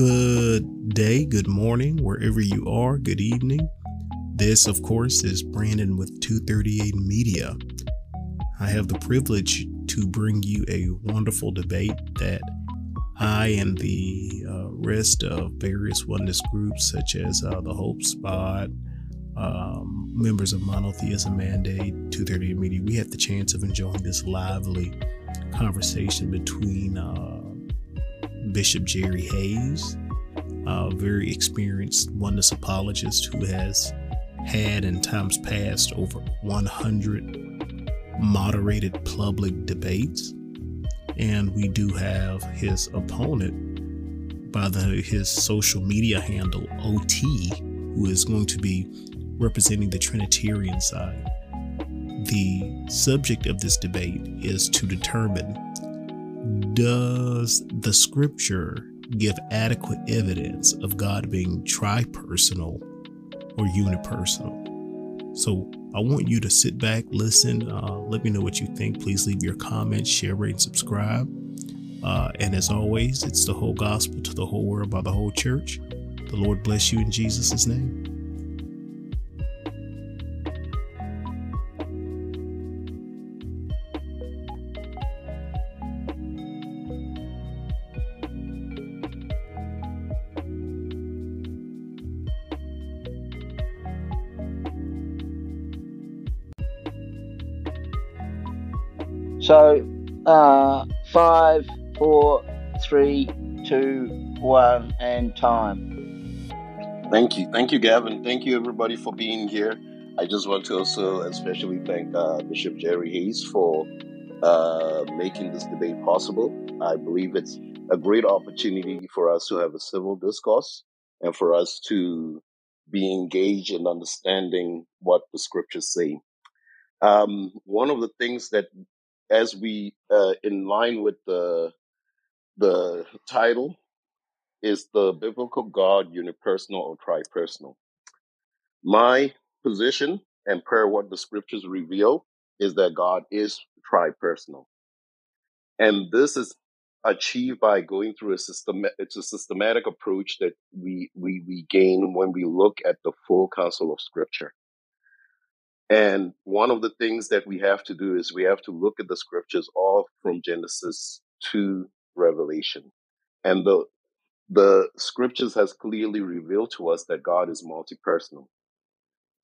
Good day, good morning, wherever you are, good evening. This, of course, is Brandon with 238 Media. I have the privilege to bring you a wonderful debate that I and the uh, rest of various oneness groups, such as uh, the Hope Spot, um, members of Monotheism Mandate, 238 Media, we had the chance of enjoying this lively conversation between uh, Bishop Jerry Hayes, a very experienced oneness apologist who has had in times past over 100 moderated public debates. And we do have his opponent by the his social media handle Oti, who is going to be representing the Trinitarian side. The subject of this debate is to determine does the scripture give adequate evidence of God being tripersonal or unipersonal? So I want you to sit back, listen, uh, let me know what you think. Please leave your comments, share, rate, and subscribe. Uh, and as always, it's the whole gospel to the whole world by the whole church. The Lord bless you in Jesus' name. So, uh, five, four, three, two, one, and time. Thank you. Thank you, Gavin. Thank you, everybody, for being here. I just want to also especially thank uh, Bishop Jerry Hayes for uh, making this debate possible. I believe it's a great opportunity for us to have a civil discourse and for us to be engaged in understanding what the scriptures say. Um, one of the things that as we uh, in line with the the title is the biblical God unipersonal or tripersonal. My position and per what the scriptures reveal is that God is tripersonal, and this is achieved by going through a system. It's a systematic approach that we we we gain when we look at the full counsel of Scripture. And one of the things that we have to do is we have to look at the scriptures all from Genesis to Revelation. And the the scriptures has clearly revealed to us that God is multi-personal.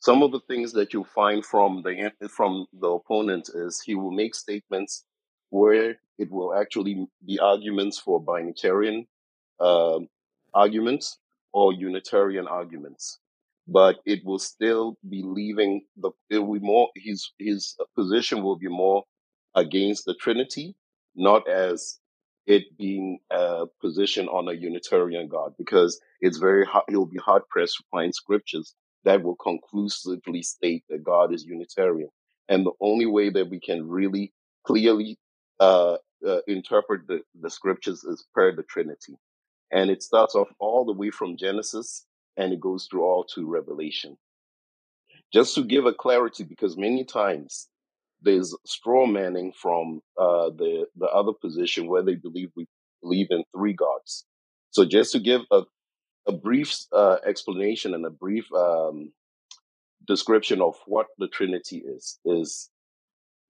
Some of the things that you'll find from the from the opponent is he will make statements where it will actually be arguments for binitarian um arguments or Unitarian arguments but it will still be leaving the it will be more his his position will be more against the Trinity, not as it being a position on a Unitarian God, because it's very hard, he'll be hard pressed to find scriptures that will conclusively state that God is Unitarian. And the only way that we can really clearly uh, uh, interpret the, the scriptures is per the Trinity. And it starts off all the way from Genesis and it goes through all to Revelation. Just to give a clarity, because many times there's straw manning from uh, the the other position where they believe we believe in three gods. So just to give a, a brief uh, explanation and a brief um, description of what the Trinity is, is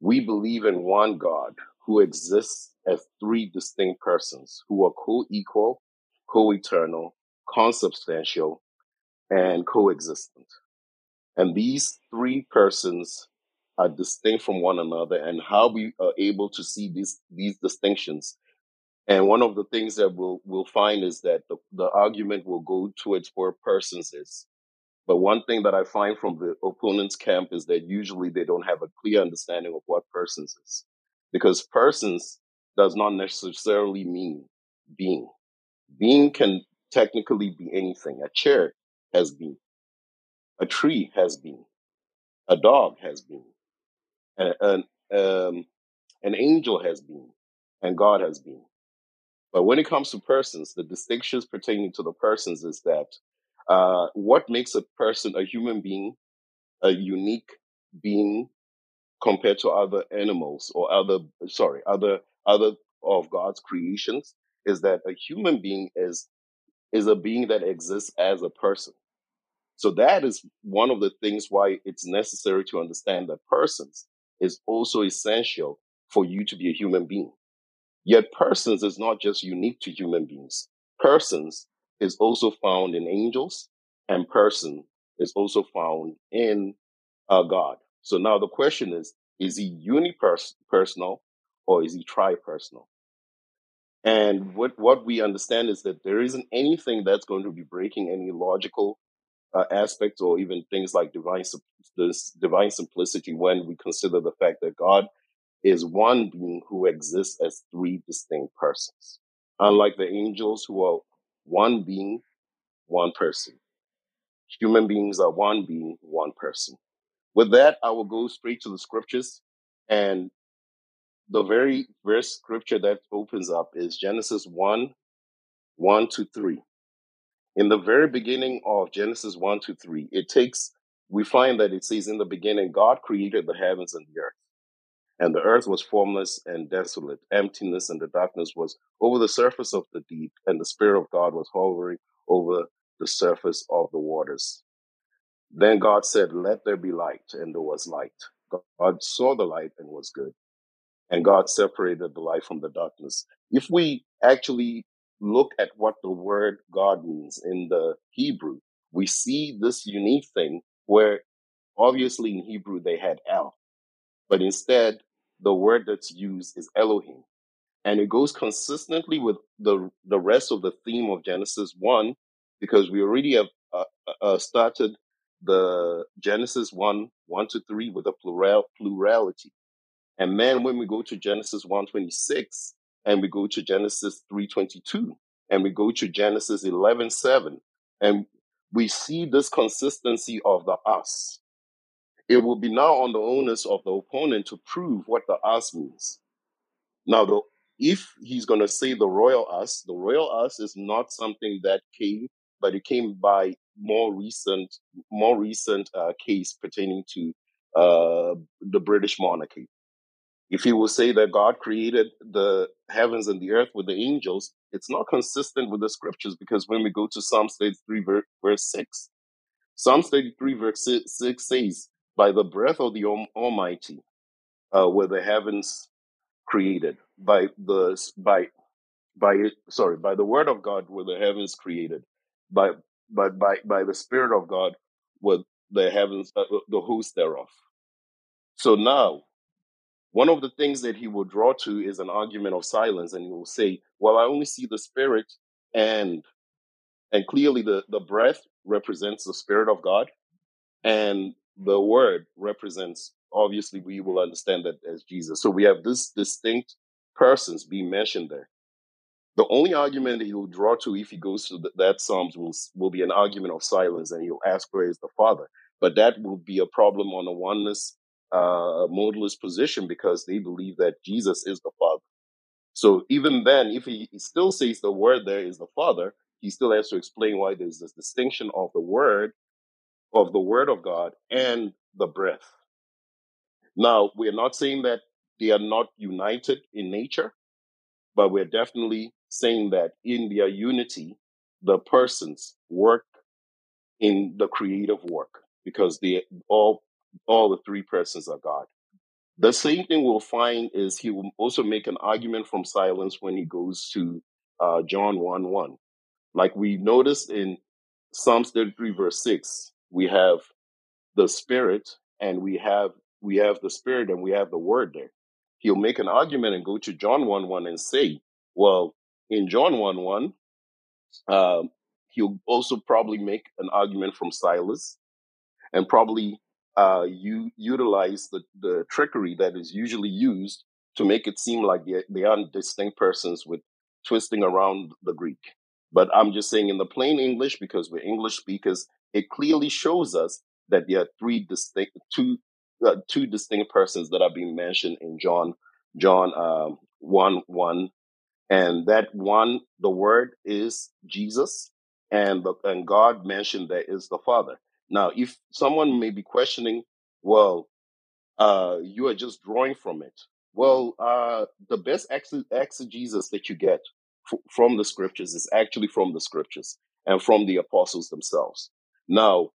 we believe in one God who exists as three distinct persons who are co-equal, co-eternal, consubstantial, and coexistent. And these three persons are distinct from one another and how we are able to see these, these distinctions. And one of the things that we'll, we'll find is that the, the argument will go towards where persons is. But one thing that I find from the opponent's camp is that usually they don't have a clear understanding of what persons is. Because persons does not necessarily mean being. Being can technically be anything. A chair has been, a tree has been, a dog has been, an, an, um, an angel has been, and God has been. But when it comes to persons, the distinctions pertaining to the persons is that uh, what makes a person, a human being, a unique being compared to other animals or other, sorry, other other of God's creations is that a human being is is a being that exists as a person. So that is one of the things why it's necessary to understand that persons is also essential for you to be a human being. Yet persons is not just unique to human beings. Persons is also found in angels and person is also found in uh, God. So now the question is, is he unipersonal or is he tripersonal? And what, what we understand is that there isn't anything that's going to be breaking any logical uh, aspects or even things like divine, this divine simplicity when we consider the fact that God is one being who exists as three distinct persons. Unlike the angels who are one being, one person. Human beings are one being, one person. With that, I will go straight to the scriptures. And the very first scripture that opens up is Genesis 1 1 to 3. In the very beginning of Genesis 1 to 3, it takes, we find that it says, In the beginning, God created the heavens and the earth. And the earth was formless and desolate. Emptiness and the darkness was over the surface of the deep, and the Spirit of God was hovering over the surface of the waters. Then God said, Let there be light, and there was light. God saw the light and was good. And God separated the light from the darkness. If we actually look at what the word God means in the Hebrew, we see this unique thing where obviously in Hebrew they had El, but instead the word that's used is Elohim. And it goes consistently with the, the rest of the theme of Genesis 1, because we already have uh, uh, started the Genesis 1, 1 to 3 with a plural, plurality. And then when we go to Genesis 126 and we go to Genesis 322 and we go to Genesis 11:7 and we see this consistency of the us. It will be now on the onus of the opponent to prove what the us means. Now, the, if he's going to say the royal us, the royal us is not something that came, but it came by more recent, more recent uh, case pertaining to uh, the British monarchy. If he will say that God created the heavens and the earth with the angels, it's not consistent with the scriptures because when we go to Psalms 33, verse 6, Psalms 33, verse 6 says, By the breath of the Almighty uh, were the heavens created, by the by by sorry, by the word of God were the heavens created, by but by by the Spirit of God were the heavens, uh, the host thereof. So now one of the things that he will draw to is an argument of silence, and he will say, "Well, I only see the spirit, and and clearly the the breath represents the spirit of God, and the word represents. Obviously, we will understand that as Jesus. So we have this distinct persons being mentioned there. The only argument that he will draw to if he goes to the, that Psalms will will be an argument of silence, and he'll ask where is the Father. But that will be a problem on a oneness uh, modalist position because they believe that Jesus is the Father. So even then, if he, he still says the Word there is the Father, he still has to explain why there's this distinction of the Word, of the Word of God, and the breath. Now, we're not saying that they are not united in nature, but we're definitely saying that in their unity, the persons work in the creative work because they all all the three persons are God. The same thing we'll find is he will also make an argument from silence when he goes to uh, John 1 1. Like we noticed in Psalms 33, verse 6, we have the Spirit and we have we have the Spirit and we have the Word there. He'll make an argument and go to John 1 1 and say, well, in John 1 1, um, he'll also probably make an argument from Silas and probably uh, you utilize the, the trickery that is usually used to make it seem like they, they are distinct persons with twisting around the Greek. But I'm just saying in the plain English, because we're English speakers, it clearly shows us that there are three distinct, two, uh, two distinct persons that are being mentioned in John, John um, 1 1. And that one, the word is Jesus, and, the, and God mentioned that is the Father. Now, if someone may be questioning, well, uh, you are just drawing from it. Well, uh, the best exegesis that you get f- from the scriptures is actually from the scriptures. and from the apostles themselves. Now,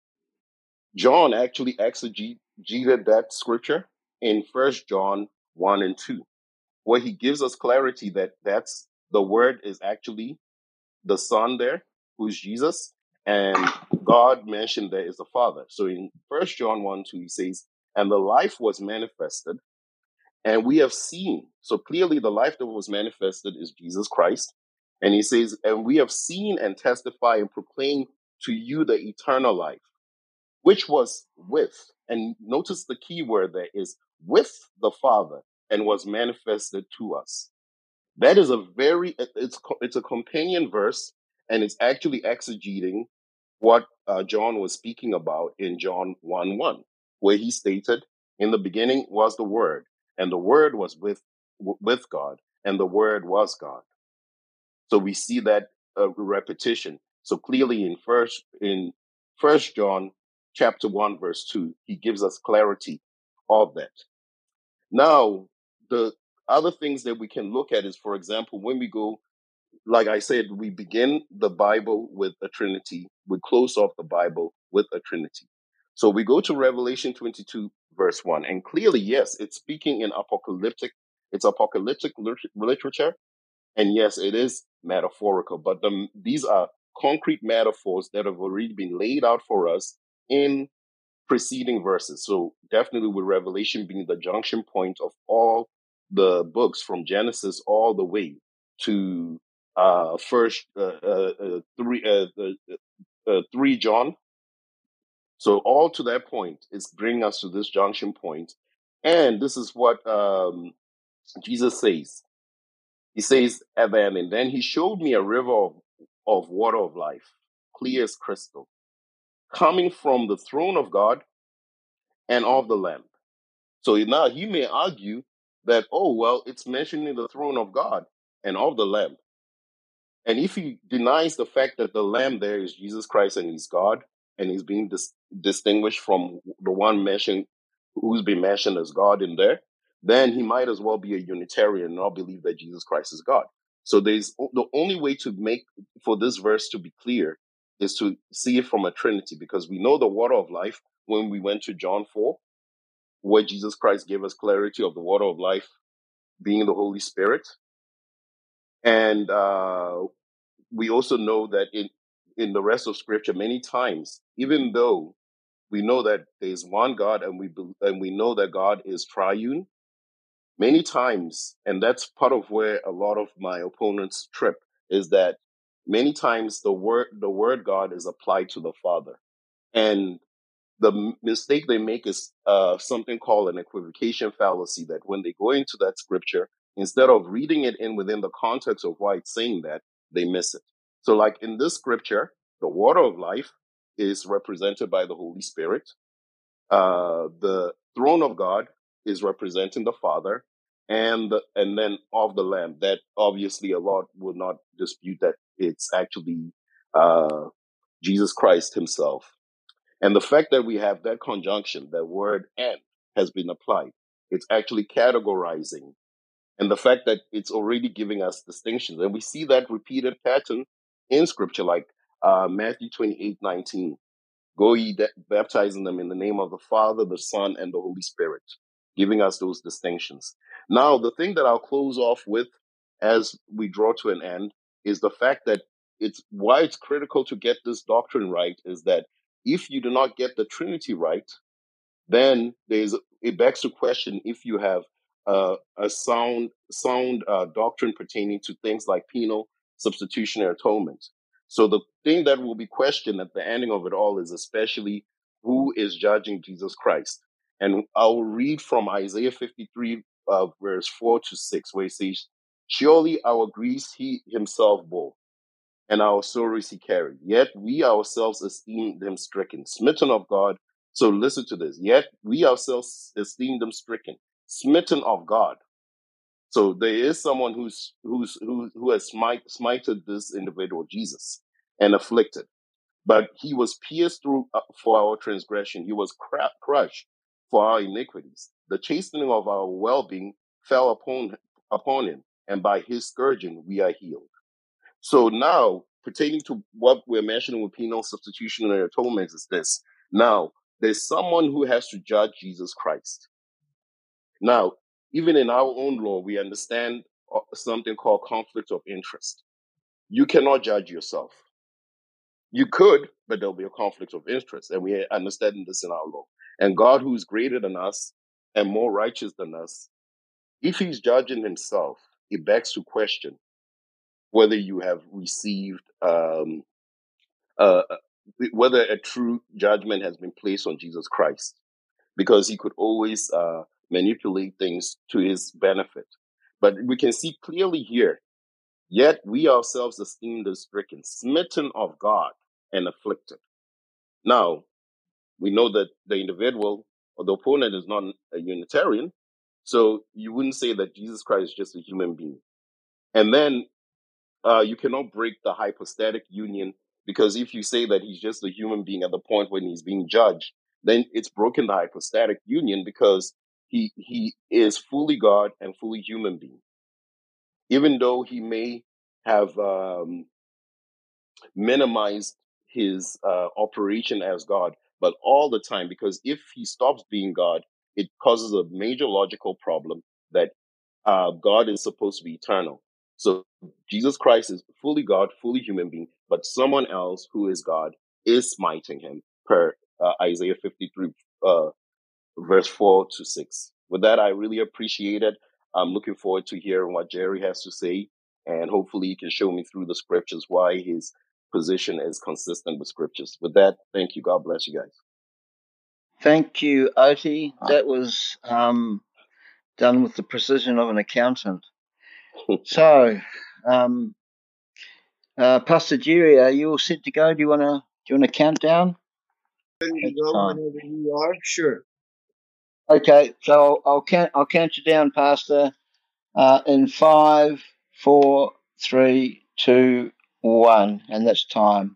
John actually exegeted that scripture in First John 1 and 2, where he gives us clarity that that's the word is actually the Son there, who's Jesus, and God mentioned there is the Father. So in First John 1 2, he says, And the life was manifested, and we have seen. So clearly, the life that was manifested is Jesus Christ. And he says, And we have seen and testify and proclaim to you the eternal life, which was with, and notice the key word there is with the Father and was manifested to us. That is a very, it's, it's a companion verse and it's actually exegeting what uh, John was speaking about in John 1 1, where he stated, In the beginning was the Word, and the Word was with, with God, and the Word was God. So we see that uh, repetition. So clearly in first in First John chapter one verse two, he gives us clarity of that. Now the other things that we can look at is, for example, when we go, like I said, we begin the Bible with a Trinity. We close off the Bible with a Trinity. So we go to Revelation 22 verse 1 and clearly yes it's speaking in apocalyptic it's apocalyptic literature and yes, it is metaphorical, but the, these are concrete metaphors that have already been laid out for us in preceding verses. So definitely with Revelation being the junction point of all the books from Genesis all the way to uh first uh, uh, uh three uh, uh, three John. So all to that point is bringing us to this junction point, and this is what um, Jesus says he says, Evan, and then he showed me a river of, of water of life, clear as crystal, coming from the throne of God and of the Lamb. So now he may argue that, oh, well, it's mentioning the throne of God and of the Lamb. And if he denies the fact that the Lamb there is Jesus Christ and he's God, and he's being dis- distinguished from the one mentioned who's been mentioned as God in there, then he might as well be a Unitarian and not believe that Jesus Christ is God. So there's the only way to make for this verse to be clear is to see it from a Trinity because we know the water of life when we went to John 4, where Jesus Christ gave us clarity of the water of life being the Holy Spirit. And uh, we also know that in, in the rest of Scripture, many times, even though we know that there's one God and we and we know that God is triune, many times, and that's part of where a lot of my opponents trip, is that many times the word the word God is applied to the Father, and the mistake they make is uh, something called an equivocation fallacy. That when they go into that scripture, instead of reading it in within the context of why it's saying that, they miss it. So, like in this scripture, the water of life is represented by the Holy Spirit. Uh, the throne of God is representing the Father, and and then of the lamb that obviously a lot will not dispute that it's actually uh, jesus christ himself and the fact that we have that conjunction that word and has been applied it's actually categorizing and the fact that it's already giving us distinctions and we see that repeated pattern in scripture like uh, matthew 28 19 Go ye de- baptizing them in the name of the Father, the Son, and the Holy Spirit, giving us those distinctions. Now, the thing that I'll close off with as we draw to an end is the fact that it's why it's critical to get this doctrine right is that if you do not get the Trinity right, then there's it begs the question if you have uh, a sound sound uh, doctrine pertaining to things like penal substitutionary atonement. So the thing that will be questioned at the ending of it all is especially who is judging Jesus Christ. And I'll read from Isaiah 53, uh, verse 4 to 6, where it says, Surely our griefs he himself bore, and our sorrows he carried. Yet we ourselves esteemed him stricken, smitten of God. So listen to this. Yet we ourselves esteemed him stricken, smitten of God. So there is someone who's who's who who has smite, smited this individual, Jesus, and afflicted. But he was pierced through uh, for our transgression. He was crushed for our iniquities. The chastening of our well-being fell upon upon him, and by his scourging we are healed. So now pertaining to what we're mentioning with penal substitution and atonement is this. Now, there's someone who has to judge Jesus Christ. Now, even in our own law, we understand uh, something called conflict of interest. You cannot judge yourself. You could, but there'll be a conflict of interest. And we understand this in our law. And God, who's greater than us and more righteous than us, if he's judging himself, it begs to question whether you have received, um, uh, uh whether a true judgment has been placed on Jesus Christ, because he could always uh, manipulate things to his benefit. But we can see clearly here, yet we ourselves esteem the stricken, smitten of God, and afflicted. Now, we know that the individual or the opponent is not a Unitarian, so you wouldn't say that Jesus Christ is just a human being. And then uh, you cannot break the hypostatic union because if you say that he's just a human being at the point when he's being judged, then it's broken the hypostatic union because he he is fully God and fully human being. Even though he may have um, minimized his uh, operation as God, but all the time, because if he stops being God, it causes a major logical problem that uh, God is supposed to be eternal. So Jesus Christ is fully God, fully human being, but someone else who is God is smiting him per uh, Isaiah 53, uh, verse 4 to 6. With that, I really appreciate it. I'm looking forward to hearing what Jerry has to say, and hopefully he can show me through the scriptures why his position is consistent with scriptures. With that, thank you. God bless you guys. Thank you, Oti. That was um, done with the precision of an accountant. so, um, uh, Pastor Jerry, are you all set to go? Do you want to do you want to count down? Ready to go whenever you are. Sure. Okay, so I'll, I'll count. I'll count you down, Pastor. Uh, in five, four, three, two, one, and that's time.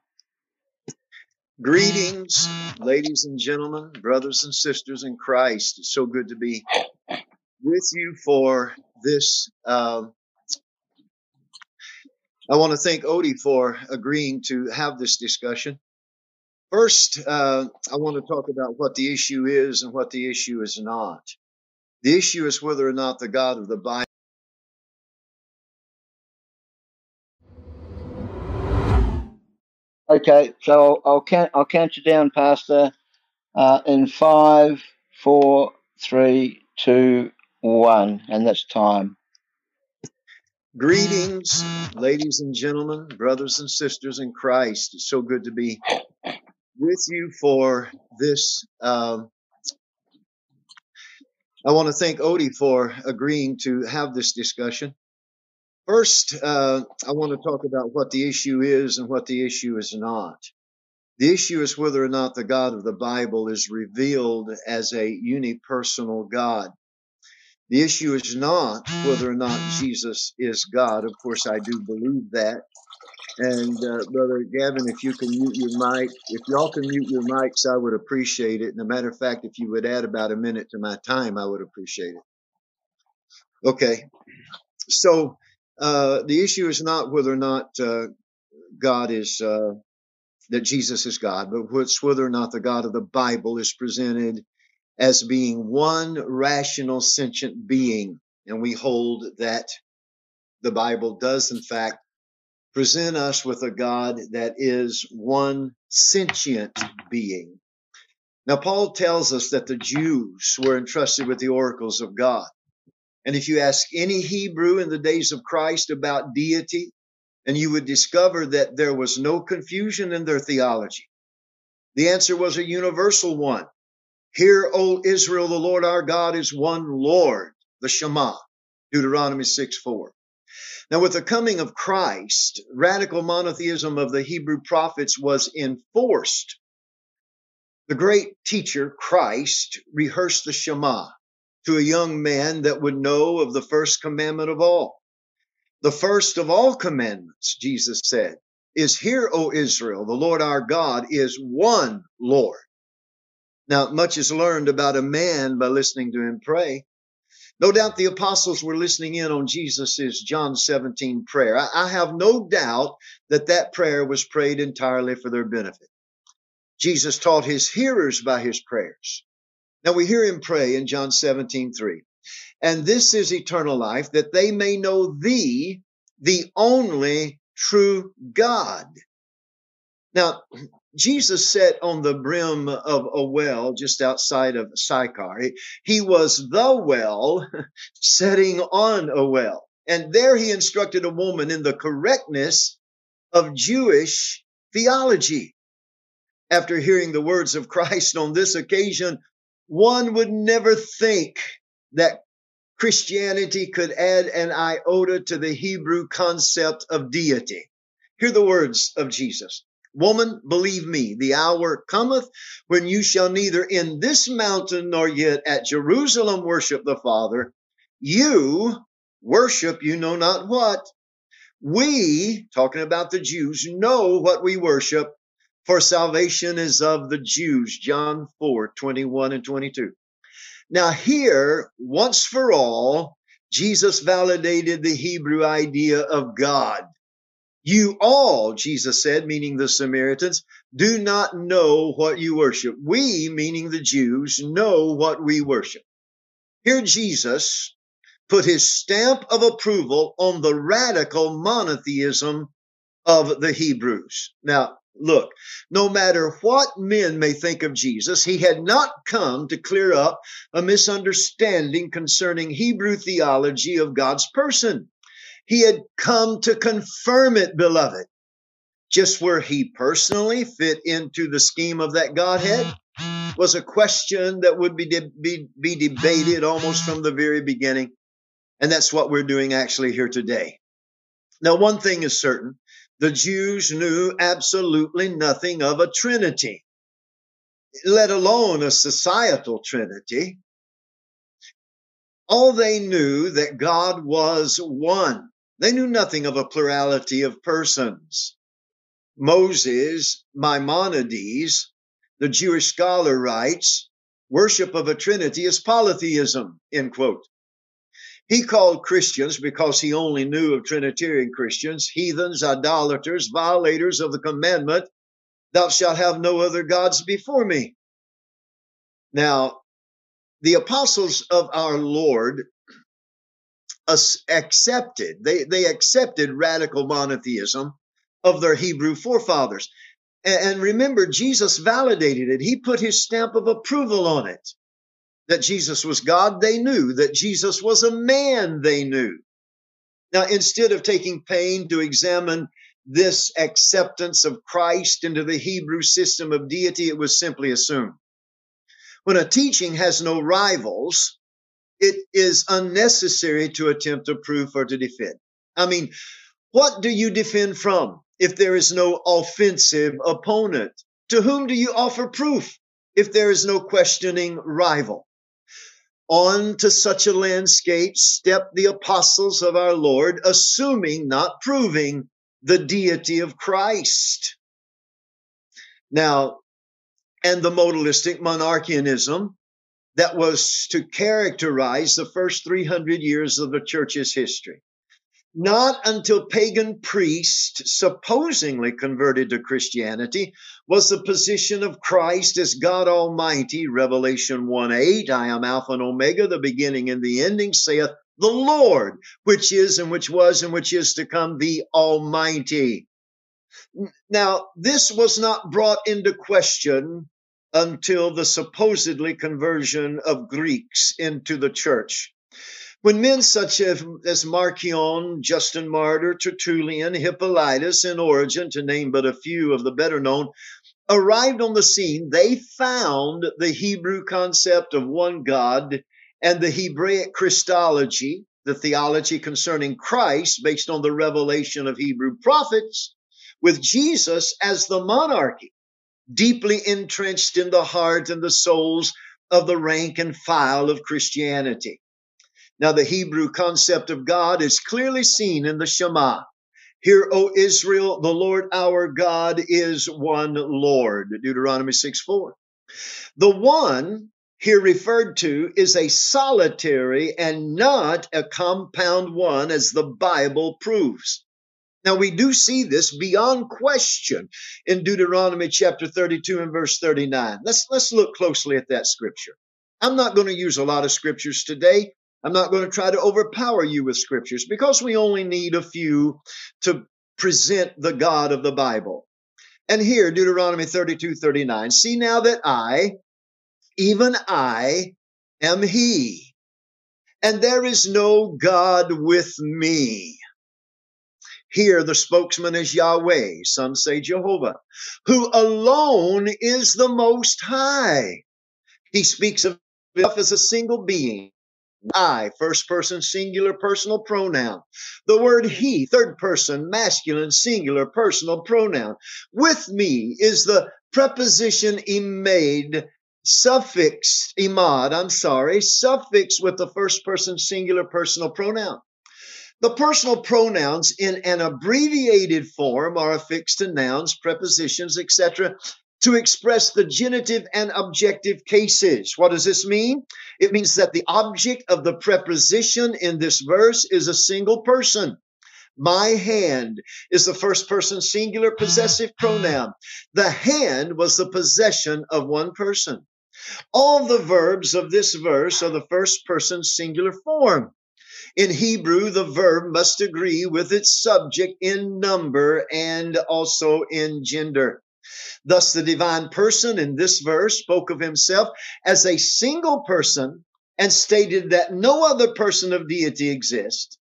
Greetings, ladies and gentlemen, brothers and sisters in Christ. It's so good to be with you for this. Um, I want to thank Odie for agreeing to have this discussion. First, uh, I want to talk about what the issue is and what the issue is not. The issue is whether or not the God of the Bible Okay, so I'll, I'll count. I'll count you down, Pastor. Uh, in five, four, three, two, one, and that's time. Greetings, ladies and gentlemen, brothers and sisters in Christ. It's so good to be with you for this. Um, I want to thank Odie for agreeing to have this discussion. First, uh, I want to talk about what the issue is and what the issue is not. The issue is whether or not the God of the Bible is revealed as a unipersonal God. The issue is not whether or not Jesus is God. Of course, I do believe that. And uh, Brother Gavin, if you can mute your mic, if y'all can mute your mics, I would appreciate it. And a matter of fact, if you would add about a minute to my time, I would appreciate it. Okay. So uh, the issue is not whether or not uh, God is uh, that Jesus is God, but it's whether or not the God of the Bible is presented as being one rational sentient being, and we hold that the Bible does in fact present us with a God that is one sentient being. Now, Paul tells us that the Jews were entrusted with the oracles of God. And if you ask any Hebrew in the days of Christ about deity, and you would discover that there was no confusion in their theology. The answer was a universal one. Hear, O Israel, the Lord our God is one Lord, the Shema, Deuteronomy 6 4. Now, with the coming of Christ, radical monotheism of the Hebrew prophets was enforced. The great teacher, Christ, rehearsed the Shema, to a young man that would know of the first commandment of all. The first of all commandments, Jesus said, is Hear, O Israel, the Lord our God is one Lord. Now, much is learned about a man by listening to him pray. No doubt the apostles were listening in on Jesus' John 17 prayer. I, I have no doubt that that prayer was prayed entirely for their benefit. Jesus taught his hearers by his prayers. Now we hear him pray in John 17, 3. And this is eternal life, that they may know thee, the only true God. Now, Jesus sat on the brim of a well just outside of Sychar. He, he was the well sitting on a well. And there he instructed a woman in the correctness of Jewish theology. After hearing the words of Christ on this occasion, one would never think that Christianity could add an iota to the Hebrew concept of deity. Hear the words of Jesus. Woman, believe me, the hour cometh when you shall neither in this mountain nor yet at Jerusalem worship the Father. You worship you know not what. We, talking about the Jews, know what we worship, for salvation is of the Jews. John 4, 21 and 22. Now, here, once for all, Jesus validated the Hebrew idea of God. You all, Jesus said, meaning the Samaritans, do not know what you worship. We, meaning the Jews, know what we worship. Here, Jesus put his stamp of approval on the radical monotheism of the Hebrews. Now, Look, no matter what men may think of Jesus, he had not come to clear up a misunderstanding concerning Hebrew theology of God's person. He had come to confirm it, beloved. Just where he personally fit into the scheme of that Godhead was a question that would be, de- be, be debated almost from the very beginning. And that's what we're doing actually here today. Now, one thing is certain the Jews knew absolutely nothing of a Trinity, let alone a societal Trinity. All they knew that God was one. They knew nothing of a plurality of persons. Moses, Maimonides, the Jewish scholar writes, worship of a Trinity is polytheism, end quote. He called Christians, because he only knew of Trinitarian Christians, heathens, idolaters, violators of the commandment, thou shalt have no other gods before me. Now, the apostles of our Lord accepted, they, they accepted radical monotheism of their Hebrew forefathers. And remember, Jesus validated it. He put his stamp of approval on it that Jesus was God, they knew. That Jesus was a man, they knew. Now, instead of taking pain to examine this acceptance of Christ into the Hebrew system of deity, it was simply assumed. When a teaching has no rivals, it is unnecessary to attempt to prove or to defend. I mean, what do you defend from if there is no offensive opponent? To whom do you offer proof if there is no questioning rival? On to such a landscape stepped the apostles of our Lord, assuming, not proving, the deity of Christ. Now, and the modalistic monarchianism that was to characterize the first 300 years of the church's history. Not until pagan priests supposedly converted to Christianity was the position of Christ as God Almighty, Revelation 1 8, I am Alpha and Omega, the beginning and the ending, saith the Lord, which is and which was and which is to come, the Almighty. Now, this was not brought into question until the supposedly conversion of Greeks into the church. When men such as, Marcion, Justin Martyr, Tertullian, Hippolytus, and Origen, to name but a few of the better known, arrived on the scene, they found the Hebrew concept of one God and the Hebraic Christology, the theology concerning Christ based on the revelation of Hebrew prophets, with Jesus as the monarchy, deeply entrenched in the heart and the souls of the rank and file of Christianity. Now, the Hebrew concept of God is clearly seen in the Shema. Hear, O Israel, the Lord our God is one Lord. Deuteronomy 6 4. The one here referred to is a solitary and not a compound one, as the Bible proves. Now, we do see this beyond question in Deuteronomy chapter 32 and verse 39. Let's, let's look closely at that scripture. I'm not going to use a lot of scriptures today. I'm not going to try to overpower you with scriptures because we only need a few to present the God of the Bible. And here, Deuteronomy 32 39, see now that I, even I, am He, and there is no God with me. Here, the spokesman is Yahweh, some say Jehovah, who alone is the Most High. He speaks of himself as a single being, I, first person singular personal pronoun. The word he, third person masculine singular personal pronoun. With me is the preposition emade, suffix imad, I'm sorry, suffix with the first person singular personal pronoun. The personal pronouns in an abbreviated form are affixed to nouns, prepositions, etc to express the genitive and objective cases. What does this mean? It means that the object of the preposition in this verse is a single person. My hand is the first person singular possessive mm-hmm. pronoun. The hand was the possession of one person. All the verbs of this verse are the first person singular form. In Hebrew, the verb must agree with its subject in number and also in gender. Thus, the divine person in this verse spoke of himself as a single person and stated that no other person of deity exists.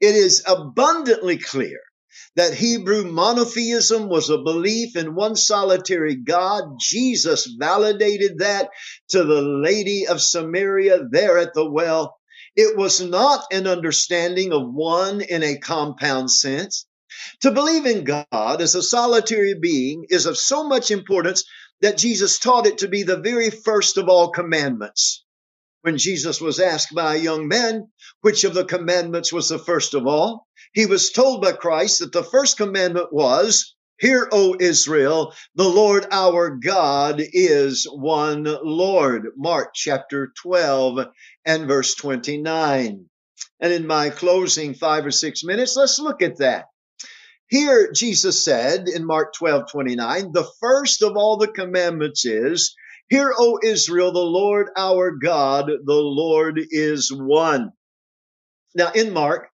It is abundantly clear that Hebrew monotheism was a belief in one solitary God. Jesus validated that to the lady of Samaria there at the well. It was not an understanding of one in a compound sense. To believe in God as a solitary being is of so much importance that Jesus taught it to be the very first of all commandments. When Jesus was asked by a young man which of the commandments was the first of all, he was told by Christ that the first commandment was, Hear, O Israel, the Lord our God is one Lord. Mark chapter 12 and verse 29. And in my closing five or six minutes, let's look at that. Here, Jesus said in Mark 12 29, the first of all the commandments is, Hear, O Israel, the Lord our God, the Lord is one. Now, in Mark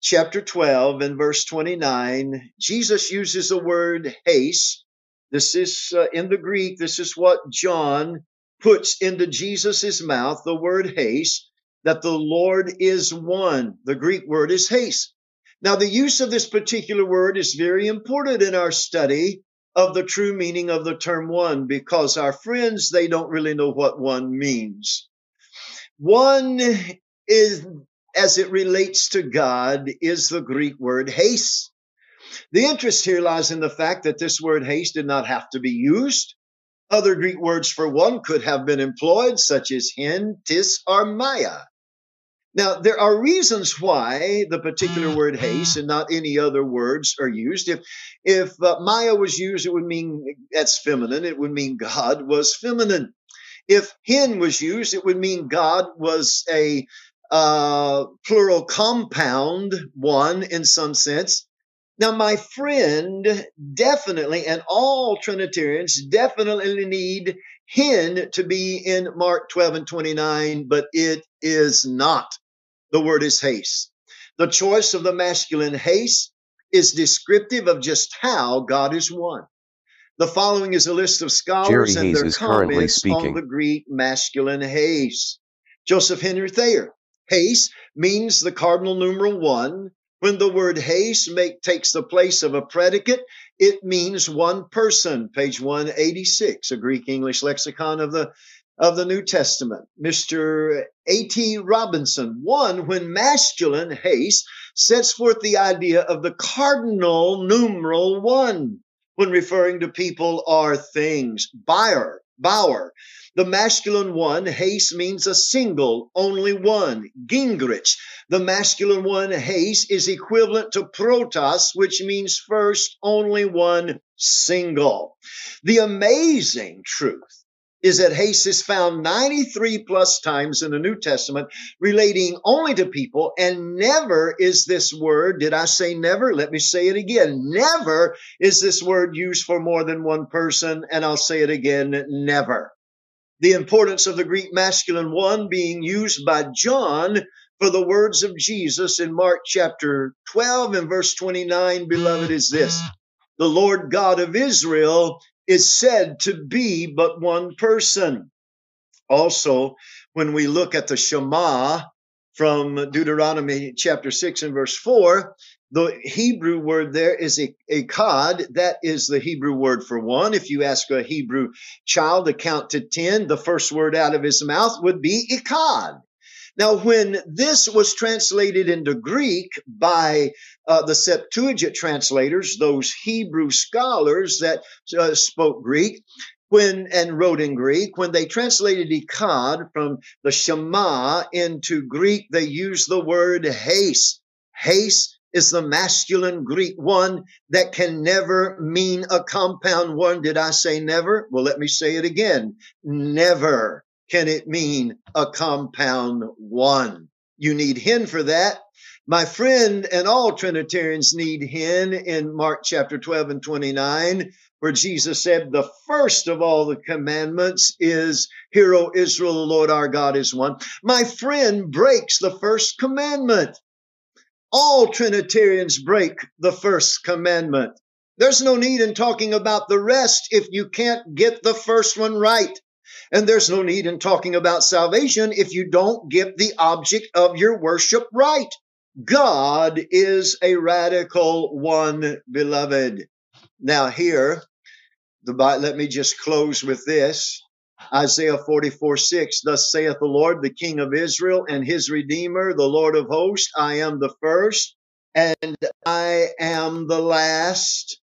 chapter 12 and verse 29, Jesus uses the word heis. This is uh, in the Greek, this is what John puts into Jesus' mouth, the word heis, that the Lord is one. The Greek word is heis. Now, the use of this particular word is very important in our study of the true meaning of the term one because our friends, they don't really know what one means. One is, as it relates to God, is the Greek word heis. The interest here lies in the fact that this word heis did not have to be used. Other Greek words for one could have been employed, such as hin, tis, or maya. Now, there are reasons why the particular word heis and not any other words are used. If, if uh, Maya was used, it would mean that's feminine. It would mean God was feminine. If hin was used, it would mean God was a uh, plural compound one in some sense. Now, my friend definitely, and all Trinitarians definitely need hin to be in Mark 12 and 29, but it is not the word is heis. The choice of the masculine heis is descriptive of just how God is one. The following is a list of scholars Jerry and Hayes their comments on the Greek masculine heis. Joseph Henry Thayer. Heis means the cardinal numeral one. When the word heis make, takes the place of a predicate, it means one person. Page 186, a Greek English lexicon of the of the New Testament, Mr. A.T. Robertson. One, when masculine heis sets forth the idea of the cardinal numeral one when referring to people or things. Bauer, Bauer. The masculine one, heis means a single, only one. Gingrich, the masculine one, heis is equivalent to protos, which means first, only one, single. The amazing truth is that heis is found 93 plus times in the New Testament relating only to people, and never is this word, did I say never? Let me say it again. Never is this word used for more than one person, and I'll say it again, never. The importance of the Greek masculine one being used by John for the words of Jesus in Mark chapter 12 and verse 29, beloved, is this. The Lord God of Israel is said to be but one person. Also, when we look at the Shema from Deuteronomy chapter 6 and verse 4, the Hebrew word there is a, echad. That is the Hebrew word for one. If you ask a Hebrew child to count to 10, the first word out of his mouth would be echad. Now, when this was translated into Greek by uh, the Septuagint translators, those Hebrew scholars that uh, spoke Greek, when and wrote in Greek, when they translated Echad from the Shema into Greek, they used the word heis. Heis is the masculine Greek one that can never mean a compound one. Did I say never? Well, let me say it again. Never can it mean a compound one? You need hen for that. My friend and all Trinitarians need hen in Mark chapter 12 and 29, where Jesus said, The first of all the commandments is, Hear, O Israel, the Lord our God is one. My friend breaks the first commandment. All Trinitarians break the first commandment. There's no need in talking about the rest if you can't get the first one right. And there's no need in talking about salvation if you don't get the object of your worship right. God is a radical one, beloved. Now, here, the let me just close with this. Isaiah 44 6, thus saith the Lord, the King of Israel and his Redeemer, the Lord of hosts, I am the first and I am the last.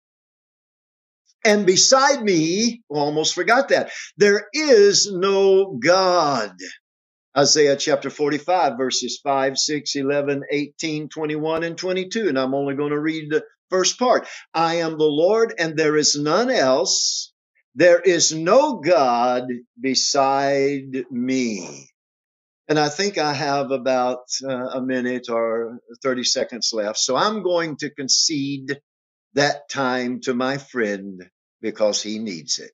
And beside me, oh, almost forgot that, there is no God. Isaiah chapter 45, verses 5, 6, 11, 18, 21, and 22. And I'm only going to read the first part. I am the Lord, and there is none else. There is no God beside me. And I think I have about uh, a minute or 30 seconds left. So I'm going to concede that time to my friend because he needs it.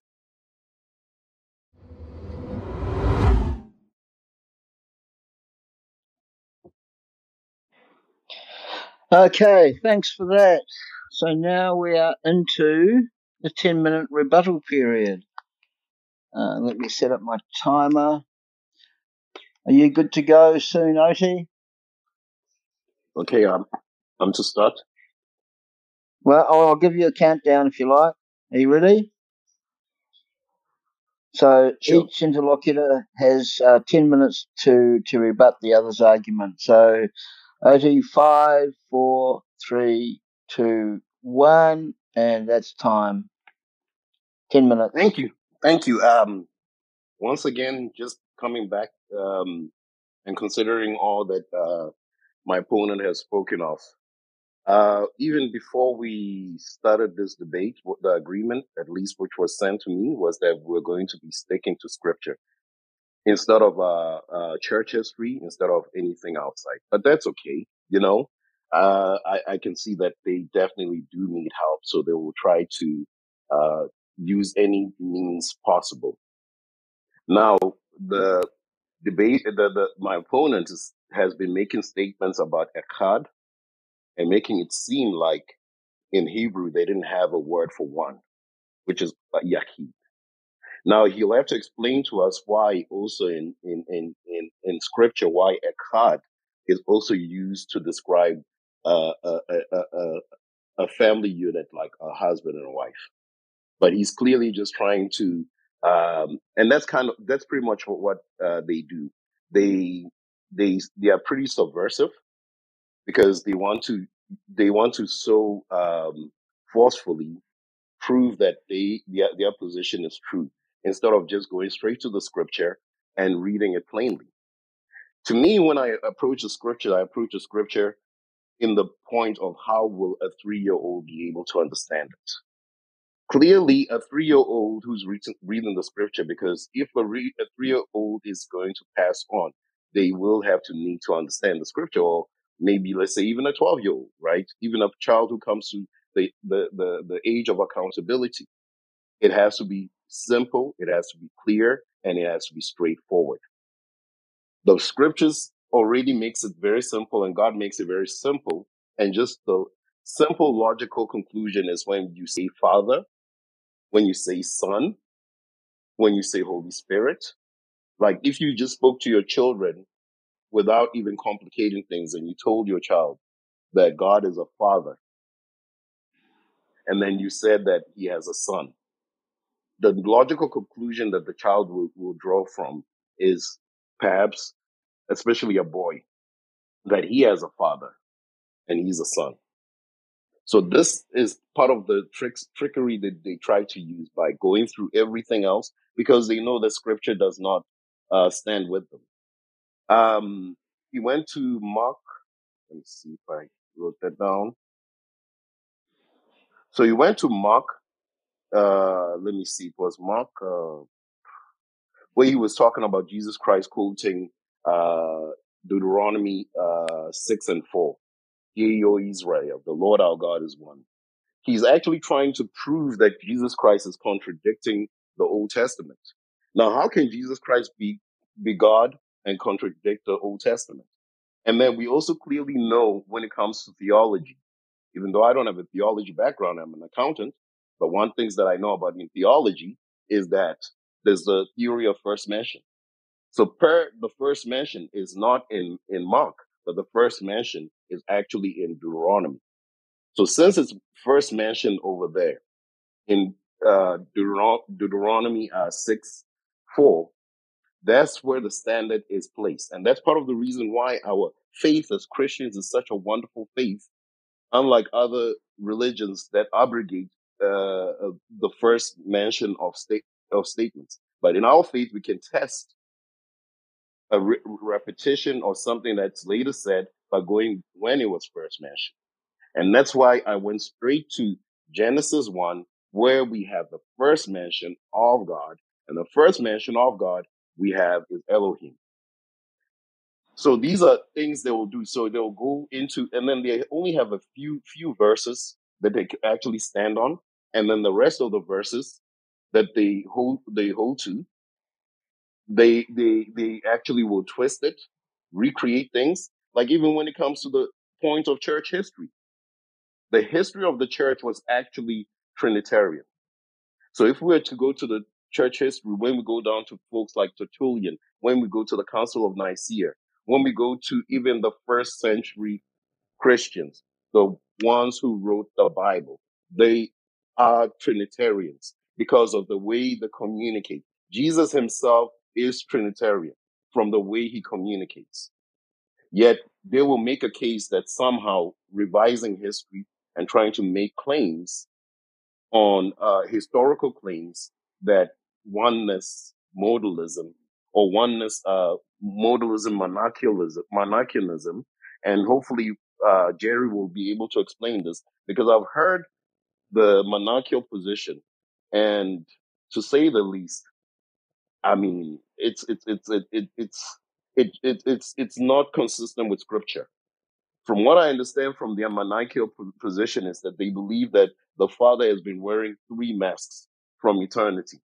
Okay, thanks for that. So now we are into the 10 minute rebuttal period. Uh, let me set up my timer. Are you good to go soon, Oti? Okay, um, I'm to start. Well, I'll give you a countdown if you like. Are you ready? So sure. each interlocutor has uh, 10 minutes to, to rebut the other's argument. So Oti five, four, three, two, one, and that's time. 10 minutes. Thank you. Thank you. Um, once again, just coming back um, and considering all that uh, my opponent has spoken of. Uh, even before we started this debate, the agreement, at least which was sent to me, was that we're going to be sticking to scripture instead of uh, uh, church history, instead of anything outside. But that's okay, you know. Uh, I, I, can see that they definitely do need help, so they will try to uh, use any means possible. Now, the debate, the, the my opponent is, has been making statements about echad, and making it seem like in Hebrew they didn't have a word for one, which is yahid. Now he'll have to explain to us why also in, in, in, in, in scripture, why echad is also used to describe uh, a, a, a, a family unit like a husband and a wife. But he's clearly just trying to, um, and that's kind of, that's pretty much what, what uh, they do. They, they, they are pretty subversive because they want to they want to so um, forcefully prove that they their, their position is true instead of just going straight to the scripture and reading it plainly. To me, when I approach the scripture, I approach the scripture in the point of how will a three year old be able to understand it. clearly a three-year-old who's reading, reading the scripture because if a, re, a three-year-old is going to pass on they will have to need to understand the scripture or maybe let's say even a 12-year-old right? Even a child who comes to the, the, the, the age of accountability. It has to be simple it has to be clear and it has to be straightforward. The scriptures already makes it very simple and god makes it very simple and just the simple logical conclusion is when you say father when you say son, when you say Holy Spirit. Like if you just spoke to your children without even complicating things and you told your child that God is a father, and then you said that he has a son, the logical conclusion that the child will, will draw from is perhaps, especially a boy, that he has a father and he's a son. So this is part of the tricks trickery that they try to use by going through everything else because they know the scripture does not uh, stand with them. Um, he went to Mark. Let me see if I wrote that down. So he went to Mark. Uh, let me see. It was Mark uh, where he was talking about Jesus Christ quoting uh, Deuteronomy uh, six and four. Hear, O Israel, the Lord our God is one. He's actually trying to prove that Jesus Christ is contradicting the Old Testament. Now, how can Jesus Christ be, be God and contradict the Old Testament? And then we also clearly know when it comes to theology, even though I don't have a theology background, I'm an accountant. But one things that I know about in theology is that there's the theory of first mention. So per the first mention is not in, in Mark, but the first mention is actually in Deuteronomy. So since it's first mentioned over there in uh, Deuteron- Deuteronomy uh, 6 4, that's where the standard is placed. And that's part of the reason why our faith as Christians is such a wonderful faith, unlike other religions that abrogate uh, uh, the first mention of state of statements. But in our faith, we can test a re- repetition or something that's later said by going when it was first mentioned. And that's why I went straight to Genesis 1, where we have the first mention of God. And the first mention of God we have is Elohim. So these are things they will do. So they'll go into, and then they only have a few few verses that they actually stand on, and then the rest of the verses that they hold they hold to, they they they actually will twist it, recreate things. Like even when it comes to the point of church history, the history of the church was actually Trinitarian. So if we were to go to the church history, when we go down to folks like Tertullian, when we go to the Council of Nicaea, when we go to even the first century Christians, the ones who wrote the Bible, they are Trinitarians because of the way they communicate. Jesus himself is Trinitarian from the way he communicates. Yet they will make a case that somehow revising history and trying to make claims on uh, historical claims that oneness modalism or oneness uh, modalism monarchialism monarchianism and hopefully uh, jerry will be able to explain this because i've heard the monarchical position and to say the least i mean it's it's it's it, it, it's it, it it's it's not consistent with scripture from what I understand from monarchical po- position is that they believe that the Father has been wearing three masks from eternity.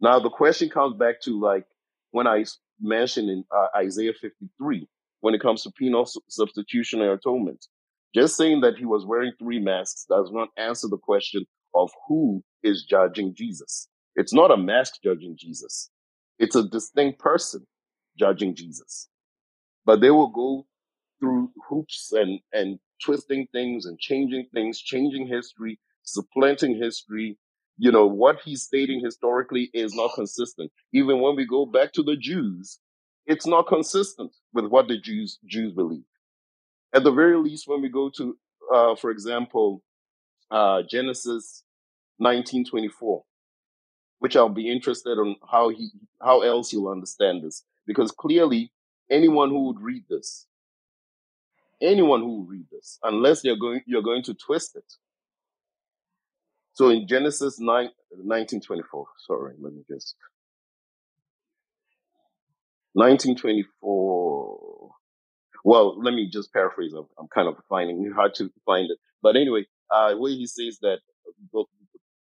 Now the question comes back to like when I mentioned in uh, Isaiah 53 when it comes to penal su- substitutionary atonement. Just saying that he was wearing three masks does not answer the question of who is judging Jesus. It's not a mask judging Jesus. It's a distinct person judging Jesus. But they will go through hoops and and twisting things and changing things, changing history, supplanting history. You know what he's stating historically is not consistent. Even when we go back to the Jews, it's not consistent with what the Jews Jews believe. At the very least, when we go to, uh, for example, uh, Genesis nineteen twenty four, which I'll be interested on how he how else he'll understand this, because clearly anyone who would read this anyone who will read this, unless you're going you're going to twist it, So in Genesis 9, 1924, sorry, let me just 1924. Well, let me just paraphrase. I'm, I'm kind of finding it hard to find it, but anyway, uh, where he says that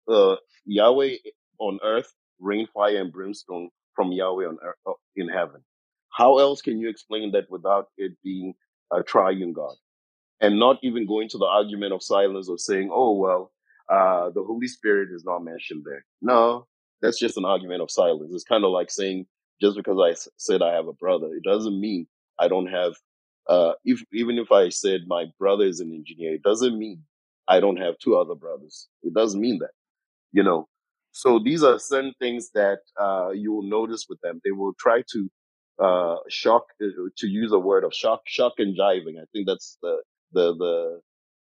uh, Yahweh on earth rain fire and brimstone from Yahweh on earth, uh, in heaven. How else can you explain that without it being a triune God? And not even going to the argument of silence or saying, oh, well, uh, the Holy Spirit is not mentioned there. No, that's just an argument of silence. It's kind of like saying, just because I s- said I have a brother, it doesn't mean I don't have, uh, if, even if I said my brother is an engineer, it doesn't mean I don't have two other brothers. It doesn't mean that you know. So these are certain things that uh, you will notice with them. They will try to uh, shock, uh, to use a word of shock, shock and jiving. I think that's the the the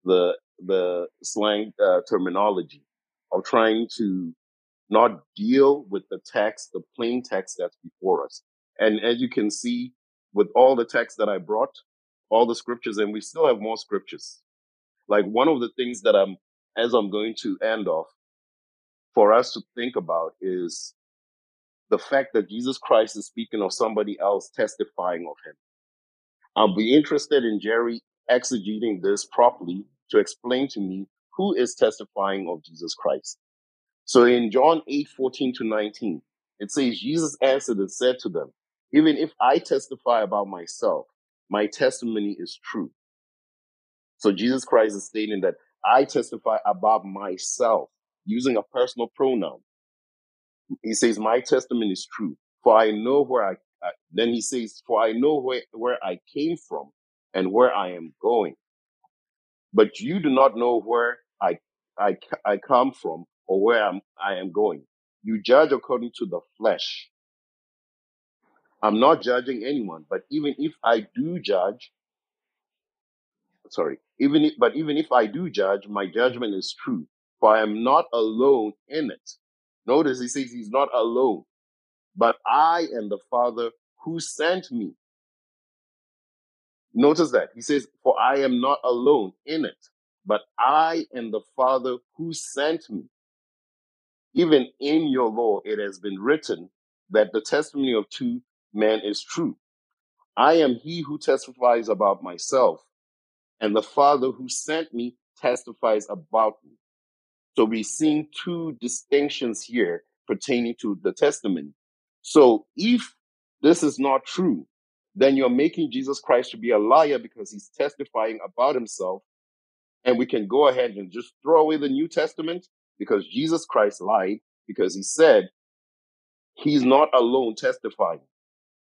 the the slang uh, terminology of trying to not deal with the text, the plain text that's before us. And as you can see, with all the text that I brought, all the scriptures, and we still have more scriptures. Like one of the things that I'm, as I'm going to end off, for us to think about is the fact that Jesus Christ is speaking of somebody else testifying of him. I'll be interested in Jerry exegeting this properly to explain to me who is testifying of Jesus Christ. So in John 8, 14 to 19, it says, Jesus answered and said to them, Even if I testify about myself, my testimony is true. So Jesus Christ is stating that I testify about myself using a personal pronoun. He says, My testament is true, for I know where I, I then he says, For I know where, where I came from and where I am going. But you do not know where I, I, I come from or where I'm, I am going. You judge according to the flesh. I'm not judging anyone, but even if I do judge, sorry, even if, but even if I do judge, my judgment is true, for I am not alone in it. Notice he says he's not alone, but I and the Father who sent me. Notice that he says, for I am not alone in it, but I and the Father who sent me. Even in your law, it has been written that the testimony of two men is true. I am he who testifies about myself, and the Father who sent me testifies about me. So we're seeing two distinctions here pertaining to the testimony. So if this is not true, then you're making Jesus Christ to be a liar because he's testifying about himself. And we can go ahead and just throw away the New Testament because Jesus Christ lied because he said he's not alone testifying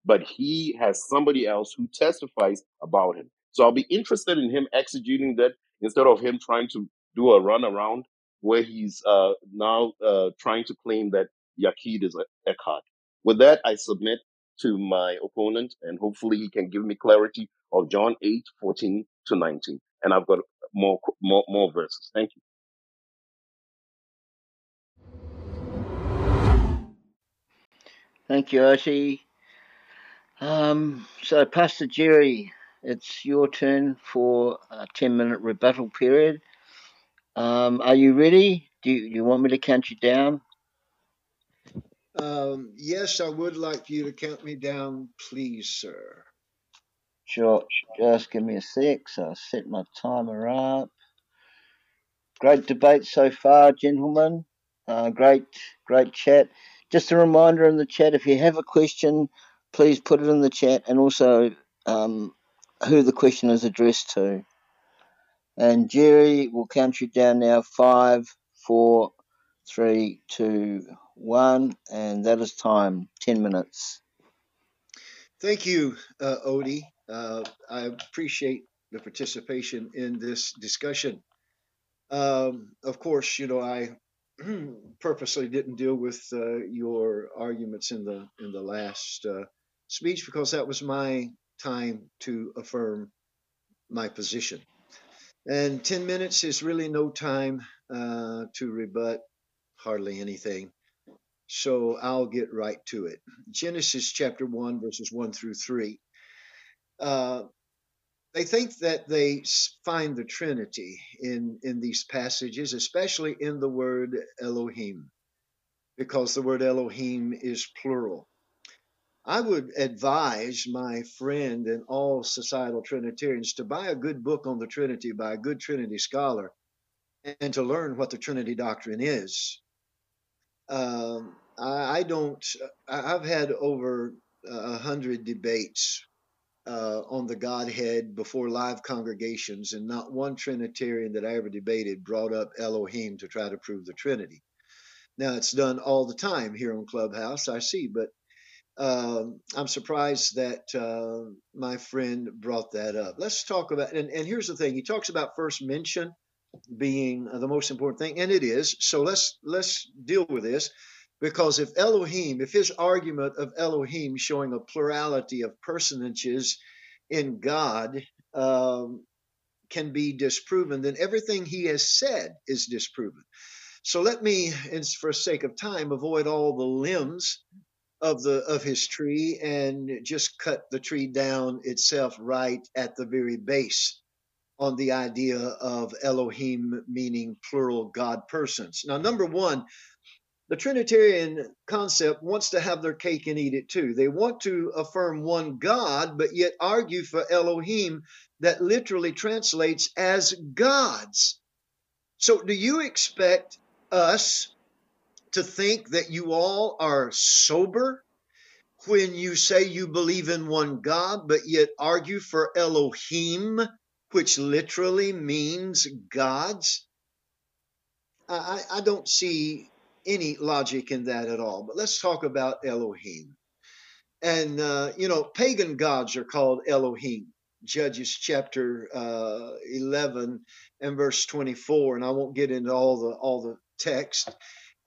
but he has somebody else who testifies about him. So I'll be interested in him exegeting that instead of him trying to do a runaround where he's uh, now uh, trying to claim that Yaqid is Echad. With that, I submit to my opponent, and hopefully he can give me clarity of John 8, 14 to 19. And I've got more more more verses. Thank you. Thank you, Oti. Um, so, Pastor Jerry, it's your turn for a 10 minute rebuttal period. Um, are you ready? Do you, you want me to count you down? Um, yes, I would like you to count me down, please, sir. Sure. Just give me a sec. So, I'll set my timer up. Great debate so far, gentlemen. Uh, great, great chat. Just a reminder in the chat if you have a question, please put it in the chat and also um, who the question is addressed to. And Jerry will count you down now five, four, three, two, one, and that is time 10 minutes. Thank you, uh, Oti. Uh, I appreciate the participation in this discussion. Um, of course, you know I purposely didn't deal with uh, your arguments in the in the last uh, speech because that was my time to affirm my position. And 10 minutes is really no time uh, to rebut hardly anything. So I'll get right to it. Genesis chapter 1, verses 1 through 3. Uh, they think that they find the Trinity in, in these passages, especially in the word Elohim, because the word Elohim is plural. I would advise my friend and all societal Trinitarians to buy a good book on the Trinity by a good Trinity scholar and to learn what the Trinity doctrine is. Um, I, I, don't, I've had over a hundred debates uh, on the Godhead before live congregations, and not one Trinitarian that I ever debated brought up Elohim to try to prove the Trinity. Now, it's done all the time here on Clubhouse, I see, but um, I'm surprised that uh, my friend brought that up. Let's talk about, and, and here's the thing: he talks about first mention being the most important thing, and it is. So let's let's deal with this, because if Elohim, if his argument of Elohim showing a plurality of personages in God um, can be disproven, then everything he has said is disproven. So let me, for sake of time, avoid all the limbs of the of his tree and just cut the tree down itself right at the very base on the idea of Elohim meaning plural God persons. Now, number one, the Trinitarian concept wants to have their cake and eat it too. They want to affirm one God, but yet argue for Elohim that literally translates as gods. So, do you expect us to think that you all are sober when you say you believe in one God, but yet argue for Elohim, which literally means gods? I, I don't see any logic in that at all. But let's talk about Elohim. And, uh, you know, pagan gods are called Elohim. Judges chapter uh, 11 and verse 24. And I won't get into all the all the text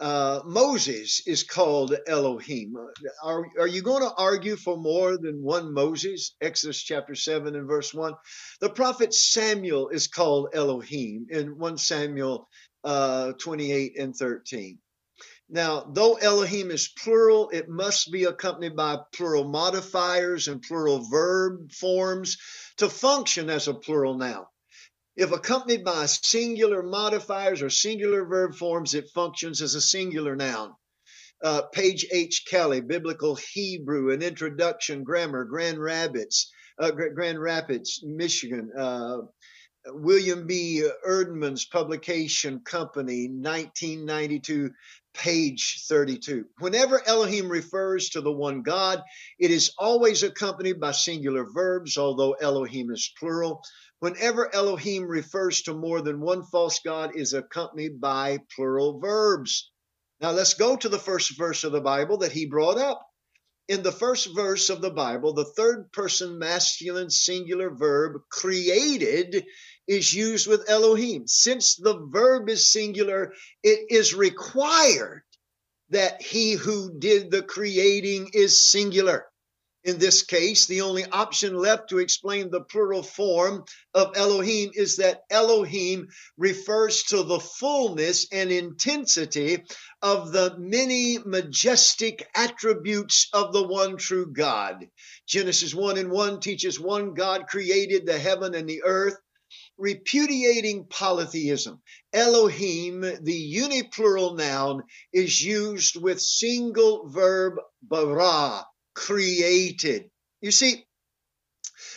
uh, Moses is called Elohim. Are, are you going to argue for more than one Moses? Exodus chapter 7 and verse 1. The prophet Samuel is called Elohim in 1 Samuel uh, 28 and 13. Now, though Elohim is plural, it must be accompanied by plural modifiers and plural verb forms to function as a plural noun. If accompanied by singular modifiers or singular verb forms, it functions as a singular noun. Uh, Page H. Kelley, Biblical Hebrew, an introduction, grammar, Grand Rapids, uh, Grand Rapids, Michigan. Uh, William B. Eerdmans publication company, 1992, page 32. Whenever Elohim refers to the one God, it is always accompanied by singular verbs, although Elohim is plural. Whenever Elohim refers to more than one false God is accompanied by plural verbs. Now let's go to the first verse of the Bible that he brought up. In the first verse of the Bible, the third person masculine singular verb created is used with Elohim. Since the verb is singular, it is required that he who did the creating is singular. In this case, the only option left to explain the plural form of Elohim is that Elohim refers to the fullness and intensity of the many majestic attributes of the one true God. Genesis 1 and 1 teaches one God created the heaven and the earth repudiating polytheism. Elohim, the uniplural noun, is used with single verb bara, created. You see,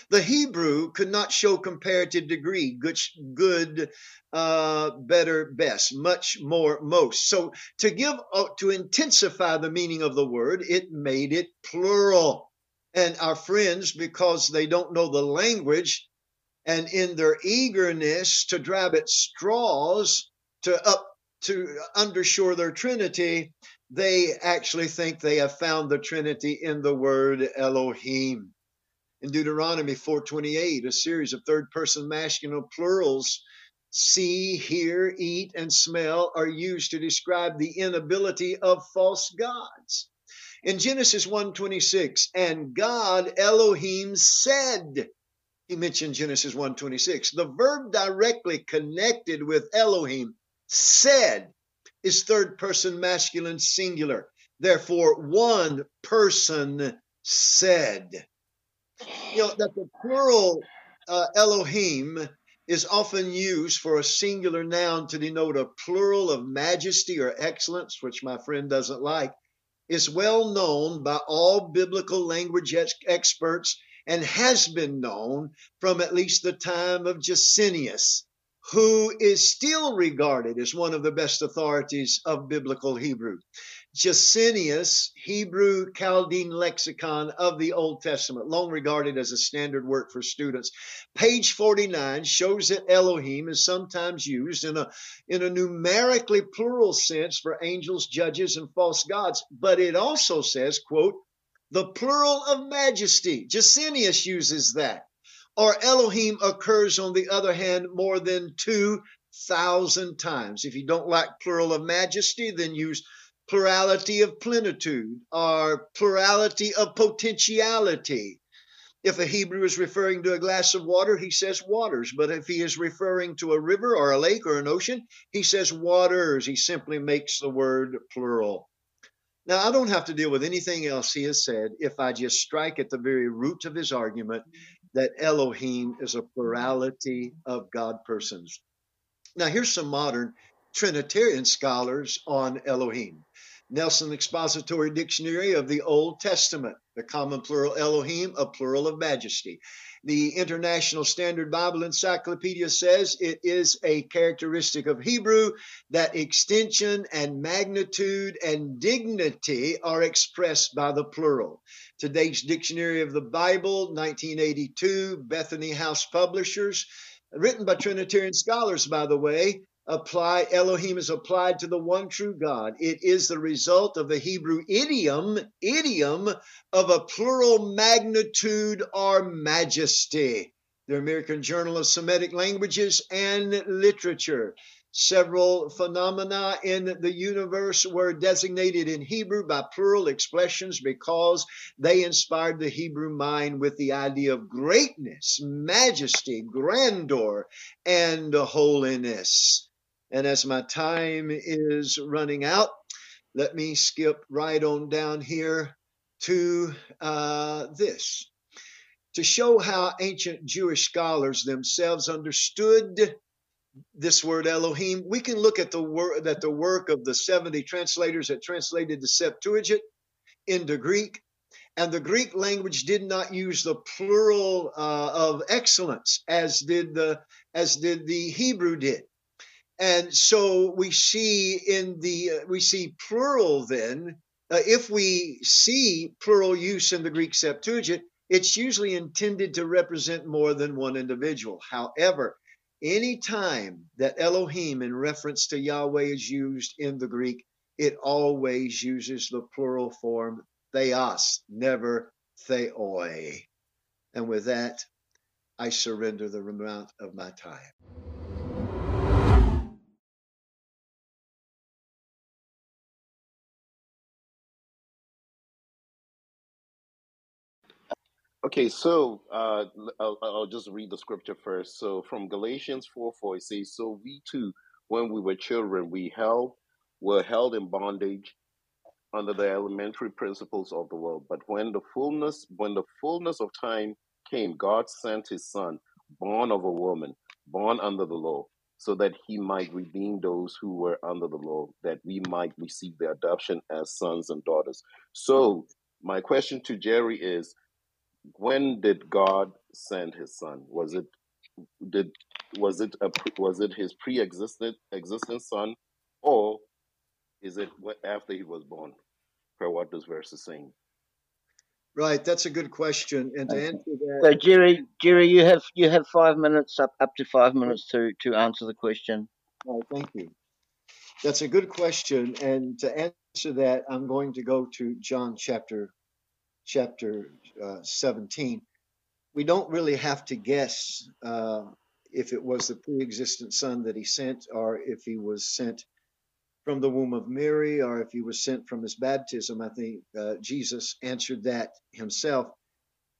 the Hebrew could not show comparative degree, good, good, uh, better, best, much more, most. So to give, uh, to intensify the meaning of the word, it made it plural. And our friends, because they don't know the language, and in their eagerness to grab at straws to up to undershore their Trinity, they actually think they have found the Trinity in the word Elohim. In Deuteronomy 4:28, a series of third-person masculine plurals, see, hear, eat, and smell are used to describe the inability of false gods. In Genesis 1:26, and God Elohim said, he mentioned Genesis 1:26. The verb directly connected with Elohim said is third person masculine singular. Therefore, one person said. You know, that the plural uh, Elohim is often used for a singular noun to denote a plural of majesty or excellence, which my friend doesn't like, is well known by all biblical language ex- experts and has been known from at least the time of Gesenius, who is still regarded as one of the best authorities of biblical Hebrew. Gesenius, Hebrew Chaldean lexicon of the Old Testament, long regarded as a standard work for students. Page 49 shows that Elohim is sometimes used in a, in a numerically plural sense for angels, judges, and false gods, but it also says, quote, the plural of majesty. Gesenius uses that. Or Elohim occurs, on the other hand, more than 2,000 times. If you don't like plural of majesty, then use plurality of plenitude or plurality of potentiality. If a Hebrew is referring to a glass of water, he says waters. But if he is referring to a river or a lake or an ocean, he says waters. He simply makes the word plural. Now, I don't have to deal with anything else he has said if I just strike at the very root of his argument that Elohim is a plurality of God persons. Now, here's some modern Trinitarian scholars on Elohim. Nelson Expository Dictionary of the Old Testament, the common plural Elohim, a plural of majesty. The International Standard Bible Encyclopedia says it is a characteristic of Hebrew that extension and magnitude and dignity are expressed by the plural. Today's Dictionary of the Bible, 1982, Bethany House Publishers, written by Trinitarian scholars, by the way, apply Elohim is applied to the one true God. It is the result of the Hebrew idiom, idiom of a plural magnitude or majesty. The American Journal of Semitic Languages and Literature. Several phenomena in the universe were designated in Hebrew by plural expressions because they inspired the Hebrew mind with the idea of greatness, majesty, grandeur, and holiness. And as my time is running out, let me skip right on down here to uh, this. To show how ancient Jewish scholars themselves understood this word Elohim, we can look at the work that the work of the 70 translators that translated the Septuagint into Greek. And the Greek language did not use the plural uh, of excellence as did the as did the Hebrew did. And so we see in the uh, we see plural then uh, if we see plural use in the Greek Septuagint, it's usually intended to represent more than one individual. However, any time that Elohim in reference to Yahweh is used in the Greek, it always uses the plural form theos, never theoi. And with that, I surrender the amount of my time. Okay, so uh, I'll, I'll just read the scripture first. So from Galatians 4 4, it says, So we too, when we were children, we held were held in bondage under the elementary principles of the world. But when the fullness when the fullness of time came, God sent his son, born of a woman, born under the law, so that he might redeem those who were under the law, that we might receive the adoption as sons and daughters. So my question to Jerry is when did God send His Son? Was it did was it a was it His pre-existent existent Son, or is it after He was born? Per what this verse is saying. Right, that's a good question. And to answer that, So Jerry, Jerry, you have you have five minutes up up to five minutes to to answer the question. oh, thank you. That's a good question. And to answer that, I'm going to go to John chapter chapter uh, 17. We don't really have to guess uh, if it was the pre-existent son that he sent, or if he was sent from the womb of Mary, or if he was sent from his baptism. I think uh, Jesus answered that himself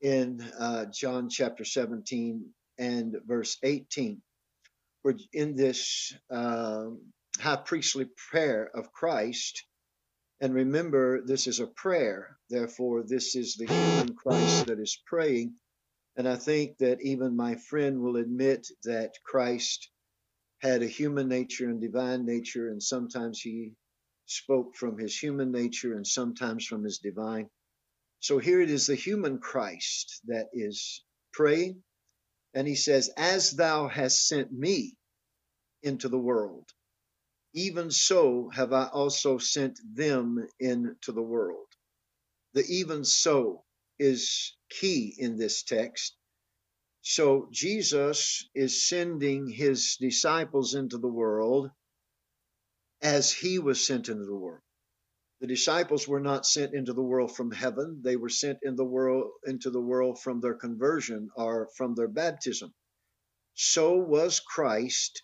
in uh, John chapter 17 and verse 18. Where in this um, high priestly prayer of Christ, and remember, this is a prayer. Therefore, this is the human Christ that is praying. And I think that even my friend will admit that Christ had a human nature and divine nature, and sometimes he spoke from his human nature and sometimes from his divine. So here it is the human Christ that is praying, and he says, As thou hast sent me into the world, even so have I also sent them into the world. The even so is key in this text. So Jesus is sending his disciples into the world as he was sent into the world. The disciples were not sent into the world from heaven. They were sent in the world into the world from their conversion or from their baptism. So was Christ,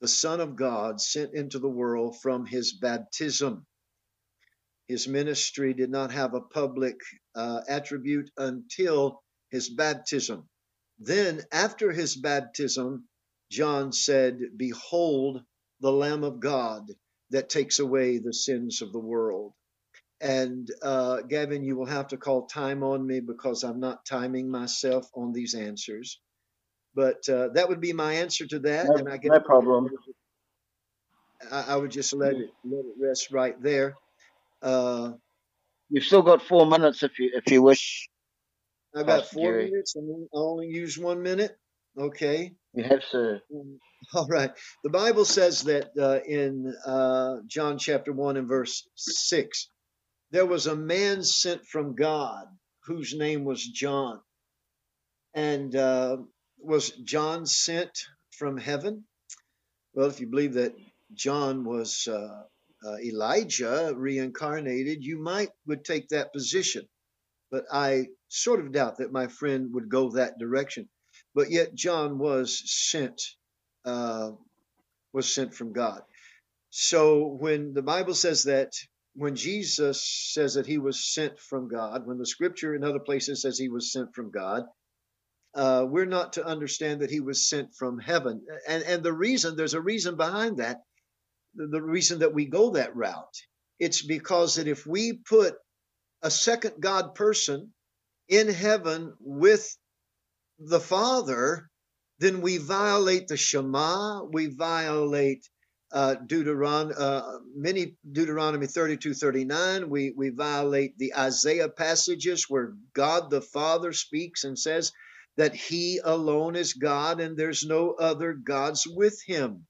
the Son of God, sent into the world from his baptism. His ministry did not have a public uh, attribute until his baptism. Then, after his baptism, John said, Behold, the Lamb of God that takes away the sins of the world. And uh, Gavin, you will have to call time on me because I'm not timing myself on these answers. But uh, that would be my answer to that. No, and I guess no problem. I, I would just let it let it rest right there. Uh, You've still got four minutes if you if you wish. I've got four Jerry. minutes and I only use one minute. Okay. You have to. Um, All right. The Bible says that uh, in uh, John chapter 1 and verse 6, there was a man sent from God whose name was John. And uh, was John sent from heaven? Well, if you believe that John was uh, uh, Elijah reincarnated, you might would take that position. But I sort of doubt that my friend would go that direction. But yet John was sent uh, was sent from God. So when the Bible says that, when Jesus says that he was sent from God, when the scripture in other places says he was sent from God, uh, we're not to understand that he was sent from heaven. And, and the reason, there's a reason behind that, the, the reason that we go that route. It's because that if we put a second God person in heaven with the Father, then we violate the Shema, we violate uh, Deuteron- uh, many Deuteronomy 32, 39. We, we violate the Isaiah passages where God the Father speaks and says that He alone is God and there's no other gods with Him.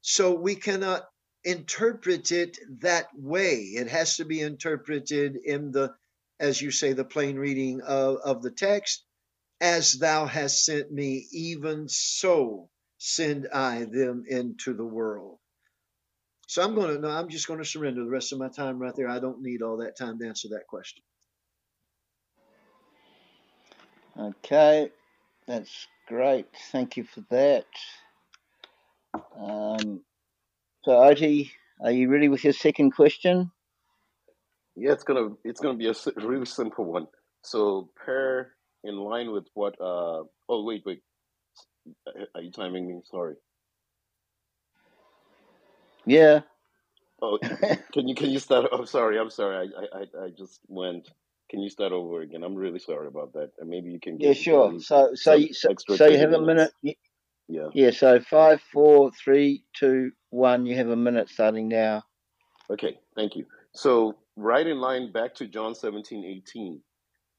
So we cannot interpret it that way. It has to be interpreted in the, as you say, the plain reading of, of the text. As thou hast sent me, even so send I them into the world. So I'm going to, no, I'm just going to surrender the rest of my time right there. I don't need all that time to answer that question. Okay, that's great. Thank you for that. Um, so, Oti, are you ready with your second question? Yeah, it's gonna it's gonna be a really simple one. So pair in line with what? Uh, oh wait, wait. Are you timing me? Sorry. Yeah. Oh, can you can you start? I'm sorry. I'm sorry. I I I just went. Can you start over again? I'm really sorry about that. And maybe you can yeah, sure. So, so, you, so, so you 30 have a minute. Yeah. Yeah. So five, four, three, two, one. You have a minute starting now. Okay. Thank you. So right in line back to John 17, 18.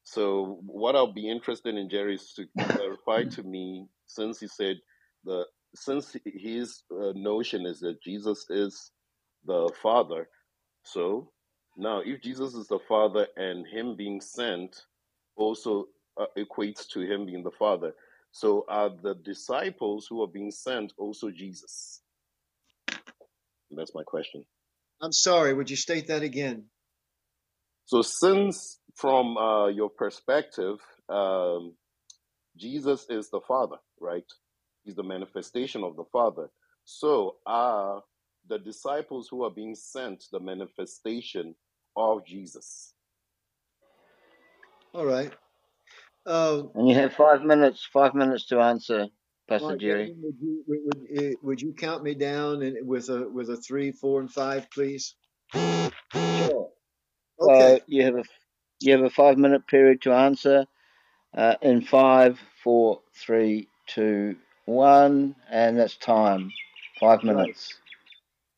So what I'll be interested in Jerry is to clarify to me, since he said the since his uh, notion is that Jesus is the Father. So now, if Jesus is the Father and him being sent also uh, equates to him being the Father, so are the disciples who are being sent also Jesus? That's my question. I'm sorry. Would you state that again? So, since from uh, your perspective, um, Jesus is the Father, right? He's the manifestation of the Father. So, are the disciples who are being sent the manifestation of Jesus? All right. Uh, And you have five minutes. Five minutes to answer, Pastor right, Jerry. Would you would, would, eh, would you count me down and with a with a three, four, and five, please? Sure. Okay. So you have a you have a five minute period to answer. Uh, in five, four, three, two, one, and that's time. Five minutes.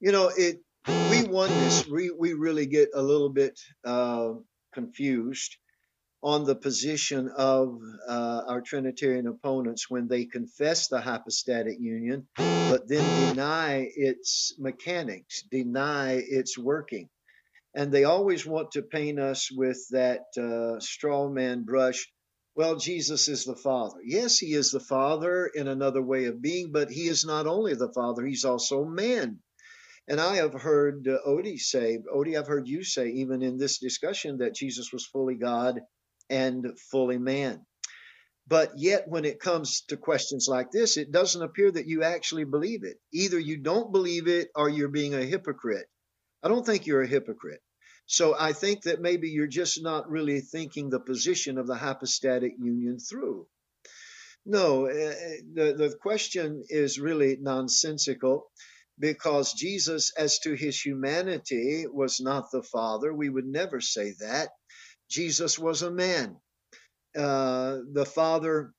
You know, it. We oneness. We we really get a little bit uh, confused on the position of uh, our Trinitarian opponents when they confess the hypostatic union, but then deny its mechanics, deny its working. And they always want to paint us with that uh, straw man brush. Well, Jesus is the Father. Yes, he is the Father in another way of being, but he is not only the Father, he's also man. And I have heard uh, Oti say, Oti, I've heard you say, even in this discussion, that Jesus was fully God and fully man. But yet, when it comes to questions like this, it doesn't appear that you actually believe it. Either you don't believe it or you're being a hypocrite. I don't think you're a hypocrite. So I think that maybe you're just not really thinking the position of the hypostatic union through. No, uh, the, the question is really nonsensical because Jesus, as to his humanity, was not the Father. We would never say that. Jesus was a man. Uh, the Father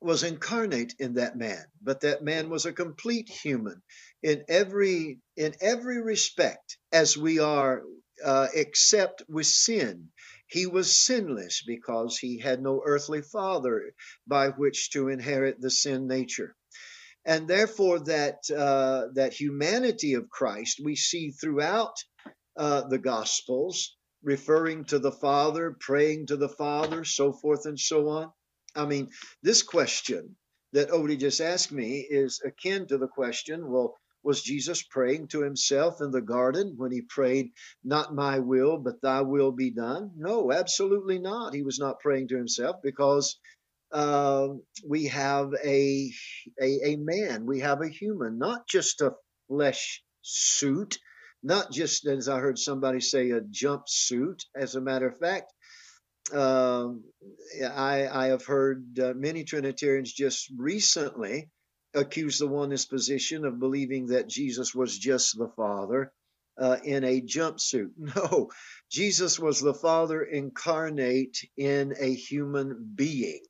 was incarnate in that man, but that man was a complete human in every in every respect, as we are, uh, except with sin. He was sinless because he had no earthly father by which to inherit the sin nature and therefore that uh, that humanity of Christ we see throughout uh, the Gospels referring to the Father, praying to the Father, so forth and so on? I mean, this question that Oti just asked me is akin to the question well, was Jesus praying to himself in the garden when he prayed, Not my will, but thy will be done? No, absolutely not. He was not praying to himself because uh, we have a, a, a man, we have a human, not just a flesh suit, not just as I heard somebody say, a jumpsuit. As a matter of fact, um, I, I have heard uh, many Trinitarians just recently accuse the oneness position of believing that Jesus was just the Father uh, in a jumpsuit. No, Jesus was the Father incarnate in a human being.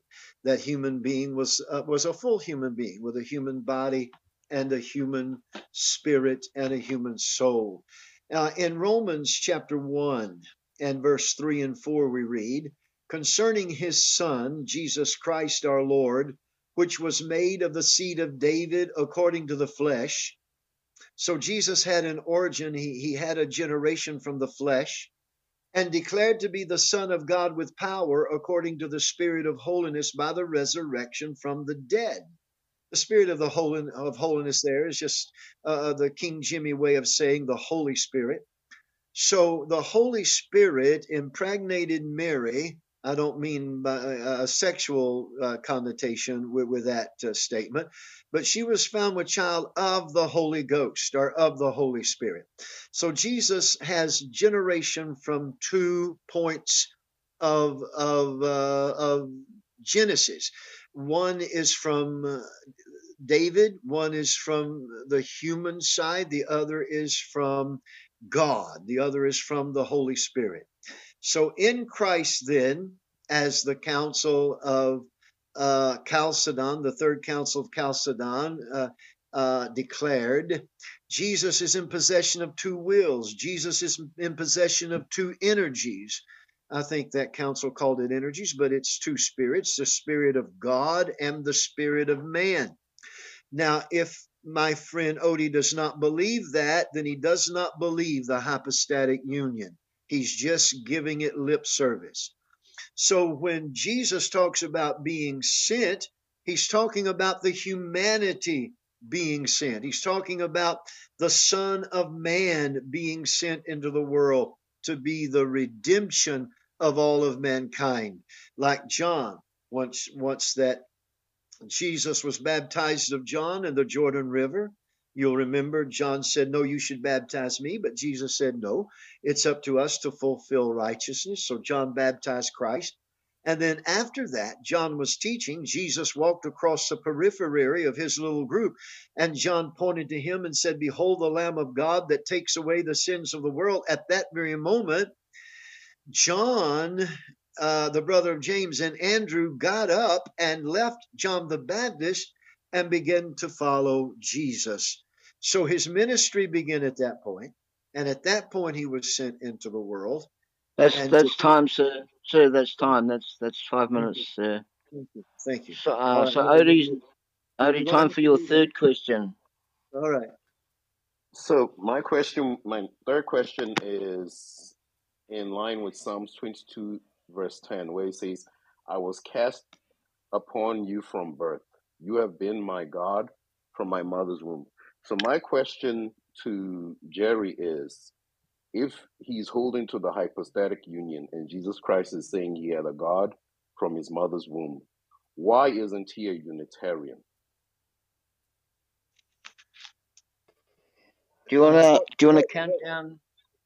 That human being was uh, was a full human being with a human body and a human spirit and a human soul. Uh, in Romans chapter 1 and verse 3 and 4, we read, Concerning his Son, Jesus Christ our Lord, which was made of the seed of David according to the flesh. So Jesus had an origin, he, he had a generation from the flesh, and declared to be the Son of God with power according to the Spirit of holiness by the resurrection from the dead the spirit of the holy, of holiness there is just uh, uh, the King Jimmy way of saying the Holy Spirit. So the Holy Spirit impregnated Mary. I don't mean by a sexual uh, connotation with, with that uh, statement, but she was found with child of the Holy Ghost or of the Holy Spirit. So Jesus has generation from two points of of uh, of Genesis. One is from uh, David, one is from the human side, the other is from God, the other is from the Holy Spirit. So in Christ, then, as the council of uh, Chalcedon, the third council of Chalcedon, uh, uh, declared, Jesus is in possession of two wills. Jesus is in possession of two energies. I think that council called it energies, but it's two spirits the spirit of God and the spirit of man. Now, if my friend Oti does not believe that, then he does not believe the hypostatic union. He's just giving it lip service. So when Jesus talks about being sent, he's talking about the humanity being sent. He's talking about the Son of Man being sent into the world to be the redemption of all of mankind. Like John, once once that Jesus was baptized of John in the Jordan River. You'll remember John said, No, you should baptize me. But Jesus said, No, it's up to us to fulfill righteousness. So John baptized Christ. And then after that, John was teaching. Jesus walked across the periphery of his little group, and John pointed to him and said, Behold, the Lamb of God that takes away the sins of the world. At that very moment, John uh, the brother of James and Andrew, got up and left John the Baptist and begin to follow Jesus. So his ministry began at that point, and at that point he was sent into the world. That's that's to- time, sir. Sir, that's time. That's that's five minutes, sir. Thank you. Thank you. So, All uh, right, so moving Oti's to- Oti, time for your third question. All right. So my question, my third question is in line with Psalms 22, verse 10, where it says, I was cast upon you from birth. You have been my God from my mother's womb. So my question to Jerry is, if he's holding to the hypostatic union and Jesus Christ is saying he had a God from his mother's womb, why isn't he a Unitarian? Do you wanna do you wanna count wait, down,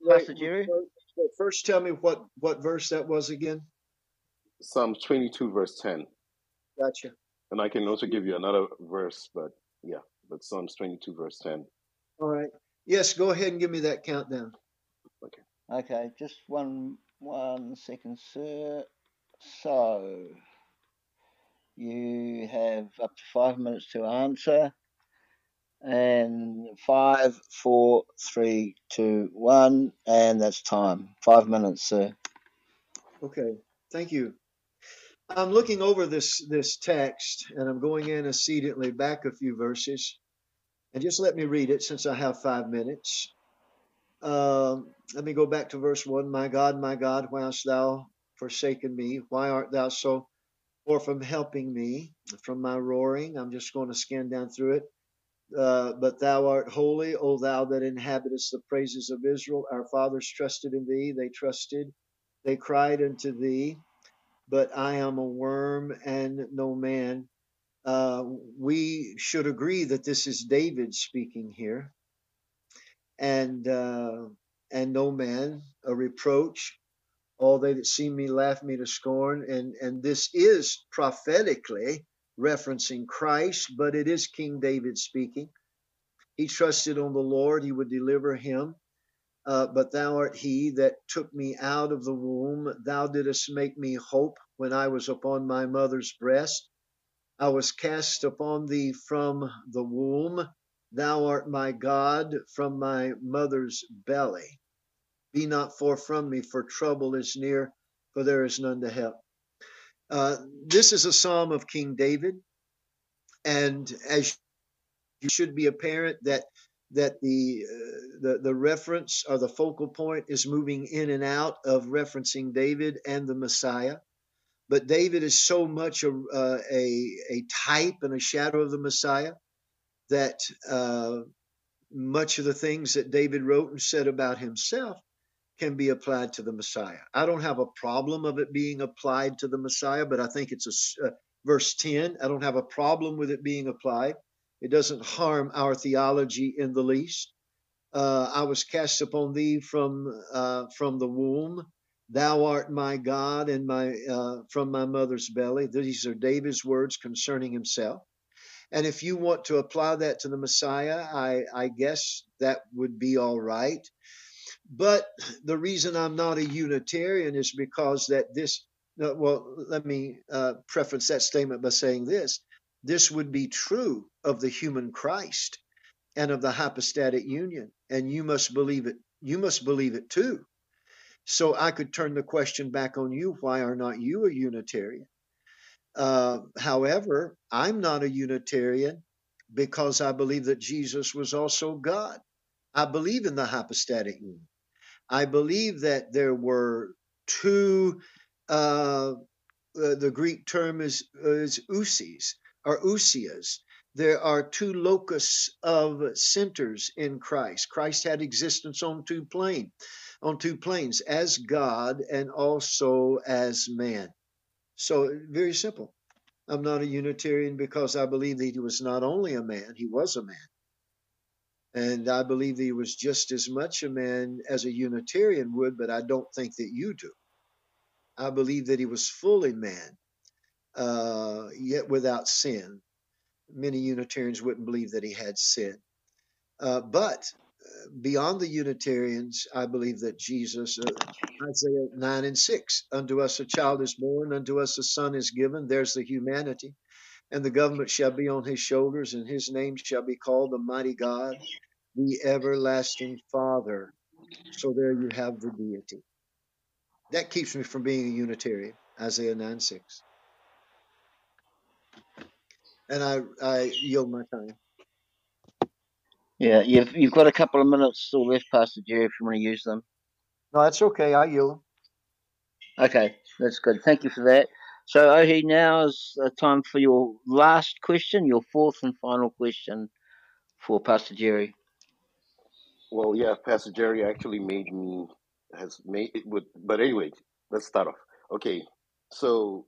Pastor Jerry? wait, wait, First, tell me what what verse that was again. Psalms 22, verse 10. Gotcha. And I can also give you another verse, but yeah, but Psalms 22, verse 10. All right. Yes, go ahead and give me that countdown. Okay, Okay, just one one second, sir. So you have up to five minutes to answer. And five, four, three, two, one, and that's time. Five minutes, sir. Okay. Thank you. I'm looking over this this text and I'm going antecedently back a few verses. And just let me read it since I have five minutes. Um, let me go back to verse one. My God, my God, why hast thou forsaken me? Why art thou so far from helping me from my roaring? I'm just going to scan down through it. Uh, but thou art holy, O thou that inhabitest the praises of Israel. Our fathers trusted in thee, they trusted, they cried unto thee. But I am a worm and no man. Uh, we should agree that this is David speaking here, and uh, and no man, a reproach. All they that see me laugh me to scorn, and and this is prophetically referencing Christ, but it is King David speaking. He trusted on the Lord; he would deliver him. Uh, but thou art he that took me out of the womb. Thou didst make me hope when I was upon my mother's breast. I was cast upon thee from the womb. Thou art my God from my mother's belly. Be not far from me, for trouble is near, for there is none to help. Uh, this is a psalm of King David, and as you should be apparent that that the, uh, the the reference or the focal point is moving in and out of referencing David and the Messiah. But David is so much a uh, a, a type and a shadow of the Messiah that uh, much of the things that David wrote and said about himself can be applied to the Messiah. I don't have a problem of it being applied to the Messiah, but I think it's a uh, verse 10. I don't have a problem with it being applied. It doesn't harm our theology in the least. Uh, I was cast upon thee from uh, from the womb. Thou art my God and my uh, from my mother's belly. These are David's words concerning himself. And if you want to apply that to the Messiah, I, I guess that would be all right. But the reason I'm not a Unitarian is because that this, well, let me uh, preface that statement by saying this. This would be true of the human Christ and of the hypostatic union, and you must believe it. You must believe it too. So I could turn the question back on you. Why are not you a Unitarian? Uh, however, I'm not a Unitarian because I believe that Jesus was also God. I believe in the hypostatic union. I believe that there were two, uh, uh, the Greek term is, is ousis or ousias. There are two locus of centers in Christ. Christ had existence on two plane, on two planes, as God and also as man. So very simple. I'm not a Unitarian because I believe that he was not only a man, he was a man. And I believe that he was just as much a man as a Unitarian would, but I don't think that you do. I believe that he was fully man, uh, yet without sin. Many Unitarians wouldn't believe that he had sin. Uh, but beyond the Unitarians, I believe that Jesus, uh, Isaiah 9 and 6, unto us a child is born, unto us a son is given. There's the humanity. And the government shall be on his shoulders, and his name shall be called the mighty God, the everlasting Father. So there you have the deity. That keeps me from being a Unitarian, Isaiah 9 6. And I, I yield my time. Yeah, you've you've got a couple of minutes still left, Pastor Jerry, if you want to use them. No, that's okay. I yield. Okay, that's good. Thank you for that. So, Oti, now is the time for your last question, your fourth and final question for Pastor Jerry. Well, yeah, Pastor Jerry actually made me has made it with, but anyway, let's start off. Okay, so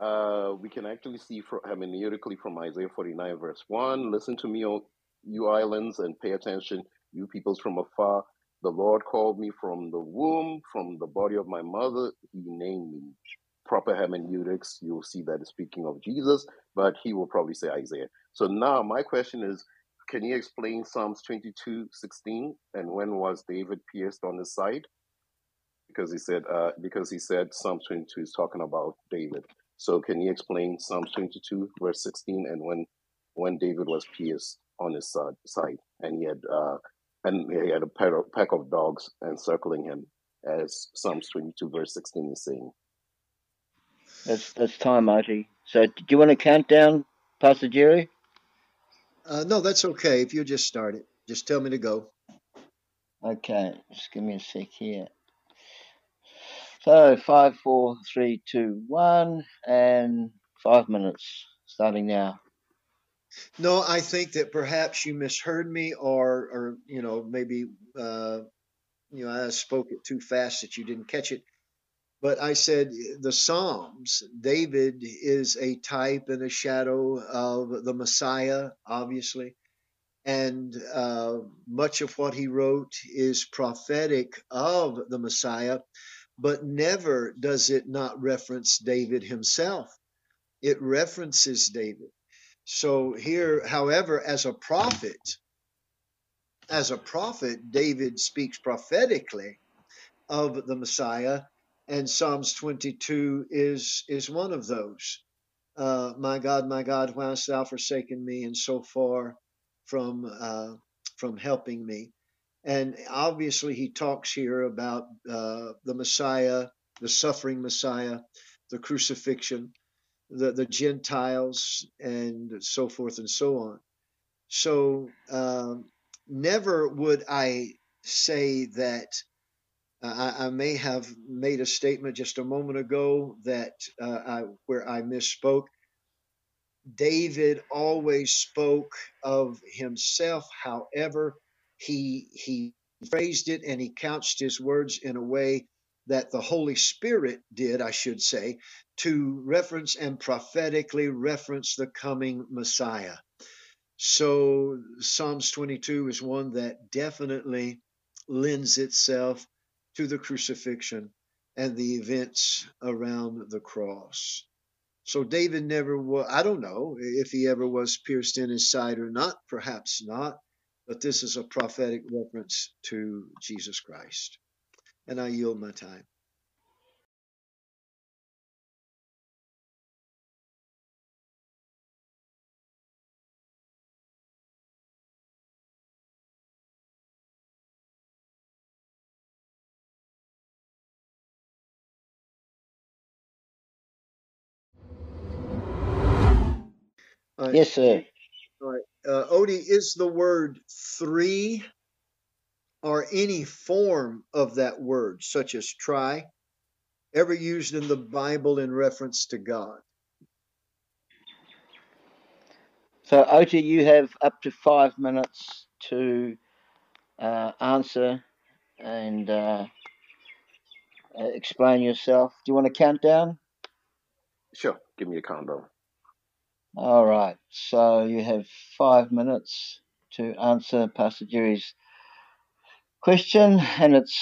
uh, we can actually see from hermeneutically from Isaiah 49 verse 1. Listen to me, O you islands, and pay attention, you peoples from afar. The Lord called me from the womb, from the body of my mother. He named me. Proper hermeneutics, you'll see that speaking of Jesus, but he will probably say Isaiah. So now my question is, can you explain Psalms 22, 16? And when was David pierced on his side? Because he said, uh, because he said Psalms 22 is talking about David. So can you explain Psalms 22, verse 16, and when when David was pierced on his side, side and he had uh, and he had a pack of, pack of dogs encircling him, as Psalms 22, verse 16 is saying. That's that's time, Archie. So, do you want to count down, Pastor Jerry? Uh, no, that's okay. If you just start it, just tell me to go. Okay, just give me a sec here. So, five, four, three, two, one, and five minutes starting now. No, I think that perhaps you misheard me, or, or you know, maybe uh, you know I spoke it too fast that you didn't catch it. But I said the Psalms, David is a type and a shadow of the Messiah, obviously. And uh, much of what he wrote is prophetic of the Messiah, but never does it not reference David himself. It references David. So here, however, as a prophet, as a prophet, David speaks prophetically of the Messiah, and Psalms 22 is is one of those. Uh, my God, my God, why hast thou forsaken me, and so far from uh, from helping me? And obviously, he talks here about uh, the Messiah, the suffering Messiah, the crucifixion, the the Gentiles, and so forth and so on. So um, never would I say that uh, I, I, may have made a statement just a moment ago that uh, I, where I misspoke. David always spoke of himself. However, he he phrased it and he couched his words in a way that the Holy Spirit did, I should say, to reference and prophetically reference the coming Messiah. So Psalms 22 is one that definitely lends itself to the crucifixion and the events around the cross. So David never was, I don't know if he ever was pierced in his side or not, perhaps not, but this is a prophetic reference to Jesus Christ. And I yield my time. Uh, yes, sir. All right. Uh, Oti, is the word three or any form of that word, such as try, ever used in the Bible in reference to God? So, Oti, you have up to five minutes to uh, answer and uh, uh explain yourself. Do you want to count down? Sure. Give me a countdown. All right. So you have five minutes to answer Pastor Jerry's question, and it's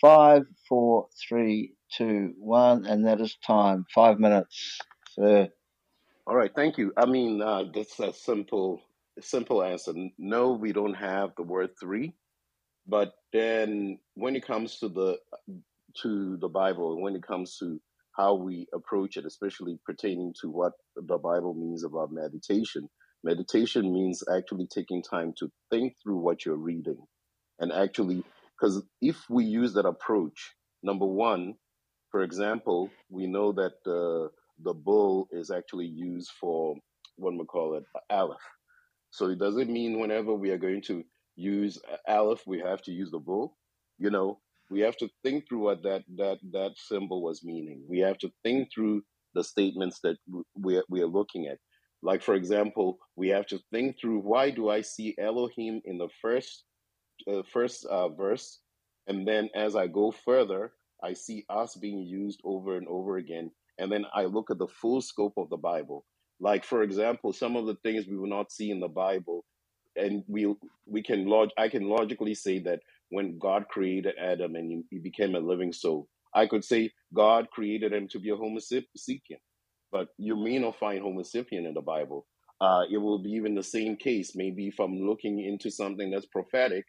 five, four, three, two, one, and that is time. Five minutes, sir. All right. Thank you. I mean, uh, that's a simple, simple answer. No, we don't have the word three But then when it comes to the to the Bible, when it comes to how we approach it, especially pertaining to what the Bible means about meditation, meditation means actually taking time to think through what you're reading. And actually because if we use that approach number one for example we know that the the bull is actually used for what we call it aleph. So it doesn't mean whenever we are going to use uh, aleph we have to use the bull. You know we have to think through what that that that symbol was meaning. We have to think through the statements that we we are looking at. Like for example we have to think through why do i see elohim in the first uh, first uh, verse, and then as I go further, I see us being used over and over again, and then I look at the full scope of the Bible. Like for example, some of the things we will not see in the Bible, and we we can log I can logically say that when God created Adam and he, he became a living soul, I could say God created him to be a Homo but you may not find Homo in the Bible. Uh, it will be even the same case. Maybe if I'm looking into something that's prophetic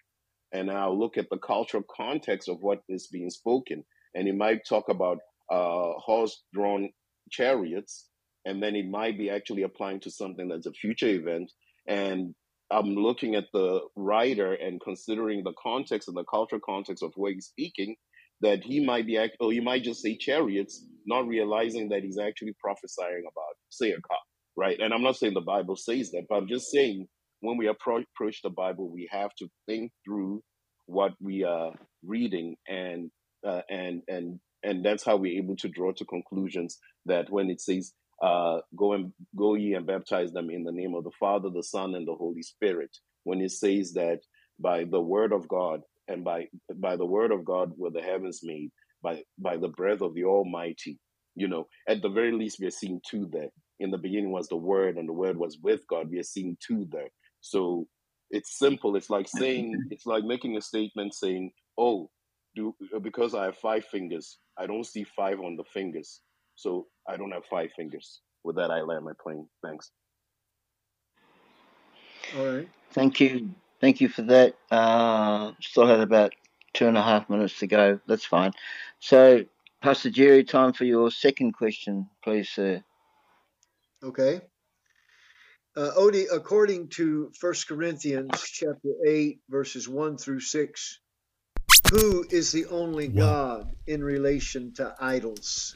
and I'll look at the cultural context of what is being spoken. And it might talk about uh, horse-drawn chariots, and then it might be actually applying to something that's a future event. And I'm looking at the writer and considering the context and the cultural context of where he's speaking, that he might be, act- or he might just say chariots, not realizing that he's actually prophesying about, say, a car, right? And I'm not saying the Bible says that, but I'm just saying when we approach, the Bible, we have to think through what we are reading, and uh, and and and that's how we're able to draw to conclusions that when it says, uh, "Go and go ye and baptize them in the name of the Father, the Son, and the Holy Spirit," when it says that by the word of God and by by the word of God were the heavens made, by by the breath of the Almighty, you know, at the very least, we are seeing two there. In the beginning was the Word, and the Word was with God. We are seeing two there. So it's simple. It's like saying, it's like making a statement saying, "Oh, do because I have five fingers, I don't see five on the fingers, so I don't have five fingers." With that, I land my plane. Thanks. All right. Thank you. Thank you for that. Uh, still had about two and a half minutes to go. That's fine. So, Pastor Jerry, time for your second question, please, sir. Okay. Uh, Oti, according to 1 Corinthians chapter 8, verses 1 through 6, who is the only God in relation to idols?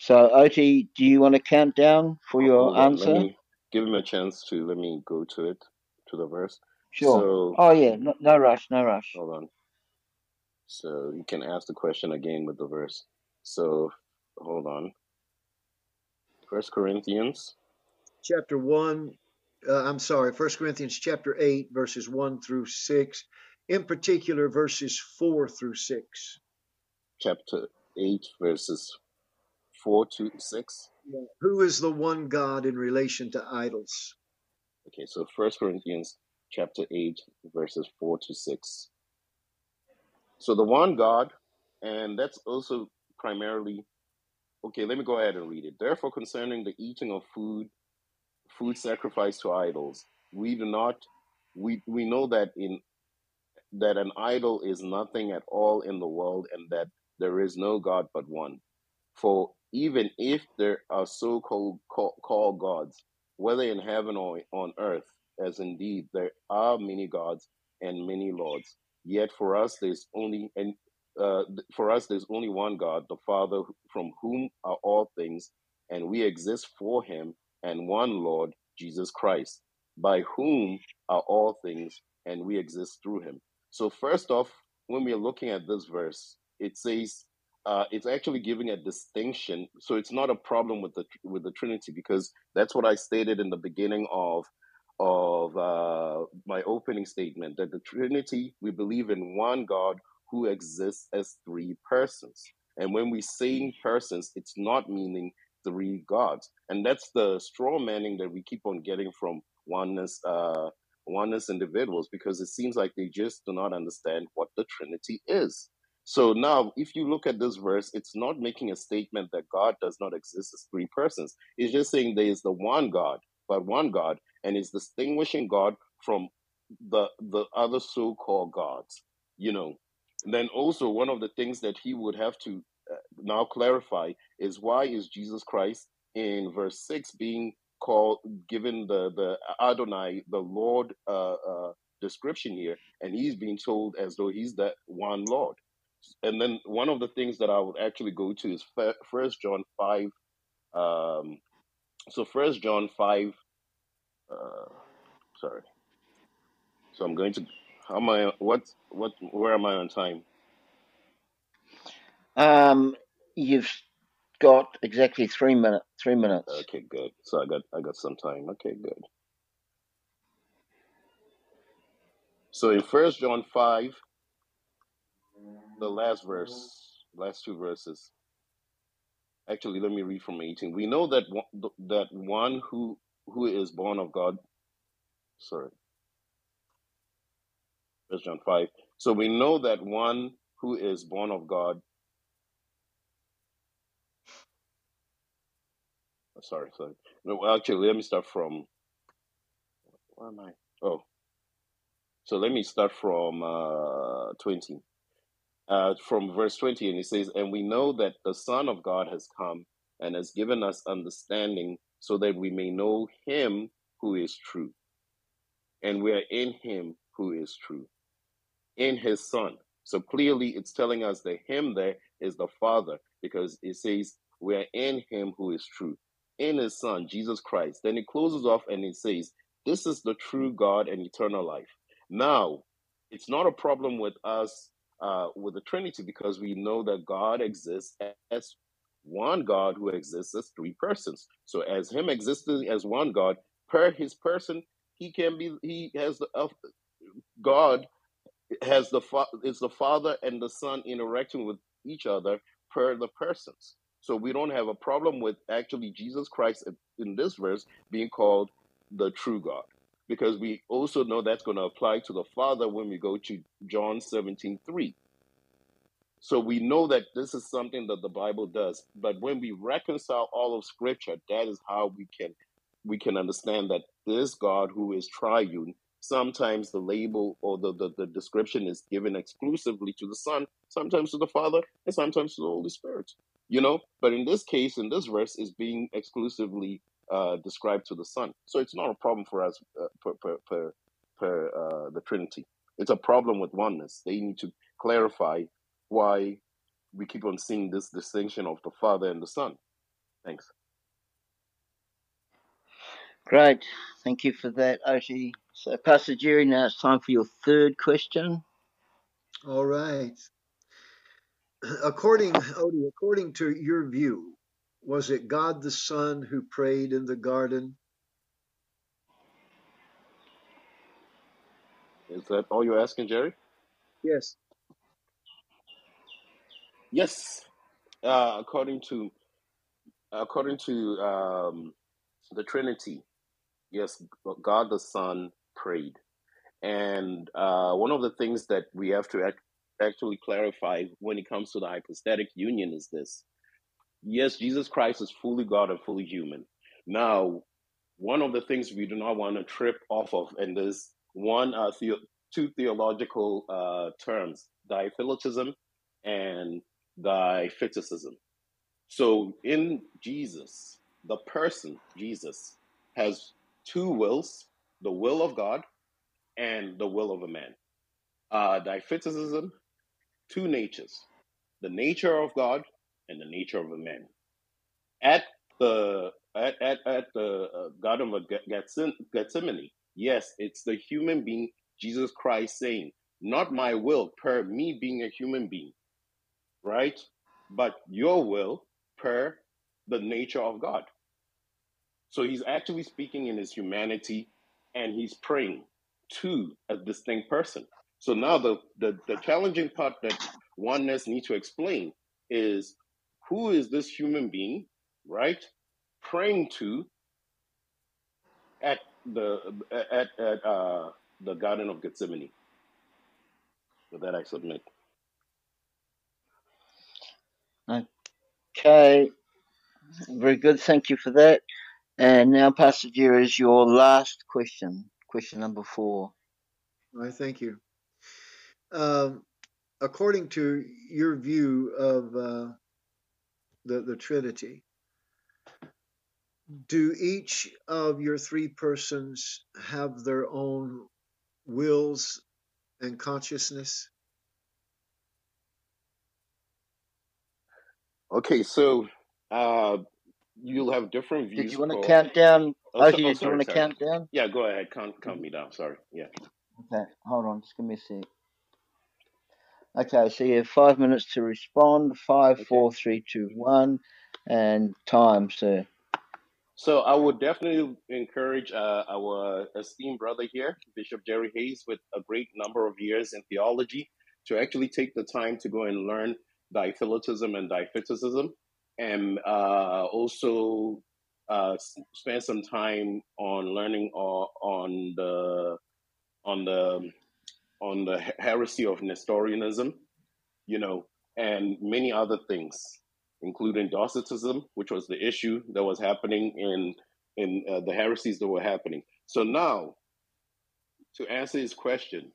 So, Oti, do you want to count down for your Hold on, answer? let me give him a chance to let me go to it to the verse. Sure. So Oh, yeah. No, no rush. No rush. hold on. So you can ask the question again with the verse. So hold on. First Corinthians Chapter 1, uh, I'm sorry, First Corinthians chapter 8, verses 1 through 6, in particular, verses 4 through 6. chapter eight verses four to six. Yeah. Who is the one God in relation to idols? Okay, so First Corinthians chapter eight verses four to six. So the one God, and that's also primarily okay. Let me go ahead and read it. Therefore, concerning the eating of food, food sacrificed to idols, we do not. We we know that in that an idol is nothing at all in the world, and that there is no God but one. For even if there are so-called call, called gods, whether in heaven or on earth, as indeed there are many gods and many lords, yet for us there's only and uh, for us there's only one God, the Father, from whom are all things, and we exist for Him, and one Lord, Jesus Christ, by whom are all things, and we exist through Him. So first off, when we are looking at this verse, it says uh, it's actually giving a distinction. So it's not a problem with the with the Trinity because that's what I stated in the beginning of of uh, my opening statement that the Trinity we believe in one God who exists as three persons. And when we say persons, it's not meaning three gods, and that's the straw manning that we keep on getting from oneness uh, oneness individuals because it seems like they just do not understand what the Trinity is so now, if you look at this verse, it's not making a statement that God does not exist as three persons. It's just saying there is the one God, but one God, and is distinguishing God from the the other so-called gods. You know, and then also one of the things that he would have to uh, now clarify is why is Jesus Christ in verse six being called given the the Adonai the Lord uh, uh, description here, and he's being told as though he's that one Lord. And then one of the things that I would actually go to is First John five. Um, so First John five. Uh, sorry. So I'm going to. How am I? What? What? Where am I on time? Um, you've got exactly three minutes. Three minutes. Okay, good. So I got I got some time. Okay, good. So in First John five, the last verse, last two verses. Actually, let me read from eighteen. We know that one, that one who who is born of God. Sorry. First John five. So we know that one who is born of God sorry, sorry. No, actually, let me start from. Where am I? Oh, so let me start from uh, 20. Uh, from verse 20, and he says, And we know that the Son of God has come and has given us understanding so that we may know him who is true. And we are in him who is true, in his Son. So clearly, it's telling us that him there is the Father because it says, We are in him who is true in his son, Jesus Christ. Then he closes off and he says, This is the true God and eternal life. Now, it's not a problem with us, uh, with the Trinity, because we know that God exists as one God who exists as three persons. So, as Him existing as one God, per His person, He can be, He has the, uh, God has the, is the Father and the Son interacting with each other per the persons. So we don't have a problem with actually Jesus Christ in this verse being called the true God. Because we also know that's going to apply to the Father when we go to John 17 3. So we know that this is something that the Bible does. But when we reconcile all of Scripture, that is how we can we can understand that this God who is triune, sometimes the label or the, the, the description is given exclusively to the Son, sometimes to the Father, and sometimes to the Holy Spirit you know but in this case in this verse is being exclusively uh, described to the son so it's not a problem for us uh, per, per, per, per uh, the trinity. It's a problem with oneness. They need to clarify why we keep on seeing this distinction of the father and the son. Thanks. Great. Thank you for that Oti so pastor jerry now it's time for your third question. All right. According Odie, according to your view, was it God the Son who prayed in the garden? Is that all you're asking, Jerry? Yes. Yes. Uh, according to according to um, the Trinity, yes, God the Son prayed, and uh, one of the things that we have to act, actually clarify when it comes to the hypostatic union is this. Yes, Jesus Christ is fully God and fully human. Now, one of the things we do not want to trip off of, and there's one, uh, the- two theological uh, terms, dithelitism and diphysitism. So in Jesus, the person, Jesus, has two wills, the will of God and the will of a man. Uh, diphysitism two natures the nature of God and the nature of a man. At the at, at, at the uh, Garden of Gethsemane, yes, it's the human being, Jesus Christ, saying, Not my will, per me being a human being, right? But your will, per the nature of God. So he's actually speaking in his humanity and he's praying to a distinct person. So now the, the, the challenging part that oneness needs to explain is who is this human being, right, praying to at the at at uh, the Garden of Gethsemane. With that, I submit. Okay, very good. Thank you for that. And now, Pastor Jerry, is your last question, question number four. All right, thank you. Um, according to your view of uh, the the Trinity, do each of your three persons have their own wills and consciousness? Okay, so uh, you'll have different views. Did you want to count down? Oh, so- Oti, oh, did you sorry, want to count down? Yeah, go ahead. Count, count me down. Sorry. Yeah. Okay, hold on, just give me a sec. Okay, so you have five minutes to respond. Five, Okay. four, three, two, one, and time, sir. So I would definitely encourage uh, our esteemed brother here, Bishop Jerry Hayes, with a great number of years in theology, to actually take the time to go and learn dithelitism and diphysitism, and uh, also uh, spend some time on learning o- on the on the on the heresy of Nestorianism, you know, and many other things including Docetism, which was the issue that was happening in in uh, the heresies that were happening. So now, to answer his question,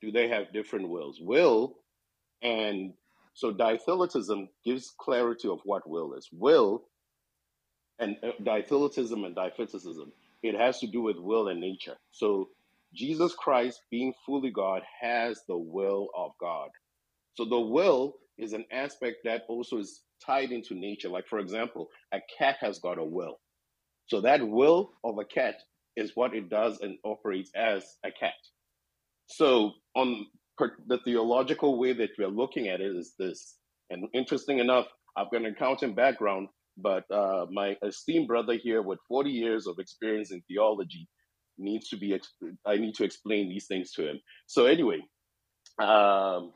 do they have different wills? Will and so dithelitism gives clarity of what will is. Will and uh, and diphysitism, it has to do with will and nature. So Jesus Christ, being fully God, has the will of God. So the will is an aspect that also is tied into nature. Like, for example, a cat has got a will. So that will of a cat is what it does and operates as a cat. So, on per- the theological way that we're looking at it is this. And interesting enough, I've got an accounting background, but uh, my esteemed brother here with 40 years of experience in theology needs to be, I need to explain these things to him. So, anyway, um,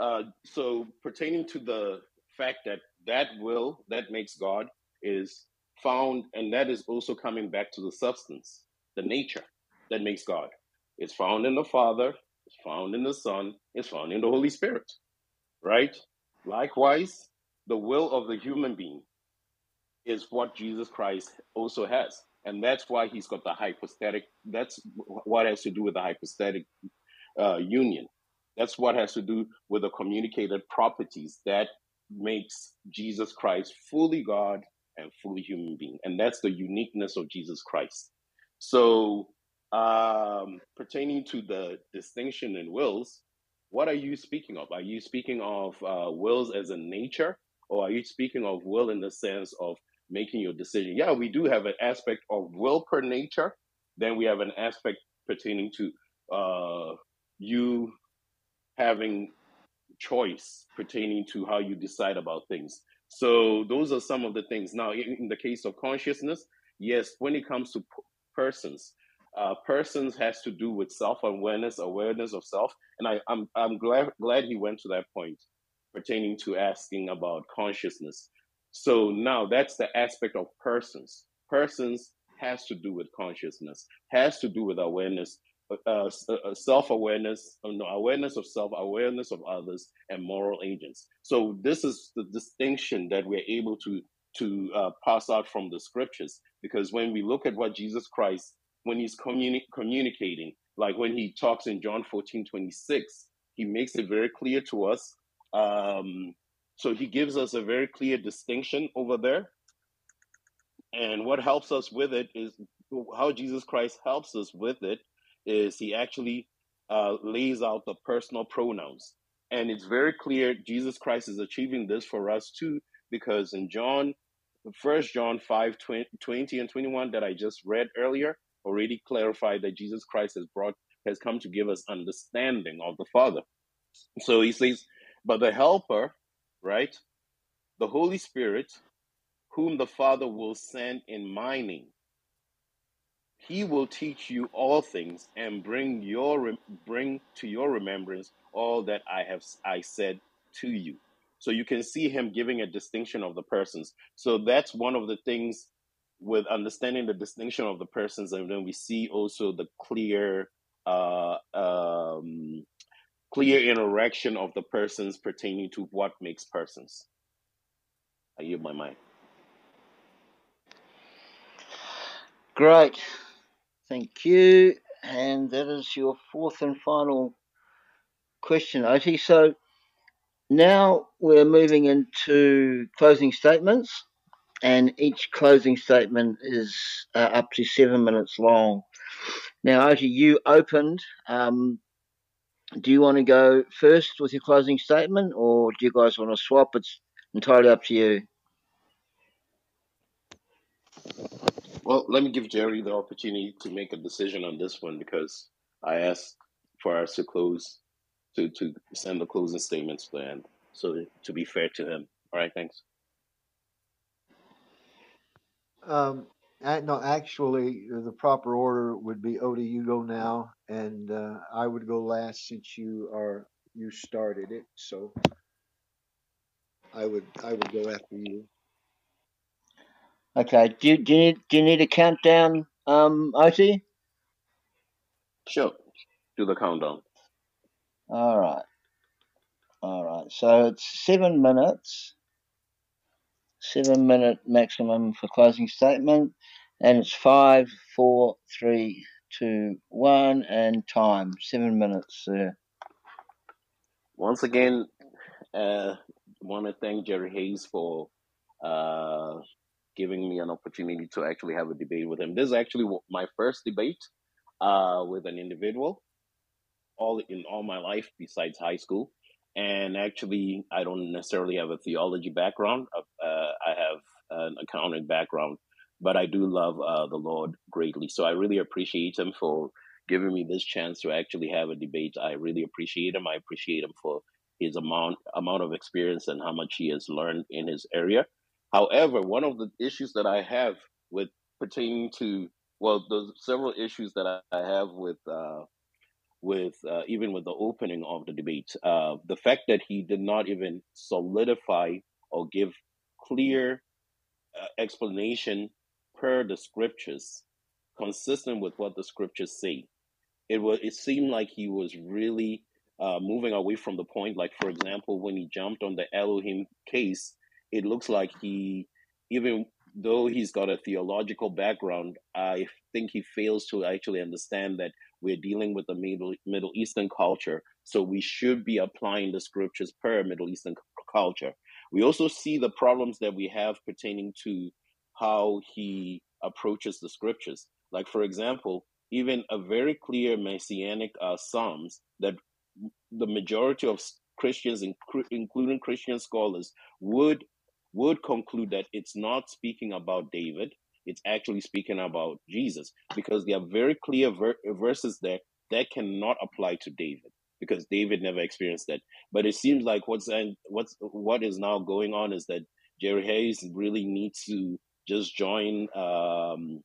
uh, so pertaining to the fact that that will that makes God is found, and that is also coming back to the substance, the nature that makes God. It's found in the Father, it's found in the Son, it's found in the Holy Spirit, right? Likewise, the will of the human being is what Jesus Christ also has. And that's why he's got the hypostatic, that's what has to do with the hypostatic uh, union. That's what has to do with the communicated properties that makes Jesus Christ fully God and fully human being. And that's the uniqueness of Jesus Christ. So, um, pertaining to the distinction in wills, what are you speaking of? Are you speaking of uh, wills as a nature, or are you speaking of will in the sense of making your decision? Yeah, we do have an aspect of will per nature. Then we have an aspect pertaining to uh, you having choice pertaining to how you decide about things. So those are some of the things. Now, in, the case of consciousness, yes, when it comes to p- persons, uh, persons has to do with self-awareness, awareness of self, and I, I'm I'm glad glad he went to that point pertaining to asking about consciousness. So now that's the aspect of persons. Persons has to do with consciousness, has to do with awareness, uh, uh, self-awareness, uh, no, awareness of self, awareness of others, and moral agents. So this is the distinction that we're able to to uh, pass out from the scriptures, because when we look at what Jesus Christ, when he's communi- communicating, like when he talks in John 14, 26, he makes it very clear to us. Um, so he gives us a very clear distinction over there. And what helps us with it is how Jesus Christ helps us with it is he actually uh, lays out the personal pronouns. And it's very clear Jesus Christ is achieving this for us too, because in John, First John 5 20 and 21 that I just read earlier already clarified that Jesus Christ has brought has come to give us understanding of the Father. So he says, but the helper, right? The Holy Spirit, whom the Father will send in my name. He will teach you all things and bring your bring to your remembrance all that I have I said to you. So you can see him giving a distinction of the persons. So that's one of the things with understanding the distinction of the persons, and then we see also the clear, uh, um, clear interaction of the persons pertaining to what makes persons. I yield my mind. Great. Thank you. And that is your fourth and final question, Oti. So now we're moving into closing statements, and each closing statement is uh, up to seven minutes long. Now, Oti, you opened. Um, do you want to go first with your closing statement, or do you guys want to swap? It's entirely up to you. Well, let me give Jerry the opportunity to make a decision on this one because I asked for us to close, to, to send the closing statements to end. So to be fair to him. All right, thanks. Um, no, actually, the proper order would be Oti, you go now, and uh, I would go last since you are you started it. So I would I would go after you. Okay. Do you, do you need do you need a countdown, um, Oti? Sure. Do the countdown. All right. All right. So it's seven minutes. Seven minute maximum for closing statement, and it's five, four, three, two, one, and time seven minutes. Sir. Once again, uh, want to thank Jerry Hayes for uh, giving me an opportunity to actually have a debate with him. This is actually my first debate uh, with an individual, all in all my life besides high school. And actually, I don't necessarily have a theology background. Uh, I have an accounting background, but I do love uh, the Lord greatly. So I really appreciate him for giving me this chance to actually have a debate. I really appreciate him. I appreciate him for his amount amount of experience and how much he has learned in his area. However, one of the issues that I have with pertaining to well, there's several issues that I, have with uh, with uh, even with the opening of the debate. Uh, the fact that he did not even solidify or give clear uh, explanation per the scriptures, consistent with what the scriptures say. It was. It seemed like he was really uh, moving away from the point. Like for example, when he jumped on the Elohim case, it looks like he, even though he's got a theological background, I think he fails to actually understand that we're dealing with a Middle, Middle Eastern culture. So we should be applying the scriptures per Middle Eastern culture. We also see the problems that we have pertaining to how he approaches the scriptures. Like, for example, even a very clear messianic uh, Psalms that the majority of Christians, including Christian scholars, would would conclude that it's not speaking about David, it's actually speaking about Jesus because there are very clear ver- verses there that cannot apply to David because David never experienced that. But it seems like what's what's what is now going on is that Jerry Hayes really needs to just join um,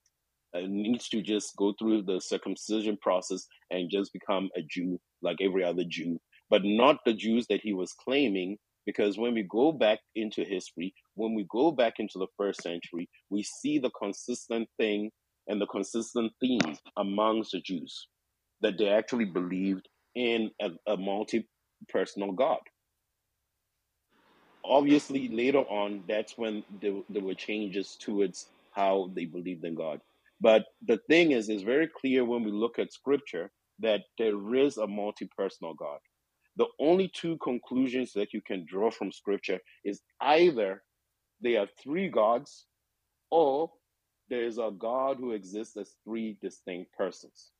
uh, needs to just go through the circumcision process and just become a Jew like every other Jew, but not the Jews that he was claiming because when we go back into history, when we go back into the first century, we see the consistent thing and the consistent theme amongst the Jews that they actually believed in a, a multi personal God. Obviously, later on, that's when there, there were changes towards how they believed in God. But the thing is, it's very clear when we look at scripture that there is a multi personal God the only two conclusions that you can draw from scripture is either they are three gods or there is a God who exists as three distinct persons.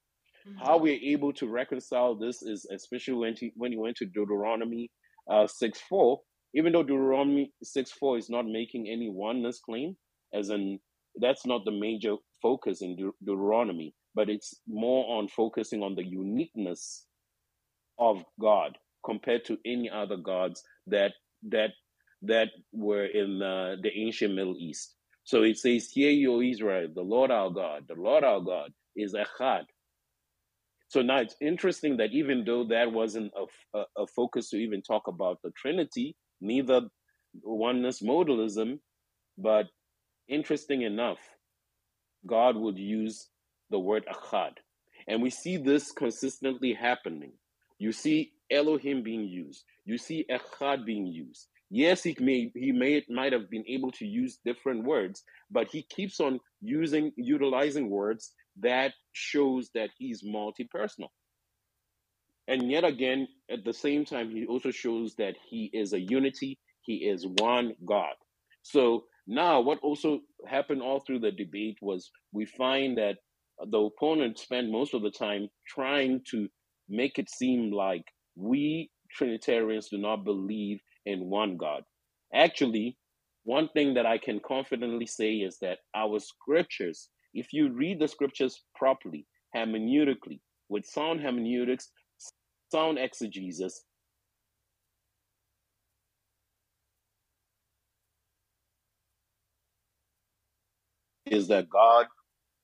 Mm-hmm. How we're able to reconcile this is especially when, he, when you went to Deuteronomy uh, 6 4, even though Deuteronomy 6 4 is not making any oneness claim, as in that's not the major focus in De- Deuteronomy, but it's more on focusing on the uniqueness of God compared to any other gods that that that were in uh, the ancient Middle East. So it says, "Hear, you Israel, the Lord our God, the Lord our God is Echad." So now it's interesting that even though that wasn't a, a, a focus to even talk about the Trinity, neither oneness modalism, but interesting enough, God would use the word Echad. And we see this consistently happening. You see Elohim being used. You see Echad being used. Yes, he may he may might have been able to use different words, but he keeps on using utilizing words that shows that he's multi-personal. And yet again, at the same time, he also shows that he is a unity, he is one God. So now, what also happened all through the debate was we find that the opponent spent most of the time trying to make it seem like we Trinitarians do not believe in one God. Actually, one thing that I can confidently say is that our scriptures, if you read the scriptures properly, hermeneutically, with sound hermeneutics, sound exegesis, is that God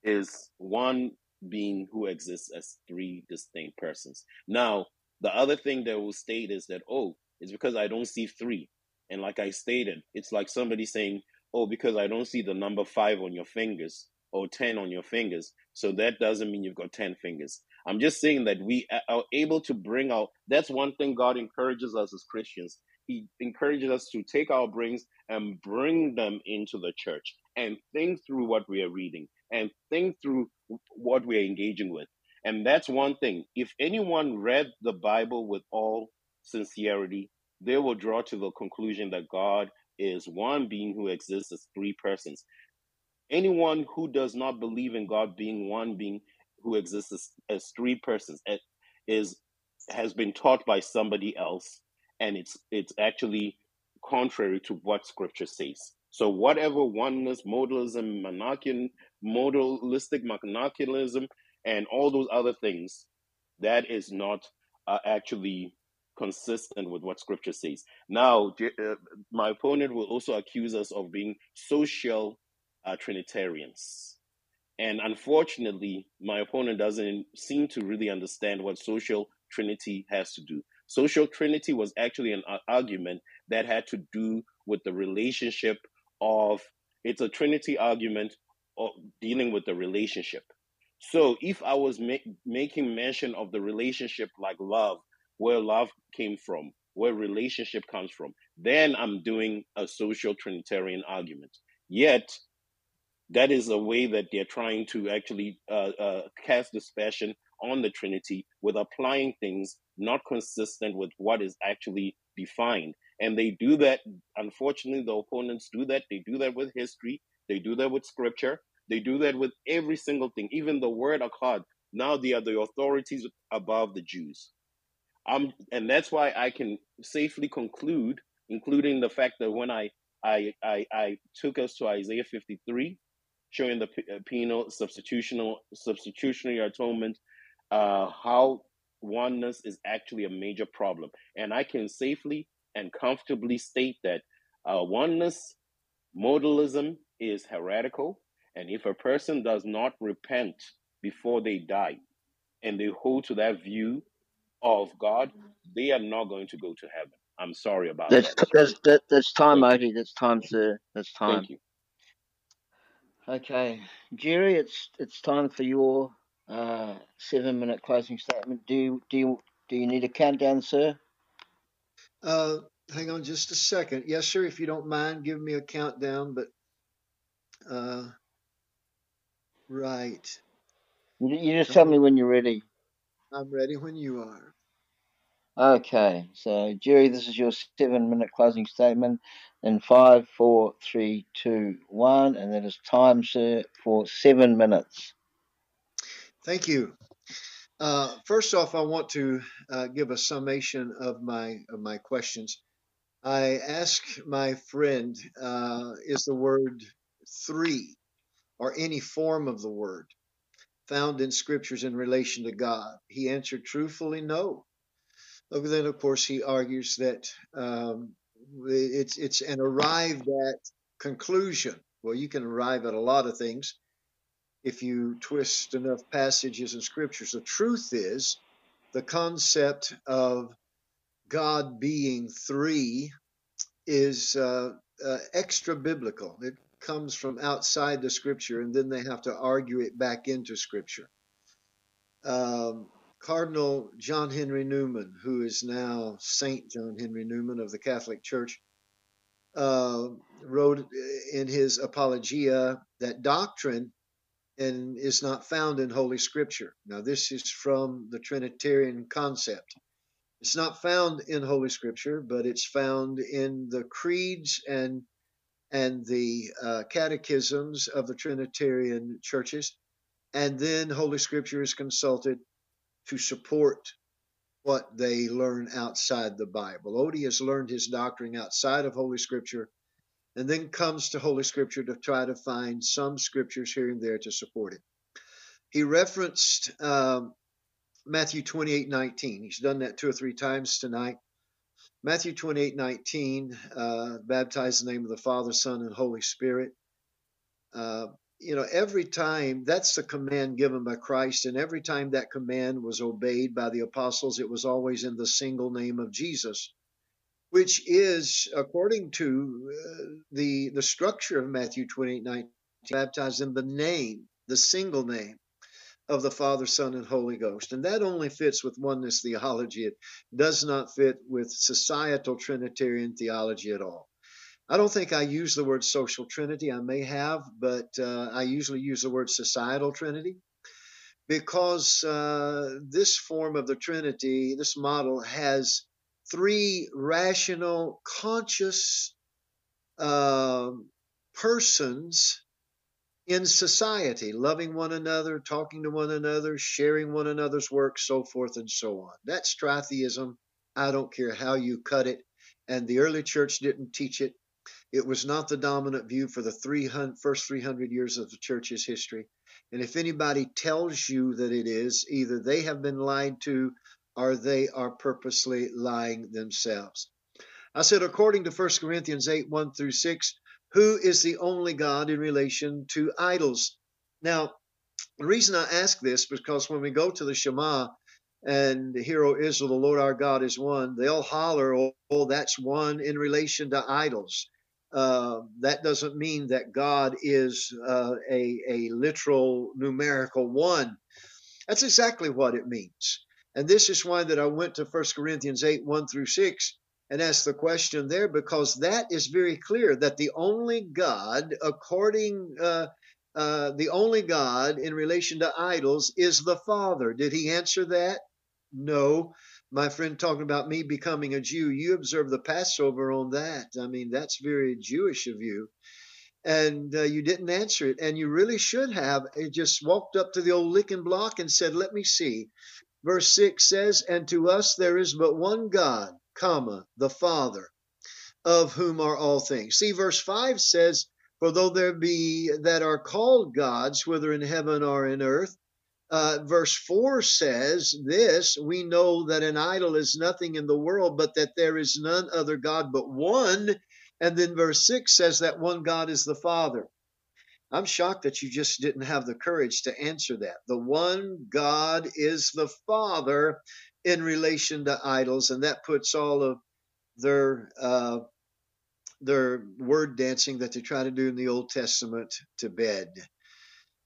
is one being who exists as three distinct persons. Now, the other thing that will state is that, oh, it's because I don't see three. And like I stated, it's like somebody saying, oh, because I don't see the number five on your fingers or 10 on your fingers. So that doesn't mean you've got 10 fingers. I'm just saying that we are able to bring out, that's one thing God encourages us as Christians. He encourages us to take our brains and bring them into the church and think through what we are reading and think through what we are engaging with. And that's one thing. If anyone read the Bible with all sincerity, they will draw to the conclusion that God is one being who exists as three persons. Anyone who does not believe in God being one being who exists as, as three persons eh, is has been taught by somebody else, and it's it's actually contrary to what Scripture says. So whatever oneness, modalism, monarchian, modalistic monarchianism, and all those other things, that is not uh, actually consistent with what Scripture says. Now, uh, my opponent will also accuse us of being social uh, Trinitarians. And unfortunately, my opponent doesn't seem to really understand what social trinity has to do. Social trinity was actually an uh, argument that had to do with the relationship of, it's a trinity argument of dealing with the relationship. So if I was ma- making mention of the relationship like love, where love came from, where relationship comes from, then I'm doing a social trinitarian argument. Yet that is a way that they're trying to actually uh, uh, cast dispersion on the Trinity with applying things not consistent with what is actually defined. And they do that, unfortunately, the opponents do that. They do that with history, they do that with scripture, they do that with every single thing, even the word Echad. Now they are the authorities above the Jews. Um, and that's why I can safely conclude, including the fact that when I I, I, I took us to Isaiah 53, showing the uh, penal substitutional substitutionary atonement, uh, how oneness is actually a major problem. And I can safely and comfortably state that uh, oneness modalism is heretical. And if a person does not repent before they die and they hold to that view of God, they are not going to go to heaven. I'm sorry about that's, that. That's, that, that's time, Oti. That's time, sir. That's time. Thank you. Okay, Jerry, it's it's time for your uh, seven minute closing statement. Do you do you do you need a countdown, sir? Uh, hang on just a second. Yes, sir. If you don't mind, give me a countdown. But uh, right. You, you just tell me when you're ready. I'm ready when you are. Okay, so Jerry, this is your seven minute closing statement in five, four, three, two, one, and that is time, sir, for seven minutes. Thank you. Uh, first off, I want to uh, give a summation of my of my questions. I ask my friend, uh, "Is the word three or any form of the word found in scriptures in relation to God?" He answered truthfully, "No." Then, of course, he argues that um, it's it's an arrived at conclusion. Well, you can arrive at a lot of things if you twist enough passages in scriptures. The truth is, the concept of God being three is uh, uh, extra biblical. It comes from outside the scripture, and then they have to argue it back into scripture. Um, Cardinal John Henry Newman, who is now Saint John Henry Newman of the Catholic Church, uh, wrote in his Apologia that doctrine and is not found in Holy Scripture. Now, this is from the Trinitarian concept. It's not found in Holy Scripture, but it's found in the creeds and and the uh, catechisms of the Trinitarian churches. And then Holy Scripture is consulted to support what they learn outside the Bible. Oti has learned his doctrine outside of Holy Scripture and then comes to Holy Scripture to try to find some scriptures here and there to support it. He referenced um, Matthew 28 19. He's done that two or three times tonight. Matthew 28 19, uh, the name of the Father, Son, and Holy Spirit. Uh, you know, every time that's the command given by Christ, and every time that command was obeyed by the apostles, it was always in the single name of Jesus, which is, according to uh, the the structure of Matthew 28 19, baptized in the name, the single name of the Father, Son, and Holy Ghost. And that only fits with oneness theology. It does not fit with societal Trinitarian theology at all. I don't think I use the word social trinity. I may have, but uh, I usually use the word societal trinity because uh, this form of the trinity, this model, has three rational, conscious uh, persons in society, loving one another, talking to one another, sharing one another's work, so forth and so on. That's tritheism. I don't care how you cut it. And the early church didn't teach it. It was not the dominant view for the 300, first 300 years of the church's history. And if anybody tells you that it is, either they have been lied to or they are purposely lying themselves. I said, according to 1 Corinthians 8 1 through 6, who is the only God in relation to idols. Now, the reason I ask this because when we go to the Shema and hear, O Israel, the Lord our God is one, they'll holler, oh, oh that's one in relation to idols. Uh, that doesn't mean that God is uh, a, a literal numerical one. That's exactly what it means. And this is why that I went to 1 Corinthians 8, 1 through 6, and asked the question there because that is very clear that the only God, according uh, uh, the only God in relation to idols is the Father. Did he answer that? No. My friend talking about me becoming a Jew, you observe the Passover on that. I mean, that's very Jewish of you. And uh, you didn't answer it. And you really should have. It just walked up to the old licking block and said, Let me see. Verse 6 says, And to us there is but one God, comma, the Father, of whom are all things. See, verse 5 says, For though there be that are called gods, whether in heaven or in earth, uh, verse 4 says this we know that an idol is nothing in the world, but that there is none other God but one. And then verse 6 says that one God is the Father. I'm shocked that you just didn't have the courage to answer that. The one God is the Father, in relation to idols, and that puts all of their uh, their word dancing that they try to do in the Old Testament to bed.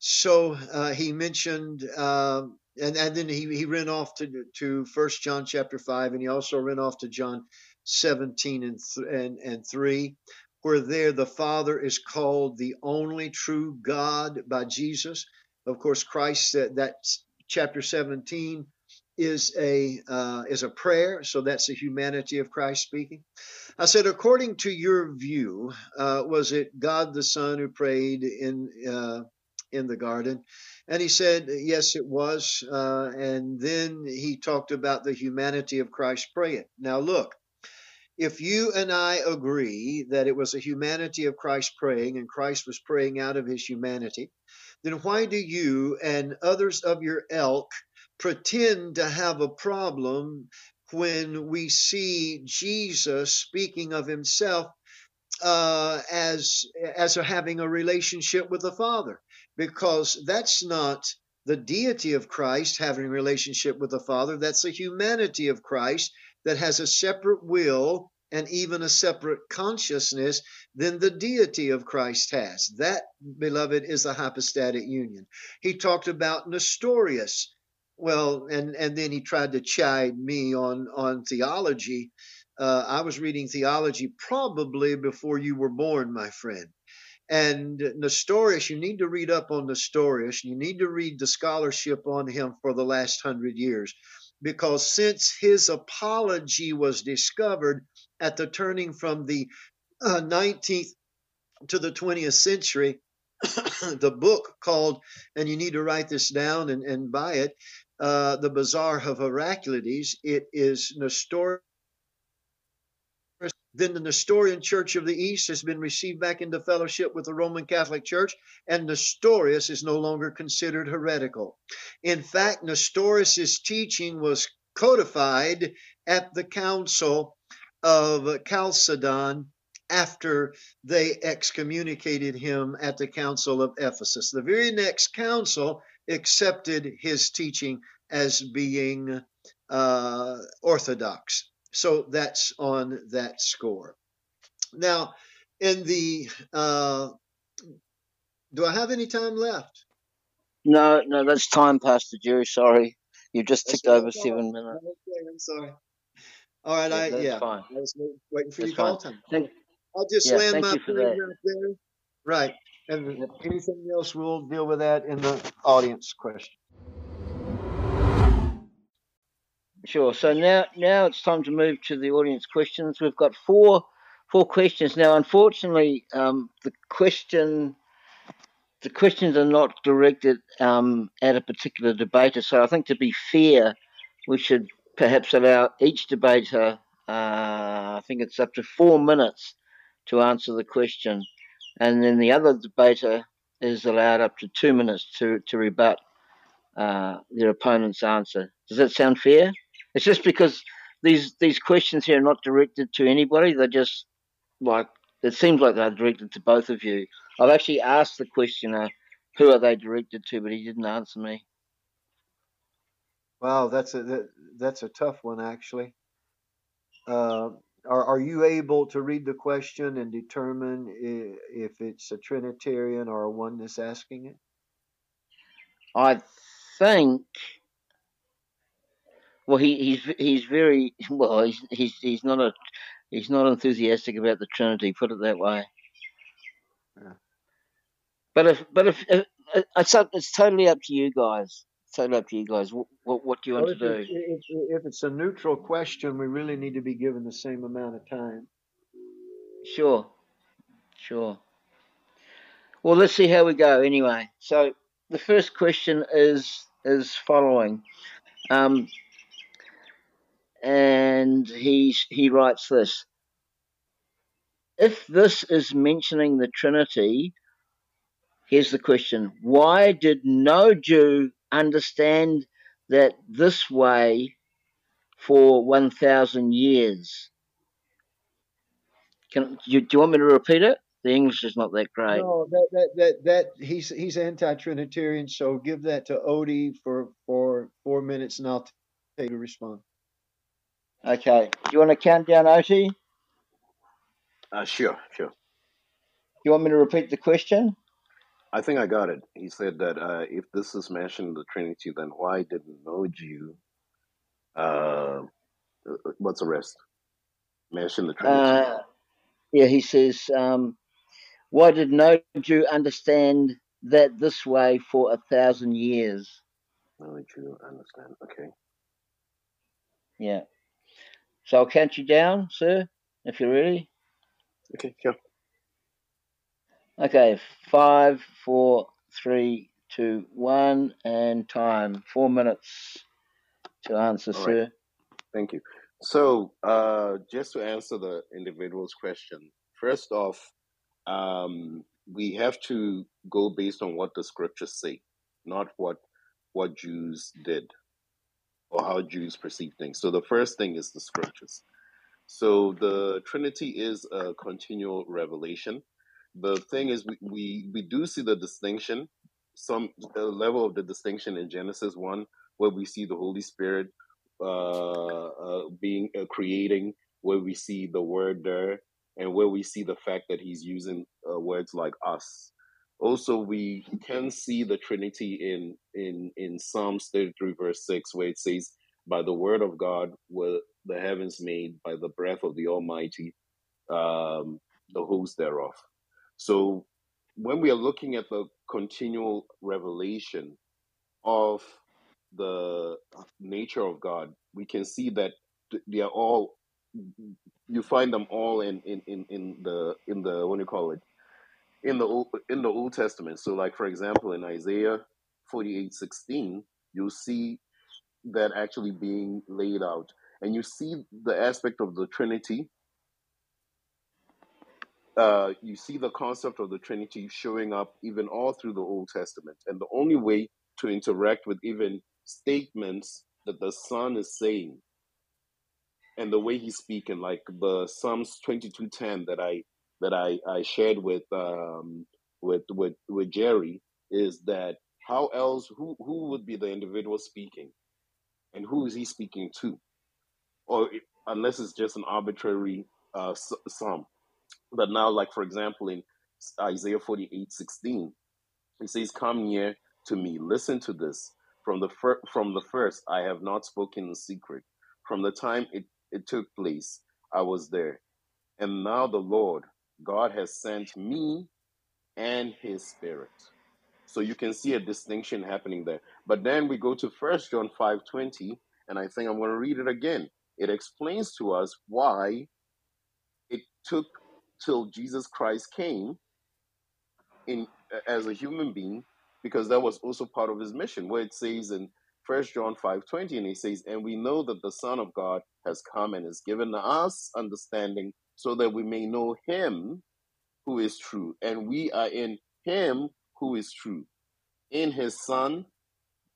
So uh, he mentioned, uh, and and then he he ran off to to First John chapter five, and he also ran off to John seventeen and th- and and three, where there the Father is called the only true God by Jesus. Of course, Christ said that chapter seventeen is a uh, is a prayer, so that's the humanity of Christ speaking. I said, according to your view, uh, was it God the Son who prayed in uh, in the garden? And he said, yes, it was. Uh, and then he talked about the humanity of Christ praying. Now look, if you and I agree that it was a humanity of Christ praying, and Christ was praying out of his humanity, then why do you and others of your ilk pretend to have a problem when we see Jesus speaking of himself uh, as as having a relationship with the Father, because that's not the deity of Christ having relationship with the Father. That's the humanity of Christ that has a separate will and even a separate consciousness than the deity of Christ has. That, beloved, is the hypostatic union. He talked about Nestorius well, and and then he tried to chide me on on theology. Uh, I was reading theology probably before you were born, my friend. And Nestorius, you need to read up on Nestorius. You need to read the scholarship on him for the last hundred years. Because since his apology was discovered at the turning from the uh, 19th to the 20th century, the book called, and you need to write this down and, and buy it, uh, The Bazaar of Heraclides. It is Nestorius then the Nestorian Church of the East has been received back into fellowship with the Roman Catholic Church, and Nestorius is no longer considered heretical. In fact, Nestorius's teaching was codified at the Council of Chalcedon after they excommunicated him at the Council of Ephesus. The very next council accepted his teaching as being uh, orthodox. So that's on that score. Now, in the, uh, do I have any time left? No, no, that's time, Pastor Jerry. Sorry, you just ticked over seven minutes. Okay, I'm sorry. All right, I That's yeah, fine. I was waiting for That's your call time. Thank, I'll just Yeah, land my plane right there. Right, and anything else, we'll deal with that in the audience question. Sure. So now, now it's time to move to the audience questions. We've got four, four questions now. Unfortunately, um, the question, the questions are not directed um, at a particular debater. So I think to be fair, we should perhaps allow each debater. Uh, I think it's up to four minutes to answer the question, and then the other debater is allowed up to two minutes to to rebut uh, their opponent's answer. Does that sound fair? It's just because these these questions here are not directed to anybody. They're just like it seems like they're directed to both of you. I've actually asked the questioner who are they directed to, but he didn't answer me. Wow, that's a that, that's a tough one actually. Uh, are are you able to read the question and determine if it's a Trinitarian or a oneness asking it? I think. Well, he, he's he's very well. He's he's he's not a he's not enthusiastic about the Trinity. Put it that way. Yeah. But if but if, if it's up, it's totally up to you guys. It's totally up to you guys. What what, what do you Well, want if, to do? it, if, if it's a neutral question, we really need to be given the same amount of time. Sure, sure. Well, let's see how we go. Anyway, so the first question is is following, um, and he's he writes this: If this is mentioning the Trinity, here's the question: Why did no Jew understand that this way for one thousand years? Can you, do you want me to repeat it? The English is not that great. No, that that that that he's he's anti-Trinitarian. So give that to Oti for for four minutes, and I'll take to respond. Okay. Do you want to count down, Oti? Uh, sure, sure. you want me to repeat the question? I think I got it. He said that uh, if this is mentioned in the Trinity, then why didn't no Jew, uh, uh, what's the rest? Mention the Trinity. Uh, yeah, he says, um, why did no Jew understand that this way for a thousand years? no Jew understand. Okay. Yeah. So I'll count you down, sir, if you're ready. Okay, sure. Okay. Five, four, three, two, one, and time. Four minutes to answer, All right. sir. Thank you. So, uh, just to answer the individual's question, first off, um, we have to go based on what the scriptures say, not what what Jews did or how Jews perceive things. So, the first thing is the scriptures. So, the Trinity is a continual revelation. The thing is, we, we, we do see the distinction, some the level of the distinction in Genesis 1, where we see the Holy Spirit uh, uh, being uh, creating, where we see the word there, and where we see the fact that he's using uh, words like us. Also, we can see the Trinity in in in Psalms thirty three verse six, where it says, "By the word of God were the heavens made by the breath of the Almighty, um, the host thereof. So when we are looking at the continual revelation of the nature of God, we can see that they are all you find them all in in in, in the in the what do you call it in the in the Old Testament. So, like for example, in Isaiah forty eight sixteen, you'll see that actually being laid out, and you see the aspect of the Trinity uh, you see the concept of the Trinity showing up even all through the Old Testament. And the only way to interact with even statements that the Son is saying and the way he's speaking, like the Psalms 22:10 that I that I, I shared with um, with with with Jerry, is that how else who who would be the individual speaking, and who is he speaking to, or unless it's just an arbitrary uh, psalm. But now, like for example, in Isaiah 48 16, he says, Come near to me, listen to this. From the, fir- from the first, I have not spoken in secret. From the time it, it took place, I was there. And now the Lord, God, has sent me and his spirit. So you can see a distinction happening there. But then we go to First John 5 20, and I think I'm going to read it again. It explains to us why it took till Jesus Christ came in as a human being, because that was also part of his mission, where it says in First John five twenty, and he says, "And we know that the Son of God has come and has given us understanding, so that we may know Him who is true, and we are in Him who is true, in His Son,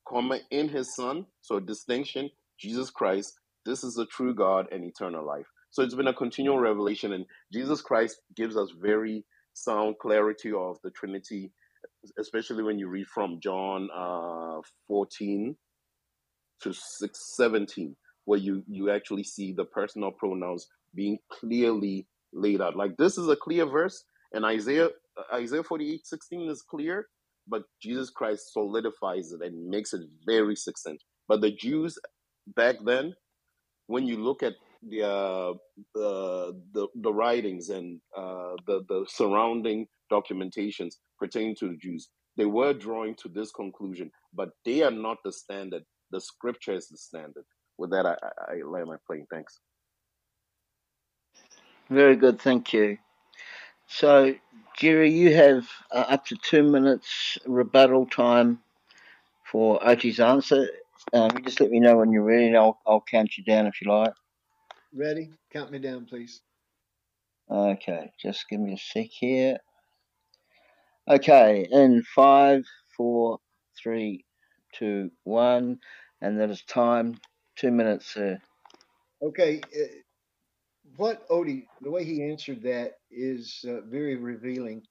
comma in His Son." So distinction, Jesus Christ. This is the true God and eternal life. So it's been a continual revelation, and Jesus Christ gives us very sound clarity of the Trinity, especially when you read from John uh, 14 to 6, 17, where you, you actually see the personal pronouns being clearly laid out. Like this is a clear verse, and Isaiah Isaiah 48 16 is clear, but Jesus Christ solidifies it and makes it very succinct. But the Jews back then, when you look at the uh, the, the writings and uh, the the surrounding documentations pertaining to the Jews, they were drawing to this conclusion, but they are not the standard. The Scripture is the standard. With that, I, I, I lay my plane. Thanks. Very good, thank you. So, Jerry, you have uh, up to two minutes rebuttal time for Oti's answer. Um, you just let me know when you're ready, and I'll, I'll count you down if you like. Ready? Count me down, please. Okay, just give me a sec here. Okay, in five, four, three, two, one, and that is time. Two minutes, sir. Okay, uh, what Oti, the way he answered that is uh, very revealing.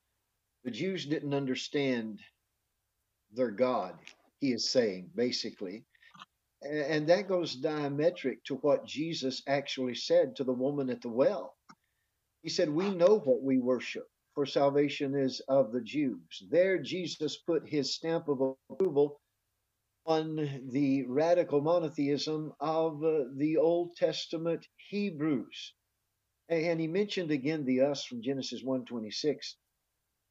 The Jews didn't understand their God, he is saying, basically. And that goes diametric to what Jesus actually said to the woman at the well. He said, We know what we worship, for salvation is of the Jews. There, Jesus put his stamp of approval on the radical monotheism of uh, the Old Testament Hebrews. And he mentioned again the us from Genesis 126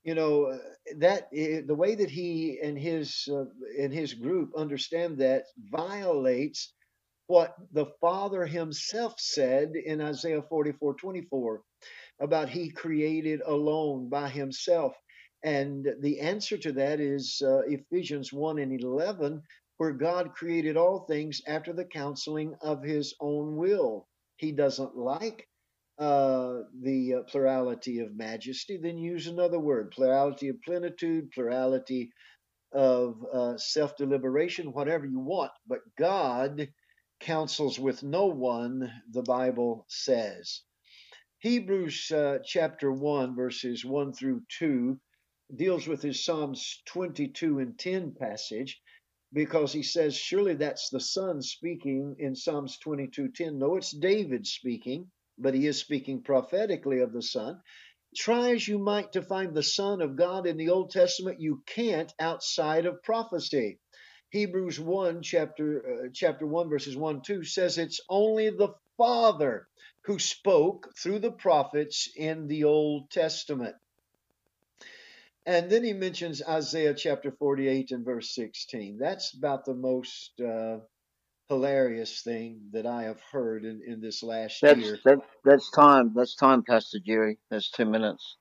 you know uh, that the way that he and his uh, and his group understand that violates what the father himself said in isaiah 44 24 about he created alone by himself. And the answer to that is uh, ephesians 1 and 11 where god created all things after the counseling of his own will. He doesn't like uh, the uh, plurality of majesty, then use another word plurality of plenitude, plurality of uh, self deliberation, whatever you want. But God counsels with no one, the Bible says. Hebrews uh, chapter 1, verses 1 through 2, deals with his Psalms 22 and 10 passage because he says, surely that's the Son speaking in Psalms 22 10. No, it's David speaking but he is speaking prophetically of the Son. Try as you might to find the Son of God in the Old Testament, you can't outside of prophecy. Hebrews 1 chapter uh, chapter 1 verses 1 2 says it's only the Father who spoke through the prophets in the Old Testament. And then he mentions Isaiah chapter 48 and verse 16. That's about the most uh, hilarious thing that I have heard in, in this last That's year. that, that's time. That's time, Pastor Jerry. That's two minutes.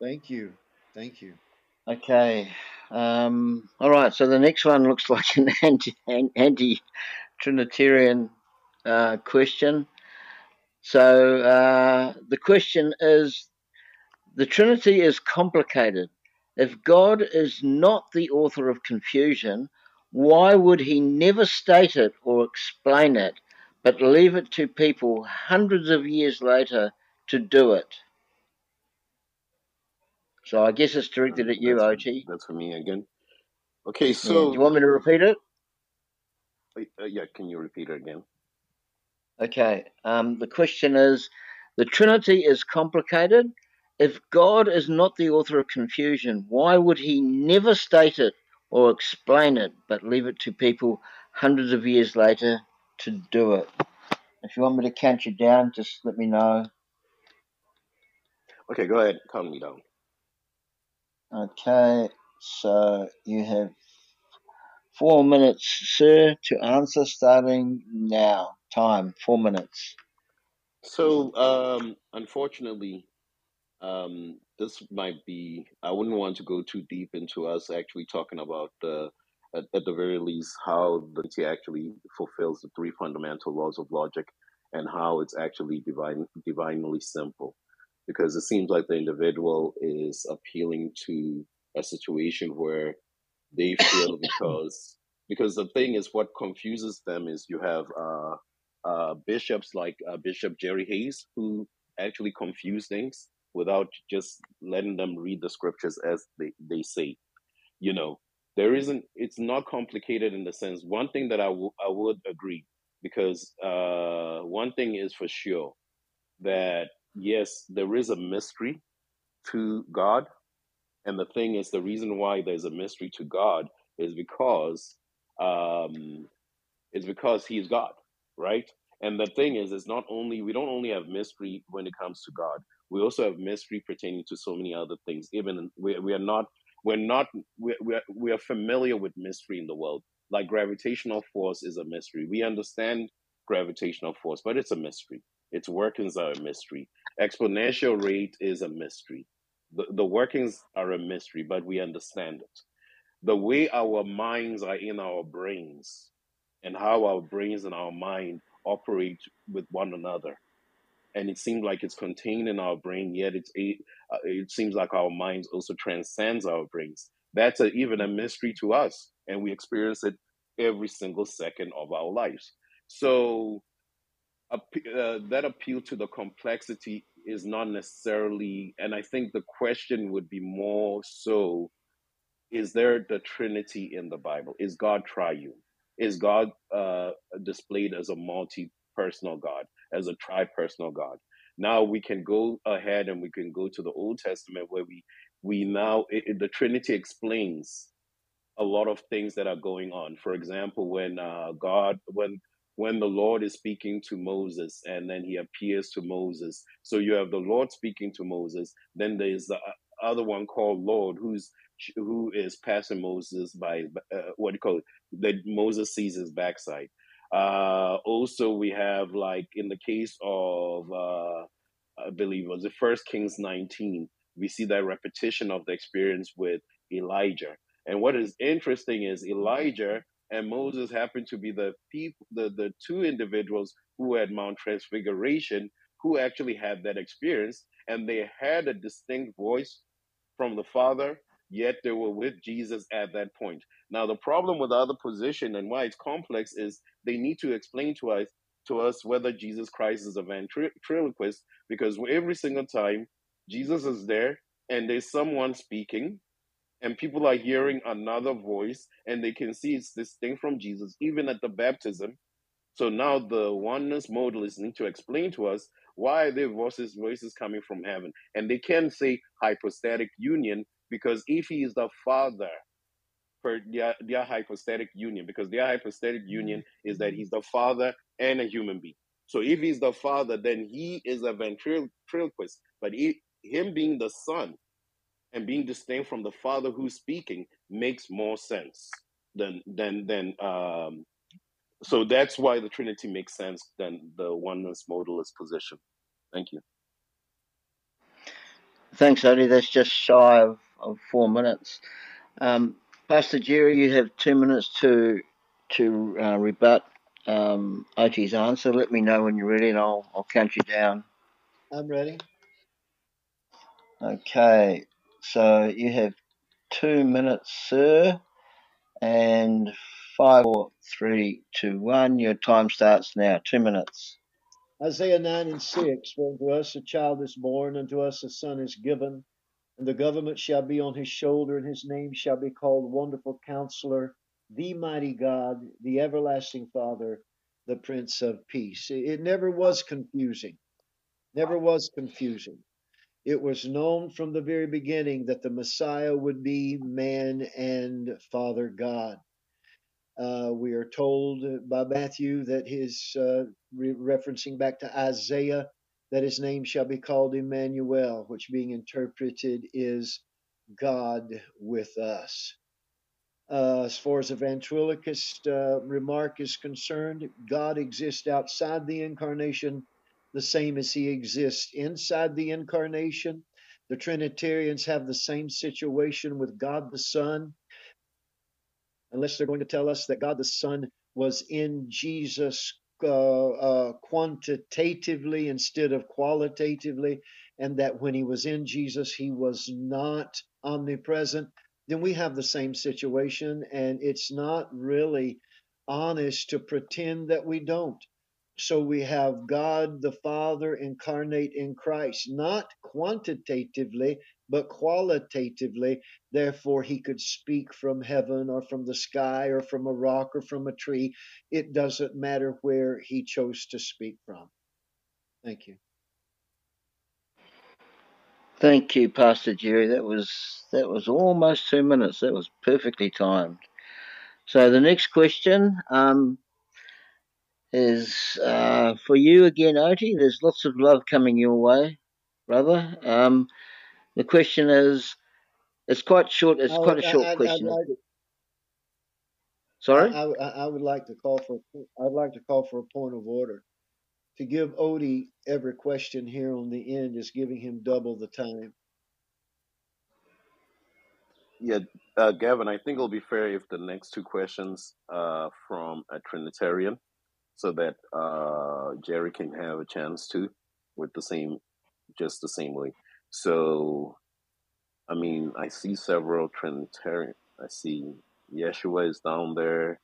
Thank you. Thank you. Okay. Um, all right. So the next one looks like an anti, anti Trinitarian uh, question. So uh, the question is the Trinity is complicated. If God is not the author of confusion, why would he never state it or explain it, but leave it to people hundreds of years later to do it? So I guess it's directed at you, That's Oti. that's for me again. Okay, Yeah. Do you want me to repeat it? uh, yeah, can you repeat it again? Okay. Um, the question is the Trinity is complicated. If God is not the author of confusion, why would he never state it or explain it, but leave it to people hundreds of years later to do it? If you want me to count you down, just let me know. Okay, go ahead, count me down. Okay. So you have four minutes, sir, to answer starting now. Time, four minutes. So, um, unfortunately, um, this might be. I wouldn't want to go too deep into us actually talking about, uh, at, at the very least, how the T actually fulfills the three fundamental laws of logic, and how it's actually divine, divinely simple. Because it seems like the individual is appealing to a situation where they feel because because the thing is what confuses them is you have uh, uh, bishops like uh, Bishop Jerry Hayes who actually confuse things without just letting them read the scriptures as they, they say. You know, there isn't, it's not complicated in the sense, one thing that I, w- I would agree, because uh, one thing is for sure that yes, there is a mystery to God. And the thing is, the reason why there's a mystery to God is because um, is because He's God, right? And the thing is, it's not only we don't only have mystery when it comes to God. We also have mystery pertaining to so many other things. Even we, we are not we're not we we are, we are familiar with mystery in the world. Like gravitational force is a mystery. We understand gravitational force, but it's a mystery. Its workings are a mystery. Exponential rate is a mystery. The, the workings are a mystery, but we understand it. The way our minds are in our brains and how our brains and our mind operate with one another. And it seems like it's contained in our brain, yet it's a, uh, it seems like our minds also transcends our brains. That's a, even a mystery to us, and we experience it every single second of our lives. So uh, that appeal to the complexity is not necessarily, and I think the question would be more so is there the Trinity in the Bible? Is God triune? Is God uh, displayed as a multi personal God, as a tri personal God? Now we can go ahead and we can go to the Old Testament where we we now it, it- the Trinity explains a lot of things that are going on. For example, when uh, God, when when the Lord is speaking to Moses, and then He appears to Moses. So you have the Lord speaking to Moses. Then there's the other one called Lord, who's who is passing Moses by uh, what do you call it? That Moses sees his backside. Uh, also, we have like in the case of uh, I believe it was the First Kings 19. We see that repetition of the experience with Elijah. And what is interesting is Elijah and Moses happened to be the people, the, the two individuals who had Mount Transfiguration who actually had that experience, and they had a distinct voice from the Father, yet they were with Jesus at that point. Now, the problem with the other position and why it's complex is they need to explain to us to us whether Jesus Christ is a ventriloquist, because every single time Jesus is there and there's someone speaking, and people are hearing another voice, and they can see it's distinct from Jesus, even at the baptism. So now the oneness modalists need to explain to us why their voices voices coming from heaven, and they can say hypostatic union because if he is the Father for their, their hypostatic union, because their hypostatic union is that he's the Father and a human being. So if he's the father, then he is a ventriloquist. But he, him being the son and being distinct from the father who's speaking makes more sense than than than um so that's why the trinity makes sense than the oneness modalist position thank you Thanks, Oti. That's just shy of, of four minutes. Um, Pastor Jerry, you have two minutes to to uh, rebut um, Oti's answer. Let me know when you're ready, and I'll I'll count you down. I'm ready. Okay. So you have two minutes, sir, and five, four, three, two, one. Your time starts now. Two minutes. Isaiah 9 and 6 For unto us a child is born, unto us a son is given, and the government shall be on his shoulder, and his name shall be called Wonderful Counselor, the Mighty God, the Everlasting Father, the Prince of Peace. It never was confusing. Never was confusing. It was known from the very beginning that the Messiah would be man and Father God. Uh, we are told by Matthew that his, uh, re- referencing back to Isaiah, that his name shall be called Emmanuel, which being interpreted is God with us. Uh, as far as a ventriloquist uh, remark is concerned, God exists outside the incarnation the same as he exists inside the incarnation. The Trinitarians have the same situation with God the Son, unless they're going to tell us that God the Son was in Jesus uh, uh, quantitatively instead of qualitatively, and that when he was in Jesus, he was not omnipresent, then we have the same situation, and it's not really honest to pretend that we don't. So we have God the Father incarnate in Christ, not quantitatively, but qualitatively. Therefore, he could speak from heaven or from the sky or from a rock or from a tree. It doesn't matter where he chose to speak from. Thank you. Thank you, Pastor Jerry. That was that was almost two minutes. That was perfectly timed. So the next question um, is uh, for you again, Oti. There's lots of love coming your way, brother. Um, the question is, it's quite short. It's I quite a short I'd, I'd question. like to, Sorry. I, I I would like to call for I'd like to call for a point of order. To give Oti every question here on the end is giving him double the time. yeah uh, gavin i think it'll be fair if the next two questions uh from a trinitarian so that uh jerry can have a chance to with the same just the same way so I mean, I see several Trinitarian. I see Yeshua is down there.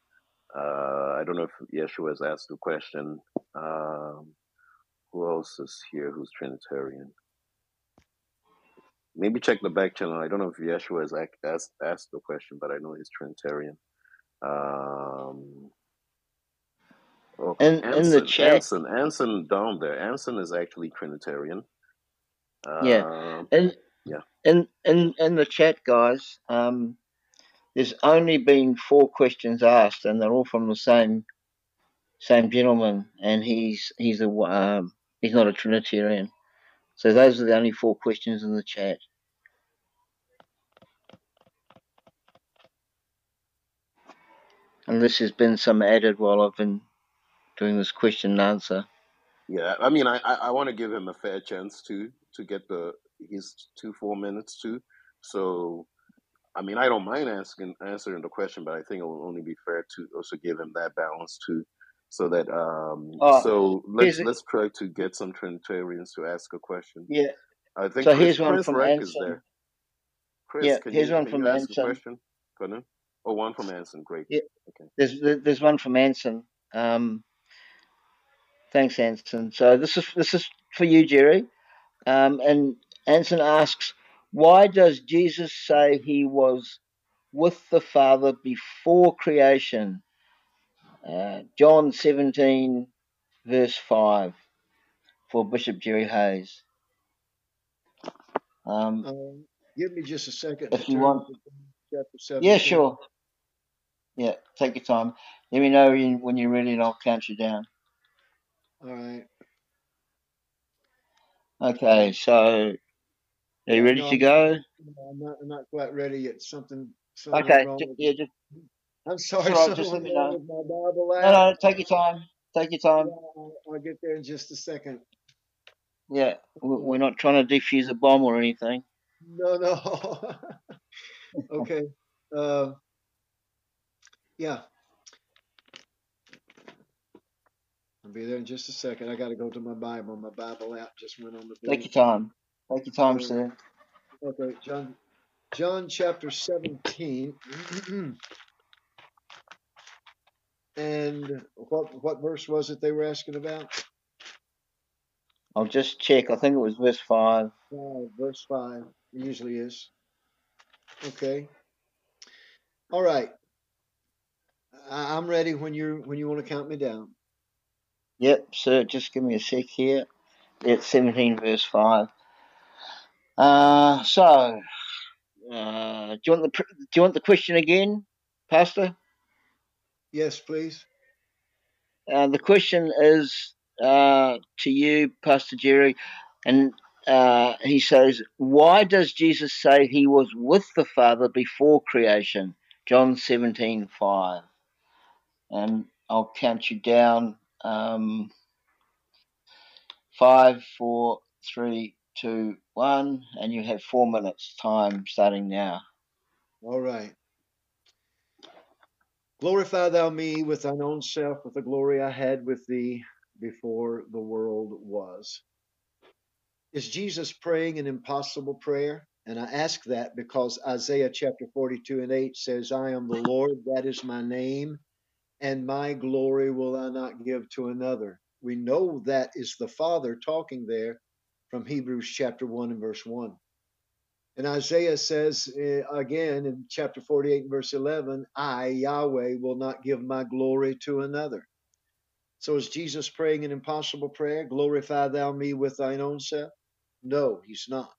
Uh, I don't know if Yeshua has asked the question. Um, who else is here who's Trinitarian? Maybe check the back channel. I don't know if Yeshua has ac- asked, asked the question, but I know he's Trinitarian. Um, oh, In in the chat, Anson, Anson down there. Anson is actually Trinitarian. Yeah. Um, In yeah. in in in the chat, guys. Um, there's only been four questions asked, and they're all from the same same gentleman, and he's he's a um, he's not a Trinitarian. So those are the only four questions in the chat. Unless there's been some added while I've been doing this question and answer. Yeah, I mean, I, I, I want to give him a fair chance to to get the his two four minutes too. So, I mean, I don't mind asking answering the question, but I think it will only be fair to also give him that balance too, so that um. Oh, So let's let's try to get some Trinitarians to ask a question. yeah. I think So Chris here's one Chris from is Anson. there. Chris, Yeah, can here's you one can from you ask a Anson. question? Pardon? Oh, one from Anson. Great. Yeah, Okay. there's there's one from Anson. Um, thanks, Anson. So this is this is for you, Jerry. Um, and Anson asks, why does Jesus say he was with the Father before creation? Uh, John 17, verse 5, for Bishop Jerry Hayes. Um, Um, give me just a second if you want, chapter yeah, sure. Yeah, take your time. Let me know when when you're ready and I'll count you down. All right. Okay, so are you ready No, to go? I'm not. I'm not quite ready yet. Something. Something Okay, wrong j- yeah, just I'm sorry. right. Just let me know. No, no, take your time. Take your time. I'll, I'll get there in just a second. Yeah, we- we're not trying to defuse a bomb or anything. no, no. okay. Uh, yeah, I'll be there in just a second. I got to go to my Bible. My Bible app just went on the Take your time. Take your time, Uh, sir. okay, John. John chapter 17. and what what verse was it they were asking about? I'll just check. I think it was verse five. Five, verse 5. It usually is. Okay. All right. I'm ready when you when you want to count me down. Yep, sir. Just give me a sec here. It's 17 verse 5. Uh, so, uh, do you want the do you want the question again, Pastor? Yes, please. Uh, the question is uh, to you, Pastor Jerry, and uh, he says, "Why does Jesus say he was with the Father before creation?" John 17 5. And I'll count you down. Um, five, four, three, two, one, and you have four minutes time starting now. All right. Glorify thou me with thine own self, with the glory I had with thee before the world was. Is Jesus praying an impossible prayer? And I ask that because Isaiah chapter 42 and 8 says, I am the Lord, that is my name, and my glory will I not give to another. We know that is the Father talking there from Hebrews chapter 1 and verse 1. And Isaiah says uh, again in chapter 48 and verse 11, I, Yahweh, will not give my glory to another. So is Jesus praying an impossible prayer? Glorify thou me with thine own self? No, he's not.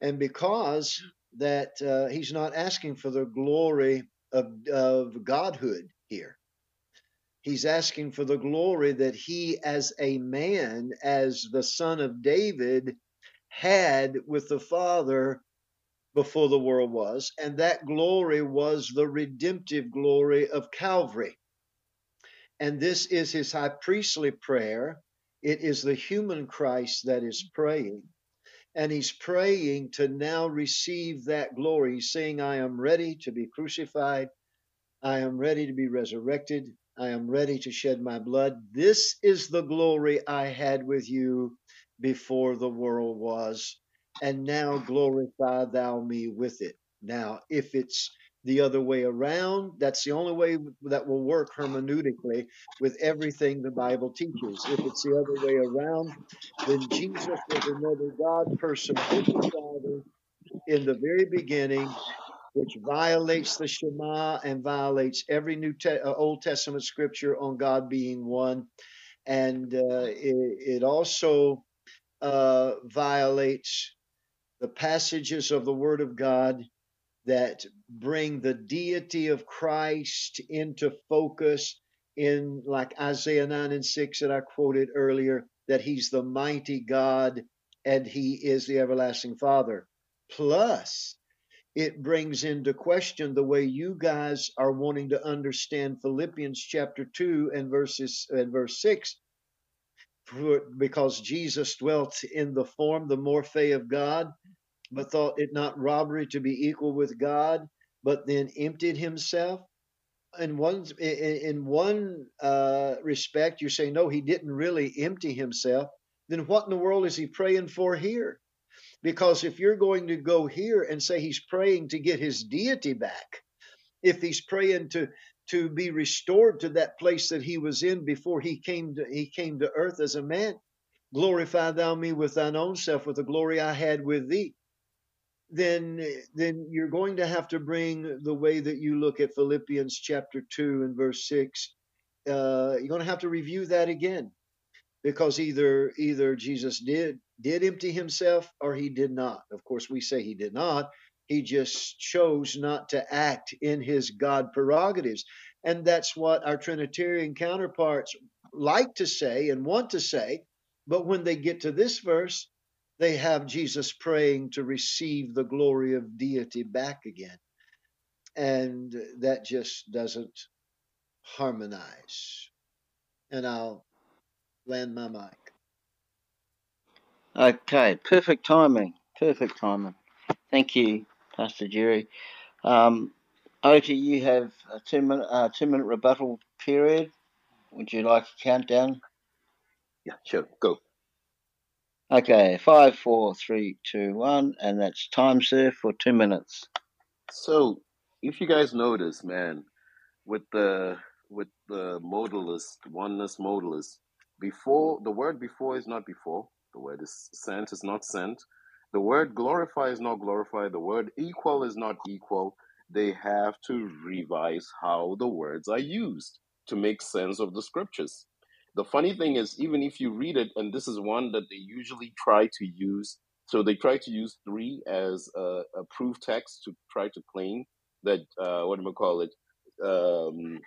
And because that uh, he's not asking for the glory of, of Godhood here, he's asking for the glory that he, as a man, as the son of David, had with the Father before the world was, and that glory was the redemptive glory of Calvary. And this is his high priestly prayer. It is the human Christ that is praying. And he's praying to now receive that glory. Saying, I am ready to be crucified. I am ready to be resurrected. I am ready to shed my blood. This is the glory I had with you before the world was. And now glorify thou me with it. Now, if it's the other way around, that's the only way that will work hermeneutically with everything the Bible teaches. If it's the other way around, then Jesus was another God person with the Father in the very beginning, which violates the Shema and violates every New Te- uh, Old Testament scripture on God being one, and uh, it, it also uh, violates the passages of the Word of God that bring the deity of Christ into focus in like Isaiah 9 and 6 that I quoted earlier, that he's the mighty God and he is the everlasting Father. Plus, it brings into question the way you guys are wanting to understand Philippians chapter 2 and verses and verse 6 for, because Jesus dwelt in the form, the morphe of God, but thought it not robbery to be equal with God, but then emptied himself. In one in one uh, respect, you say no, he didn't really empty himself. Then what in the world is he praying for here? Because if you're going to go here and say he's praying to get his deity back, if he's praying to to be restored to that place that he was in before he came to he came to earth as a man, glorify thou me with thine own self with the glory I had with thee then then you're going to have to bring the way that you look at Philippians chapter 2 and verse 6 uh, you're going to have to review that again because either either Jesus did did empty himself or he did not of course we say he did not he just chose not to act in his God prerogatives and that's what our trinitarian counterparts like to say and want to say, but when they get to this verse, they have Jesus praying to receive the glory of deity back again. And that just doesn't harmonize. And I'll land my mic. Okay, perfect timing. Perfect timing. Thank you, Pastor Jerry. Um, Oti, you have a two minute uh, two minute rebuttal period. Would you like a countdown? Yeah, sure. Go. Okay, five, four, three, two, one, and that's time, sir, for two minutes. So, if you guys notice, man, with the with the modalist oneness modalist, before the word before is not before. The word is sent is not sent. The word glorify is not glorify. The word equal is not equal. They have to revise how the words are used to make sense of the scriptures. The funny thing is, even if you read it, and this is one that they usually try to use, so they try to use three as a, a proof text to try to claim that uh, what do we call it? Um,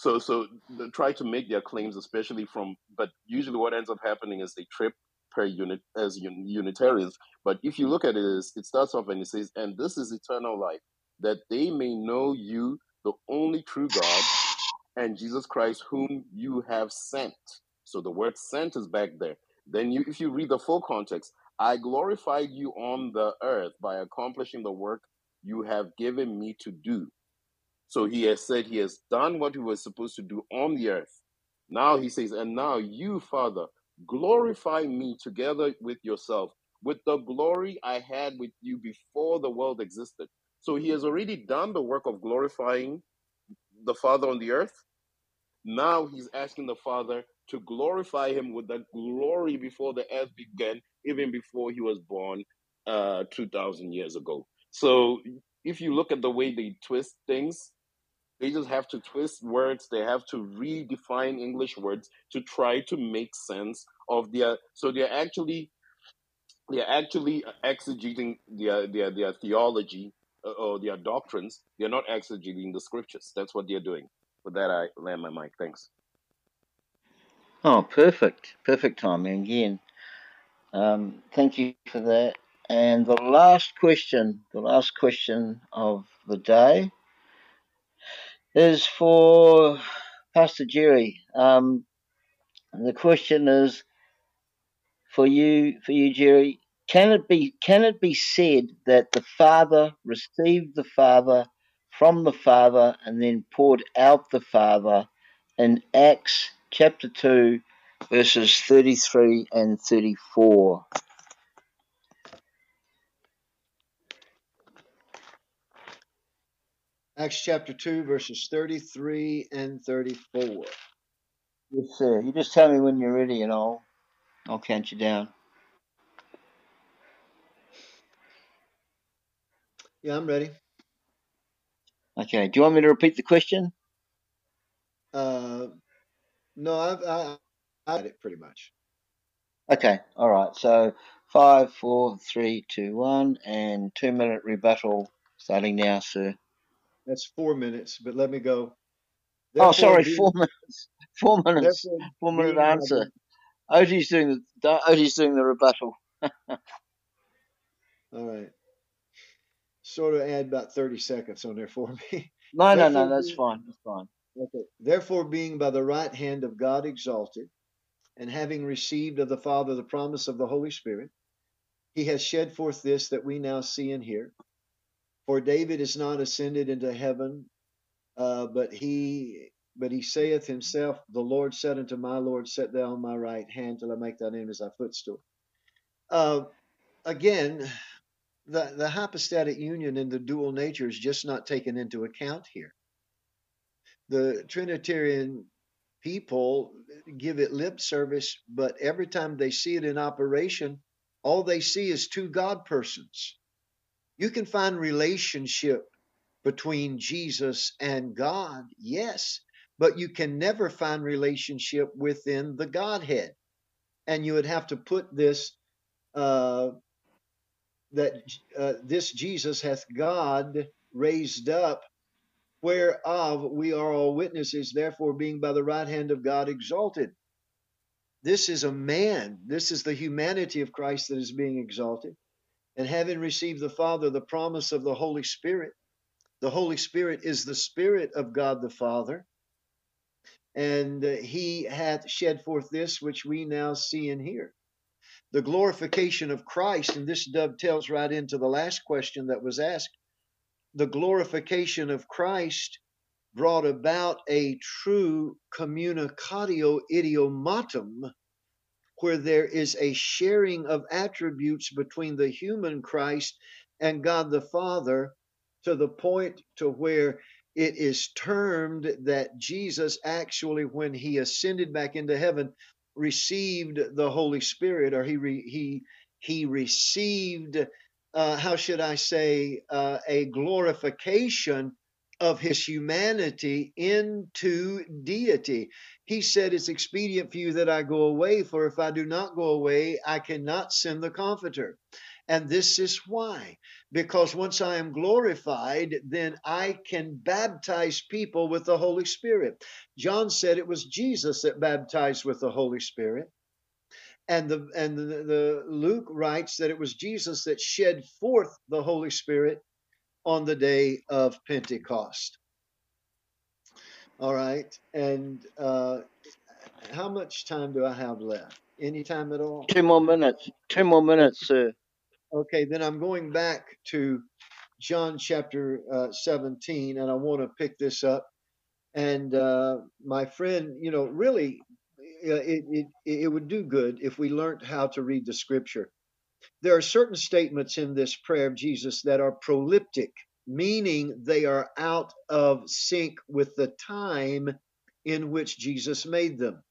so so try to make their claims, especially from, but usually what ends up happening is they trip per unit as un, Unitarians. But if you look at it, it starts off and it says, "And this is eternal life, that they may know you, the only true God, and Jesus Christ, whom you have sent." So the word "sent" is back there. Then you, if you read the full context, I glorified you on the earth by accomplishing the work you have given me to do. So he has said he has done what he was supposed to do on the earth. Now he says, and now you, Father, glorify me together with yourself, with the glory I had with you before the world existed. So he has already done the work of glorifying the Father on the earth. Now he's asking the Father to glorify him with the glory before the earth began, even before he was born uh, 2,000 years ago. So if you look at the way they twist things, they just have to twist words. They have to redefine English words to try to make sense of their. So they're actually they're actually exegeting their their their theology uh, or their doctrines. They're not exegeting the scriptures. That's what they're doing. With that, I land my mic. Thanks. Oh, perfect. Perfect timing again. Um, thank you for that. And the last question, the last question of the day is for Pastor Jerry. Um, the question is for you, for you, Jerry. Can it be can it be said that the Father received the Father from the Father and then poured out the Father in Acts chapter two, verses thirty three and thirty four? Acts chapter 2, verses 33 and 34. Yes, sir. You just tell me when you're ready, and I'll I'll count you down. Yeah, I'm ready. Okay. Do you want me to repeat the question? Uh, no, I've, I, I had it pretty much. Okay. All right. So five, four, three, two, one, and two minute rebuttal starting now, sir. That's four minutes, but let me go. Oh, sorry, being- four minutes. Four minutes. Four minute answer. Oti's doing the Oti's doing the rebuttal. All right. Sort of add about 30 seconds on there for me. No, no, no. That's fine. That's fine. Okay. Therefore, being by the right hand of God exalted, and having received of the Father the promise of the Holy Spirit, he has shed forth this that we now see and hear. For David is not ascended into heaven, uh, but he but he saith himself, The Lord said unto my Lord, Set thou on my right hand till I make thy name as thy footstool. Uh, again, the, the hypostatic union and the dual nature is just not taken into account here the Trinitarian people give it lip service, but every time they see it in operation, all they see is two God persons. You can find relationship between Jesus and God, yes, but you can never find relationship within the Godhead. And you would have to put this uh, that uh, this Jesus hath God raised up whereof we are all witnesses, therefore being by the right hand of God exalted. This is a man, this is the humanity of Christ that is being exalted. And having received the Father the promise of the Holy Spirit, the Holy Spirit is the Spirit of God the Father. And he hath shed forth this which we now see and hear. The glorification of Christ, and this dovetails right into the last question that was asked. The glorification of Christ brought about a true communicatio idiomatum, where there is a sharing of attributes between the human Christ and God the Father to the point to where it is termed that Jesus actually, when he ascended back into heaven, received the Holy Spirit, or he re, he he received, uh, how should I say, uh, a glorification of his humanity into deity. He said, It's expedient for you that I go away, for if I do not go away, I cannot send the Comforter. And this is why. Because once I am glorified, then I can baptize people with the Holy Spirit. John said it was Jesus that baptized with the Holy Spirit. And the and the, the Luke writes that it was Jesus that shed forth the Holy Spirit on the day of Pentecost. All right. And uh, how much time do I have left? Any time at all? Two more minutes. Two more minutes, sir. Okay, then I'm going back to John chapter uh, 17, and I want to pick this up. And uh, my friend, you know, really, uh, it, it it would do good if we learned how to read the Scripture. There are certain statements in this prayer of Jesus that are proleptic, meaning they are out of sync with the time in which Jesus made them.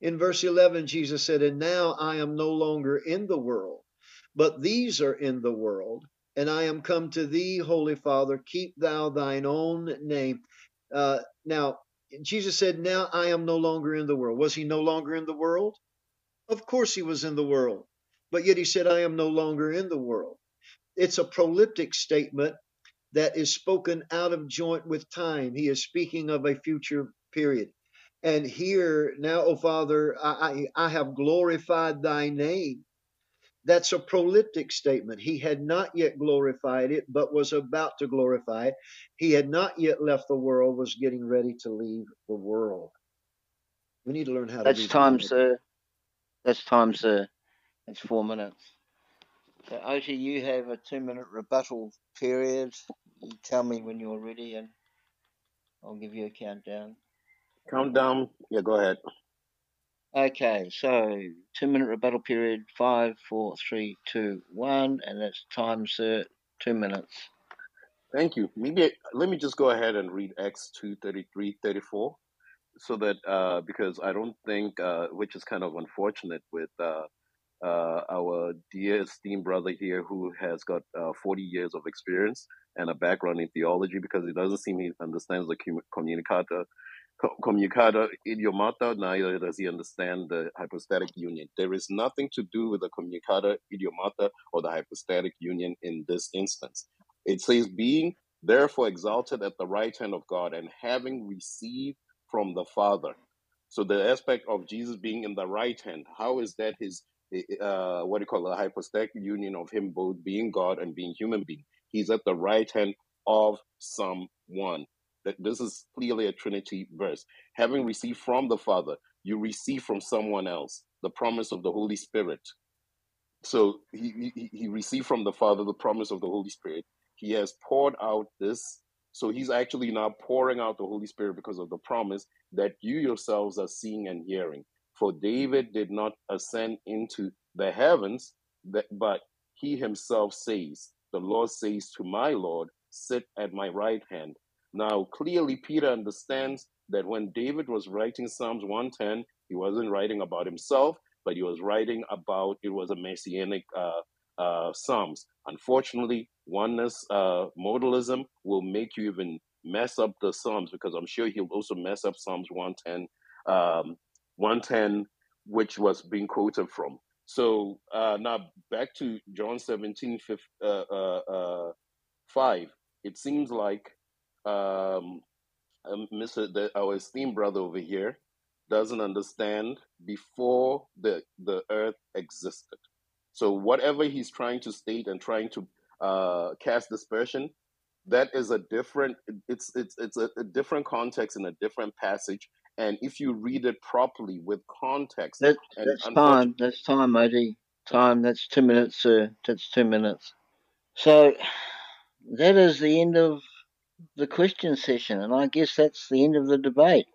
In verse 11, Jesus said, And now I am no longer in the world but these are in the world, and I am come to thee, Holy Father. Keep thou thine own name. Uh, now, Jesus said, Now I am no longer in the world. Was he no longer in the world? Of course he was in the world. But yet he said, I am no longer in the world. It's a proleptic statement that is spoken out of joint with time. He is speaking of a future period. And here, now, O Father, I, I, I have glorified thy name. That's a proleptic statement. He had not yet glorified it, but was about to glorify it. He had not yet left the world, was getting ready to leave the world. We need to learn how to. That's time, sir. That's time, sir. That's four minutes. So, Oti, you have a two-minute rebuttal period. You tell me when you're ready, and I'll give you a countdown. Countdown. Yeah, go ahead. Okay, so two minute rebuttal period, five, four, three, two, one, and that's time, sir, two minutes. Thank you. Maybe let me just go ahead and read Acts 2 33 34 so that uh, because I don't think, uh, which is kind of unfortunate with uh, uh, our dear esteemed brother here who has got uh, 40 years of experience and a background in theology because it doesn't seem he understands the communicata communicata idiomata, neither does he understand the hypostatic union. There is nothing to do with the communicata idiomata or the hypostatic union in this instance. It says, being therefore exalted at the right hand of God and having received from the Father. So the aspect of Jesus being in the right hand, how is that his uh, what do you call it, the hypostatic union of him both being God and being human being? He's at the right hand of someone. That this is clearly a Trinity verse. Having received from the Father, you receive from someone else the promise of the Holy Spirit. So he, he, he received from the Father the promise of the Holy Spirit. He has poured out this. So he's actually now pouring out the Holy Spirit because of the promise that you yourselves are seeing and hearing. For David did not ascend into the heavens, but he himself says, The Lord says to my Lord, Sit at my right hand now, clearly, Peter understands that when David was writing Psalms 110, he wasn't writing about himself, but he was writing about it was a messianic uh, uh, Psalms. Unfortunately, oneness uh, modalism will make you even mess up the Psalms because I'm sure he'll also mess up Psalms 110, um, 110, which was being quoted from. So uh, now back to John 17, 5, uh, uh, uh, 5. It seems like um, um, Mr. The, our esteemed brother over here doesn't understand before the the earth existed. So whatever he's trying to state and trying to uh, cast dispersion, that is a different. It's it's it's a, a different context in a different passage. And if you read it properly with context, That, that's time. That's time, Oti. Time. That's two minutes, sir. That's two minutes. So that is the end of the question session, and I guess that's the end of the debate.